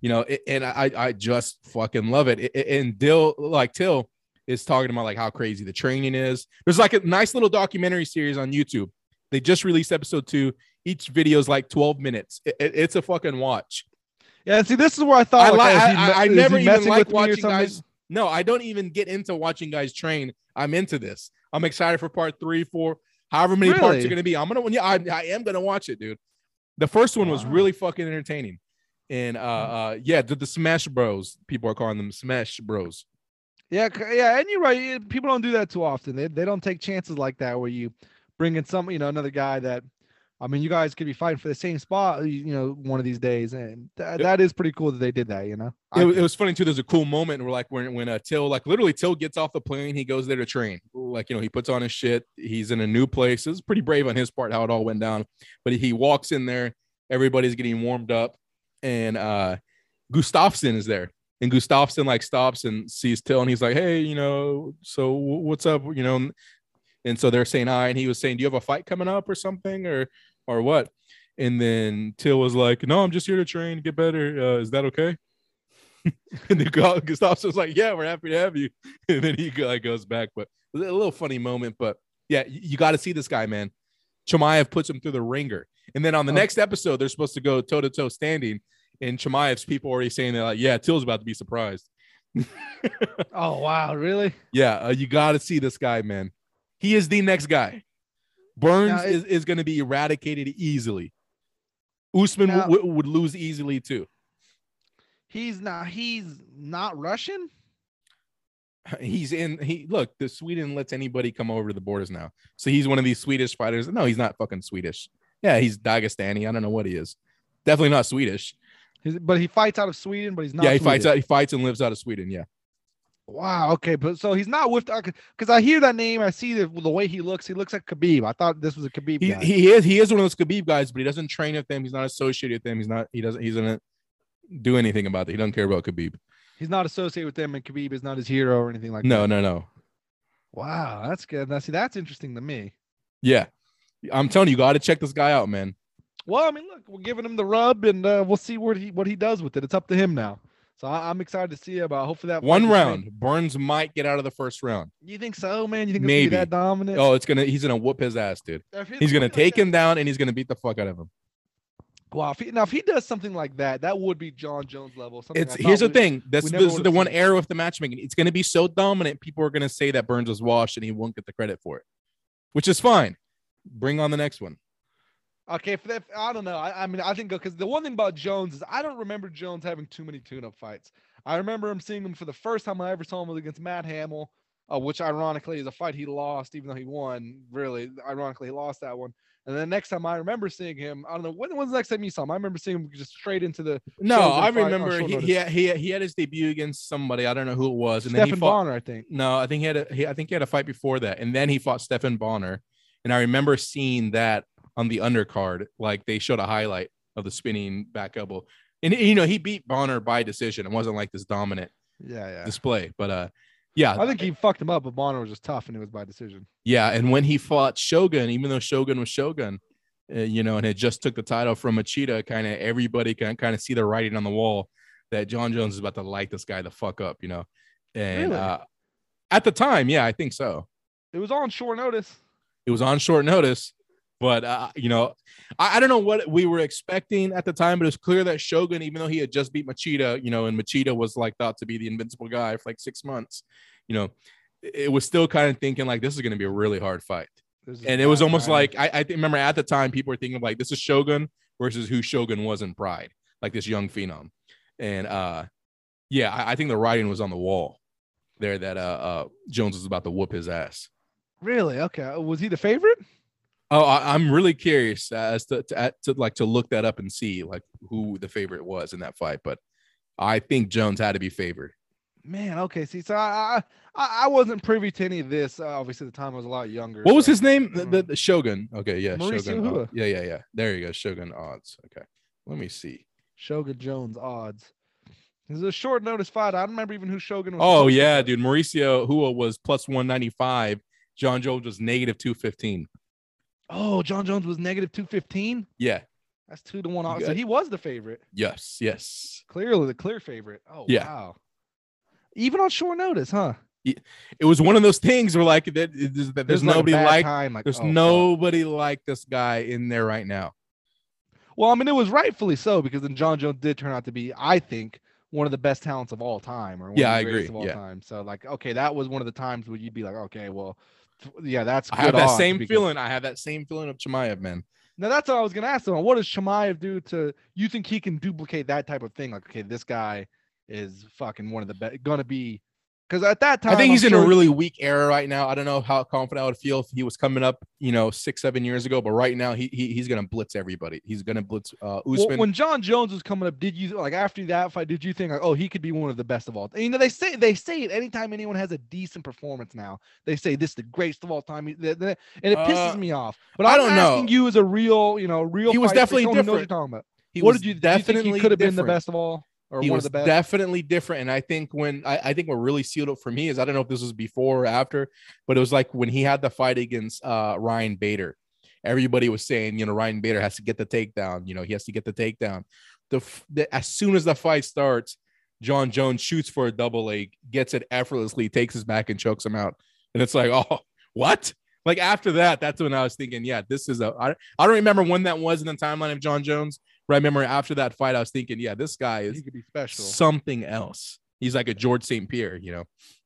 A: you know. a- And I, I just fucking love it. A- a- And Dill, like Till, is talking about like how crazy the training is. There's like a nice little documentary series on YouTube. They just released episode two. Each video is like 12 minutes. It- it- it's a fucking watch.
B: Yeah, see, this is where I thought.
A: I,
B: like,
A: I,
B: me-
A: I, I never even like watching guys. No, I don't even get into watching guys train. I'm into this. I'm excited for part three, four, however many parts
B: Really?
A: are going to be. I'm gonna, yeah, I, I am gonna watch it, dude. The first one was
B: Wow.
A: really fucking entertaining, and uh, uh, yeah, the, the Smash Bros. People are calling them Smash Bros.
B: Yeah, yeah, and you're right. eh, People don't do that too often. They they don't take chances like that where you bring in some, you know, another guy that. I mean, you guys could be fighting for the same spot, you know, one of these days, and th- that is pretty cool that they did that. You know,
A: It, was- it was funny too. There's a cool moment where like when when uh, Till like literally Till gets off the plane, he goes there to train. Like you know, he puts on his shit. He's in a new place. It's pretty brave on his part how it all went down. But he walks in there. Everybody's getting warmed up, and uh Gustafsson is there. And Gustafsson like stops and sees Till, and he's like, "Hey, you know, so wh- what's up?" You know, and so they're saying hi, and he was saying, "Do you have a fight coming up or something, or or what?" And then Till was like, "No, I'm just here to train, get better. Uh, is that okay?" *laughs* and then Gu- Gustafsson's like, "Yeah, we're happy to have you." *laughs* And then he like goes back, but a little funny moment. But yeah, you, you got to see this guy, man. Chimaev puts him through the ringer, and then on the
B: Oh.
A: next episode, they're supposed to go toe to toe standing, and Chimaev's people already saying they're like, "Yeah, Till's about to be surprised." *laughs*
B: Oh wow, really?
A: Yeah, uh, you got to see this guy, man. He is the next guy. Burns
B: it-
A: is, is going to be eradicated easily. Usman
B: Now-
A: w- would lose easily too.
B: He's not. He's not Russian.
A: He's in. He look. The Sweden lets anybody come over to the borders now. So he's one of these Swedish fighters. No, he's not fucking Swedish. Yeah, he's Dagestani. I don't know what he is. Definitely not Swedish.
B: He's, but he fights out of Sweden. But he's not.
A: yeah, he fights out. He fights and lives out of Sweden. Yeah.
B: Wow. Okay, but so he's not with because I hear that name. I see the, the way he looks. He looks like Khabib. I thought this was a Khabib
A: He,
B: guy.
A: he is he is one of those Khabib guys, but he doesn't train with them. He's not associated with them. He's not. He doesn't. He's gonna do anything about that. He doesn't care about Khabib.
B: he's not associated with them, and Khabib is not his hero or anything like
A: No,
B: that.
A: No, no, no.
B: Wow, that's good. Now see, that's interesting to me.
A: Yeah, I'm telling you, you got to check this guy out, man.
B: Well, I mean, look, we're giving him the rub, and uh, we'll see what he what he does with it. It's up to him now. So I, I'm excited to see about. Hopefully that
A: One
B: fight is made.
A: round, Burns might get out of the first round.
B: You think so, man? You think it's gonna
A: Maybe.
B: be that dominant?
A: Oh, it's gonna. He's gonna whoop his ass, dude.
B: If
A: He's gonna
B: something like
A: take
B: that-
A: him down and he's gonna beat the fuck out of him.
B: Wow. If he, now, if he does something like that, that would be Jon Jones level. Something
A: It's
B: I
A: here's the
B: we-
A: thing. That's
B: we
A: this is the
B: would've
A: one error with the matchmaking. It's gonna be so dominant. People are gonna say that Burns was washed and he won't get the credit for it, which is fine. Bring on the next one.
B: Okay, if, if I don't know, I, I mean, I think because the one thing about Jones is I don't remember Jones having too many tune-up fights. I remember him seeing him for the first time I ever saw him was against Matt Hamill, uh, which ironically is a fight he lost, even though he won. Really, ironically, he lost that one. And then the next time I remember seeing him, I don't know when, was the next time you saw him. I remember seeing him just straight into the
A: No, I remember he, he, had, he had- he had his debut against somebody. I don't know who it was, and then he
B: Stephen
A: fought.
B: Bonnar, I think.
A: No, I think he had a he, I think he had a fight before that, and then he fought Stephan Bonnar, and I remember seeing that on the undercard. Like they showed a highlight of the spinning back elbow, and you know he beat Bonnar by decision. It wasn't like this dominant
B: Yeah, yeah.
A: display, but uh, yeah,
B: I think he fucked him up, but Bonnar was just tough, and it was by decision.
A: yeah. And when he fought Shogun, even though Shogun was Shogun, uh, you know, and it just took the title from Machida, kind of everybody can kind of see the writing on the wall that Jon Jones is about to light this guy the fuck up, you know, and
B: Really?
A: uh, at the time, yeah, I think so.
B: It was on short notice.
A: it was on short notice but uh, you know I, I don't know what we were expecting at the time but it was clear that shogun even though he had just beat machida you know and machida was like thought to be the invincible guy for like six months you know it was still kind of thinking like this is going to be a really hard fight. And it was almost like I, I think- remember at the time people were thinking like this is shogun versus who shogun was in pride like this young phenom. And uh yeah i, I think the writing was on the wall there that uh, uh jones was about to whoop his ass.
B: Really? Okay. Was he the favorite?
A: Oh, I, I'm really curious as to, to to like to look that up and see like who the favorite was in that fight. But I think Jones had to be favored.
B: Man, okay. See, so I I, I wasn't privy to any of this. Uh, obviously, the time I was a lot younger.
A: What was his name? The,
B: Mhm.
A: the, the Shogun. Okay, yeah,
B: Mauricio
A: Shogun. Odd- Yeah, yeah, yeah. There you go. Shogun odds. Okay, let me see.
B: Shogun Jones odds? It was a short notice fight. I don't remember even who Shogun was.
A: Oh yeah, dude. Mauricio Hua was plus 195. Jon Jones was negative 215.
B: Oh, Jon Jones was negative two fifteen.
A: Yeah.
B: That's two to one. Odds. So he was the favorite.
A: Yes. Yes.
B: Clearly, the clear favorite. Oh
A: Yeah.
B: wow. Even on short notice, huh?
A: It was one of those things where like that, there's,
B: There's
A: nobody like.
B: Like,
A: there's
B: oh,
A: nobody like this guy in there right now.
B: Well, I mean, it was rightfully so because then Jon Jones did turn out to be, I think, one of the best talents of all time, or one
A: Yeah,
B: of
A: I agree,
B: Of all
A: yeah.
B: time. So, like, okay, that was one of the times where you'd be like, okay, well, yeah, that's.
A: I have that same
B: because-
A: feeling. I have that same feeling of Chimaev, man.
B: Now that's what I was gonna ask them. What does Chimaev do to? You think he can duplicate that type of thing? Like, okay, this guy is fucking one of the best. Gonna be, because at that time,
A: I think
B: I'm
A: he's in a really weak era right now. I don't know how confident I would feel if he was coming up, you know, six, seven years ago. But right now, he, he he's gonna blitz everybody. He's gonna blitz uh,
B: Well,
A: Usman.
B: when Jon Jones was coming up, did you like after that fight? Did you think like, oh, he could be one of the best of all? And, you know, they say they say it anytime anyone has a decent performance now. They say this is the greatest of all time, He- th- th- and it pisses
A: Uh,
B: me off. But
A: I
B: I'm
A: don't know.
B: you as a real, you know, real.
A: He was definitely
B: knows what you're talking about.
A: he
B: what
A: was
B: did you, do you think he
A: definitely
B: could have been the best of all? Or
A: he
B: one
A: was
B: of the best.
A: definitely different. And I think when I, I think what really sealed it for me is I don't know if this was before or after, but it was like when he had the fight against uh, Ryan Bader. Everybody was saying, you know, Ryan Bader has to get the takedown. You know, he has to get the takedown. The, the as soon as the fight starts, Jon Jones shoots for a double leg, gets it effortlessly, takes his back and chokes him out. And it's like, *laughs* oh, what? Like after that, that's when I was thinking, yeah, this is a. I, I don't remember when that was in the timeline of Jon Jones, I remember after that fight, I was thinking, yeah, this guy
B: he
A: is
B: could be special.
A: something else. He's like a George St. Pierre, you know.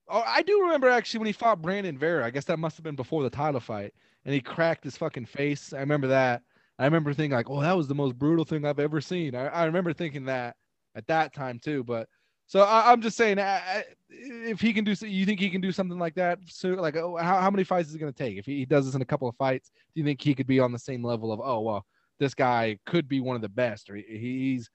B: Oh, I do remember actually when he fought Brandon Vera. I guess that must have been before the title fight, and he cracked his fucking face. I remember that. I remember thinking like, "Oh, that was the most brutal thing I've ever seen." I, I remember thinking that at that time too. But so I, I'm just saying, I, I, if he can do, you think he can do something like that? So like, oh, how, how many fights is it going to take? If he, he does this in a couple of fights, do you think he could be on the same level of, oh well, this guy could be one of the best, or he's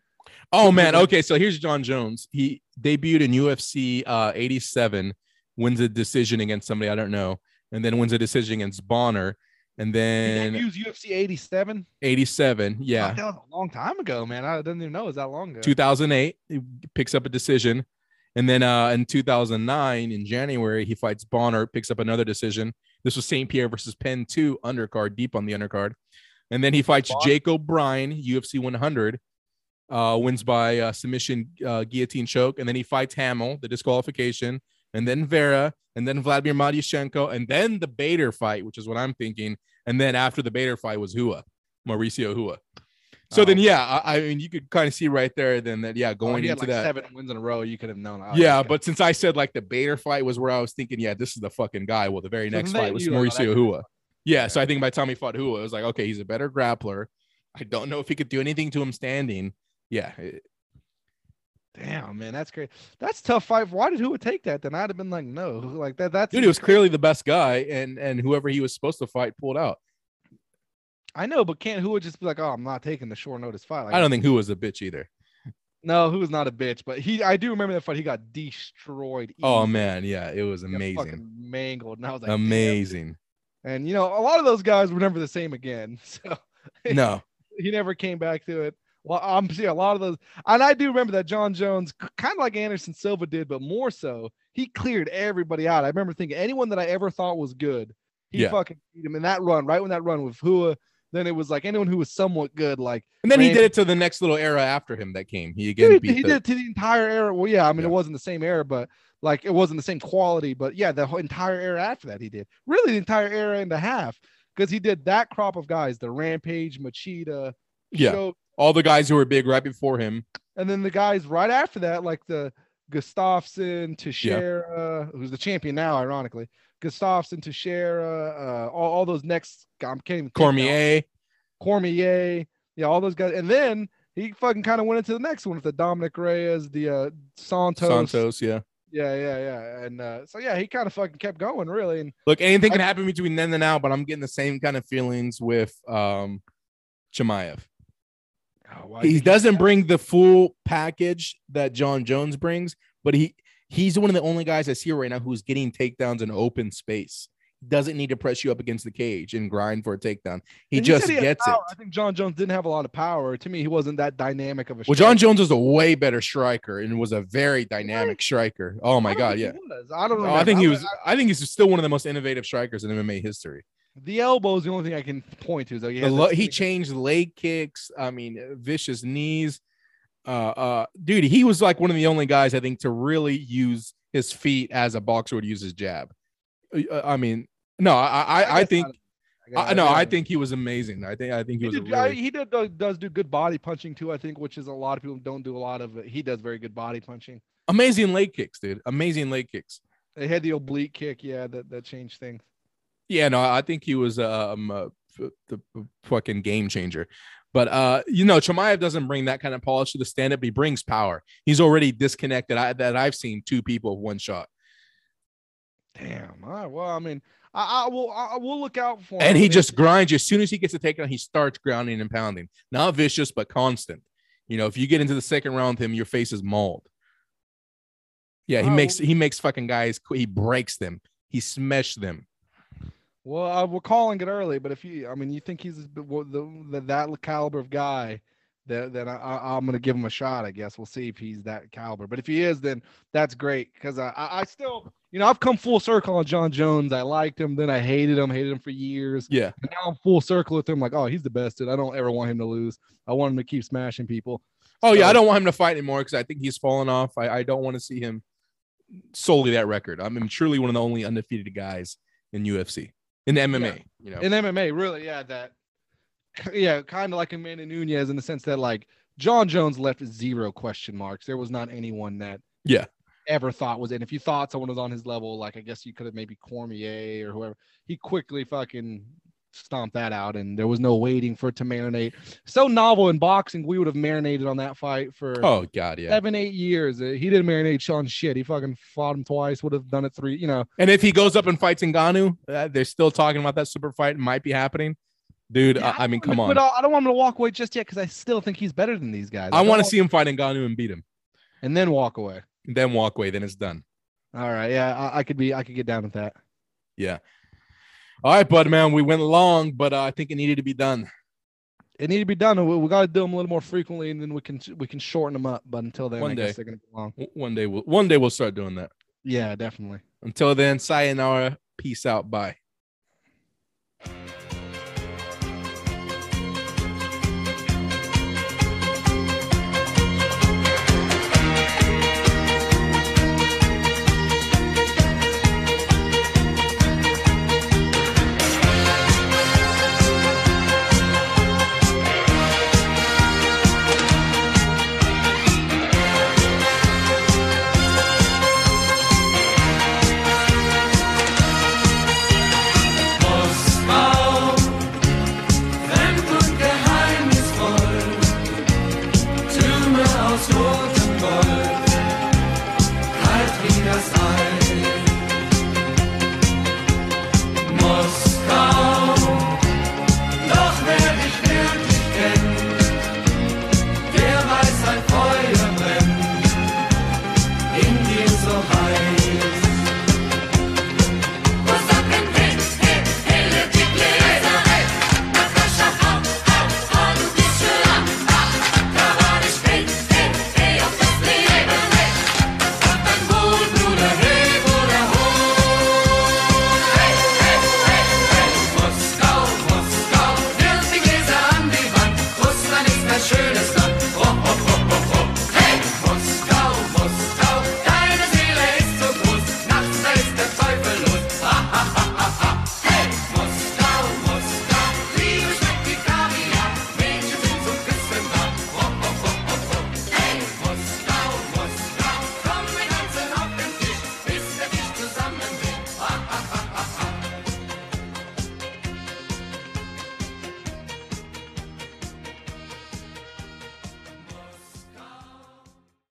A: Oh man, okay. So here's Jon Jones. He debuted in UFC uh, 87, wins a decision against somebody I don't know, and then wins a decision against Bonnar, and then
B: debuts UFC 87.
A: 87, yeah,
B: that was a long time ago, man. I didn't even know it was that long ago.
A: 2008, he picks up a decision, and then uh, in 2009 in January he fights Bonnar, picks up another decision. This was St. Pierre versus Penn 2 undercard, deep on the undercard, and then he fights
B: Bonnar?
A: Jake O'Brien, UFC 100. uh, wins by uh, submission uh, guillotine choke, and then he fights Hamill, the disqualification, and then Vera, and then Vladimir Matyushenko, and then the Bader fight, which is what I'm thinking, and then after the Bader fight was Hua, Mauricio Hua. So
B: Oh.
A: then, yeah, I, I mean, you could kind of see right there, then that yeah,
B: Oh,
A: going
B: had
A: into
B: like
A: that,
B: seven wins in a row. You could have known. oh,
A: yeah.
B: guy-
A: But since I said like the Bader fight was where I was thinking, yeah, this is the fucking guy. Well, the very
B: So
A: next fight was
B: you were like,
A: Mauricio Hua. Yeah, so I think by the time he fought Hua, it was like, okay, he's a better grappler. I don't know if he could do anything to him standing. Yeah,
B: damn, man, that's great. That's tough fight. Why did Hua take that? Then I'd have been like, no, like that. That's
A: dude, he was clearly the best guy, and and whoever he was supposed to fight pulled out.
B: I know, but can't Hua just be like, oh, I'm not taking the short notice fight? Like,
A: I don't think Hua was a bitch either.
B: No, Hua was not a bitch, but he. I do remember that fight. He got destroyed.
A: Oh man, yeah, it was amazing,
B: mangled, and I was like,
A: amazing.
B: And you know, a lot of those guys were never the same again. *laughs* So
A: No, *laughs*
B: he never came back to it. Well, um, I'm seeing a lot of those, and I do remember that Jon Jones, kind of like Anderson Silva did, but more so, he cleared everybody out. I remember thinking anyone that I ever thought was good, he
A: Yeah.
B: fucking beat him in that run. Right when that run with Hua, then it was like anyone who was somewhat good, like
A: and then he did it to the next little era after him that came. He again
B: he,
A: beat
B: he
A: the,
B: did it to the entire era. Well, yeah, I mean,
A: Yeah.
B: it wasn't the same era, but like it wasn't the same quality. But yeah, the whole entire era after that, he did really the entire era and a half because he did that crop of guys: the Rampage, Machida,
A: yeah,
B: Show,
A: all the guys who were big right before him.
B: and then the guys right after that, like the Gustafsson, Teixeira, who's the champion now, ironically. Gustafsson, Teixeira, uh, all, all those next. I can't even.
A: Cormier,
B: Cormier, yeah, all those guys, and then he fucking kind of went into the next one with the Dominick Reyes, the uh, Santos,
A: Santos, yeah.
B: Yeah, yeah, yeah. And uh, so yeah, he kind of fucking kept going, really. And
A: Look, anything can happen between then and now, but I'm getting the same kind of feelings with um Chimaev.
B: oh,
A: he doesn't bring the full package that Jon Jones brings, but he he's one of the only guys I see right now who's getting takedowns in open space. Doesn't need to press you up against the cage and grind for a takedown. He
B: and you said
A: just
B: had
A: gets it.
B: I think Jon Jones didn't have a lot of power. To me, he wasn't that dynamic of a.
A: Well, John. Jones was a way better striker and was a very dynamic striker. Oh my god, yeah.
B: he. I don't know.
A: Oh, I think he was. Oh, I think he's still one of the most innovative strikers in MMA history.
B: The elbow is the only thing I can point to. So he,
A: lo- he changed leg kicks. I mean, vicious knees. Uh, uh, dude, he was like one of the only guys I think to really use his feet as a boxer would use his jab. Uh, I mean, no, I, I, I
B: guess
A: think, I, no, I think he was amazing. I think, I think he
B: He,
A: was a
B: did, I- he did, does, does do good body punching too. I think, which is a lot of people don't do a lot of. It. He does very good body punching.
A: amazing leg kicks, dude. Amazing leg kicks.
B: They had the oblique kick, yeah, that, that changed things.
A: Yeah, no, I think he was um uh, f- the fucking game changer. But uh, you know, Chimaev doesn't bring that kind of polish to the stand up. He brings power. He's already disconnected. I, that I've seen two people with one shot,
B: Damn. All right. Well, I mean, I, I will. I, I will look out for him.
A: and
B: I
A: he
B: mean,
A: just grinds you. As soon as he gets a takedown, he starts grounding and pounding. Not vicious, but constant. You know, if you get into the second round with him, your face is mauled. Yeah, he
B: Oh,
A: makes he makes fucking guys. He breaks them. He smashed them.
B: Well, I, we're calling it early, but if you, I mean, you think he's the, the, the, that caliber of guy, then, then I, I, am gonna give him a shot. I guess we'll see if he's that caliber. But if he is, then that's great because I, I, I still, you know, I've come full circle on Jon Jones. I liked him, then I hated him, hated him for years.
A: Yeah.
B: And now I'm full circle with him. Like, oh, he's the best. Dude. I don't ever want him to lose. I want him to keep smashing people.
A: Oh yeah, I don't want him to fight anymore because I think he's fallen off. I, I don't want to see him solely that record. I'm truly one of the only undefeated guys in UFC in MMA.
B: Yeah.
A: You know,
B: in MMA, really, yeah, that, *laughs* yeah, kind of like Amanda Nunes in the sense that like Jon Jones left zero question marks. There was not anyone that
A: yeah
B: ever thought was in. If you thought someone was on his level, like I guess you could have maybe Cormier or whoever. He quickly fucking stomp that out, and there was no waiting for it to marinate. So novel in boxing, we would have marinated on that fight for
A: oh god, yeah,
B: seven, eight years. Uh, he didn't marinate Sean shit. He fucking fought him twice. Would have done it three, you know.
A: And if he goes up and fights Ngannou, uh, they're still talking about that super fight. Might be happening. Dude, yeah, I, I, mean, come on.
B: I don't want him to walk away just yet because I still think he's better than these guys.
A: I, I want to see him fight Ngannou and beat him,
B: and then walk away.
A: And then walk away. Then it's done.
B: All right. Yeah, I, I could be. I could get down with that.
A: Yeah. All right, bud, man. We went long, but uh, I think it needed to be done.
B: It needed to be done. We, we got to do them a little more frequently, and then we can we can shorten them up. But until then,
A: one
B: I
A: day
B: they're gonna go long.
A: One day, we'll one day we'll start doing that.
B: Yeah, definitely.
A: Until then, sayonara. Peace out. Bye.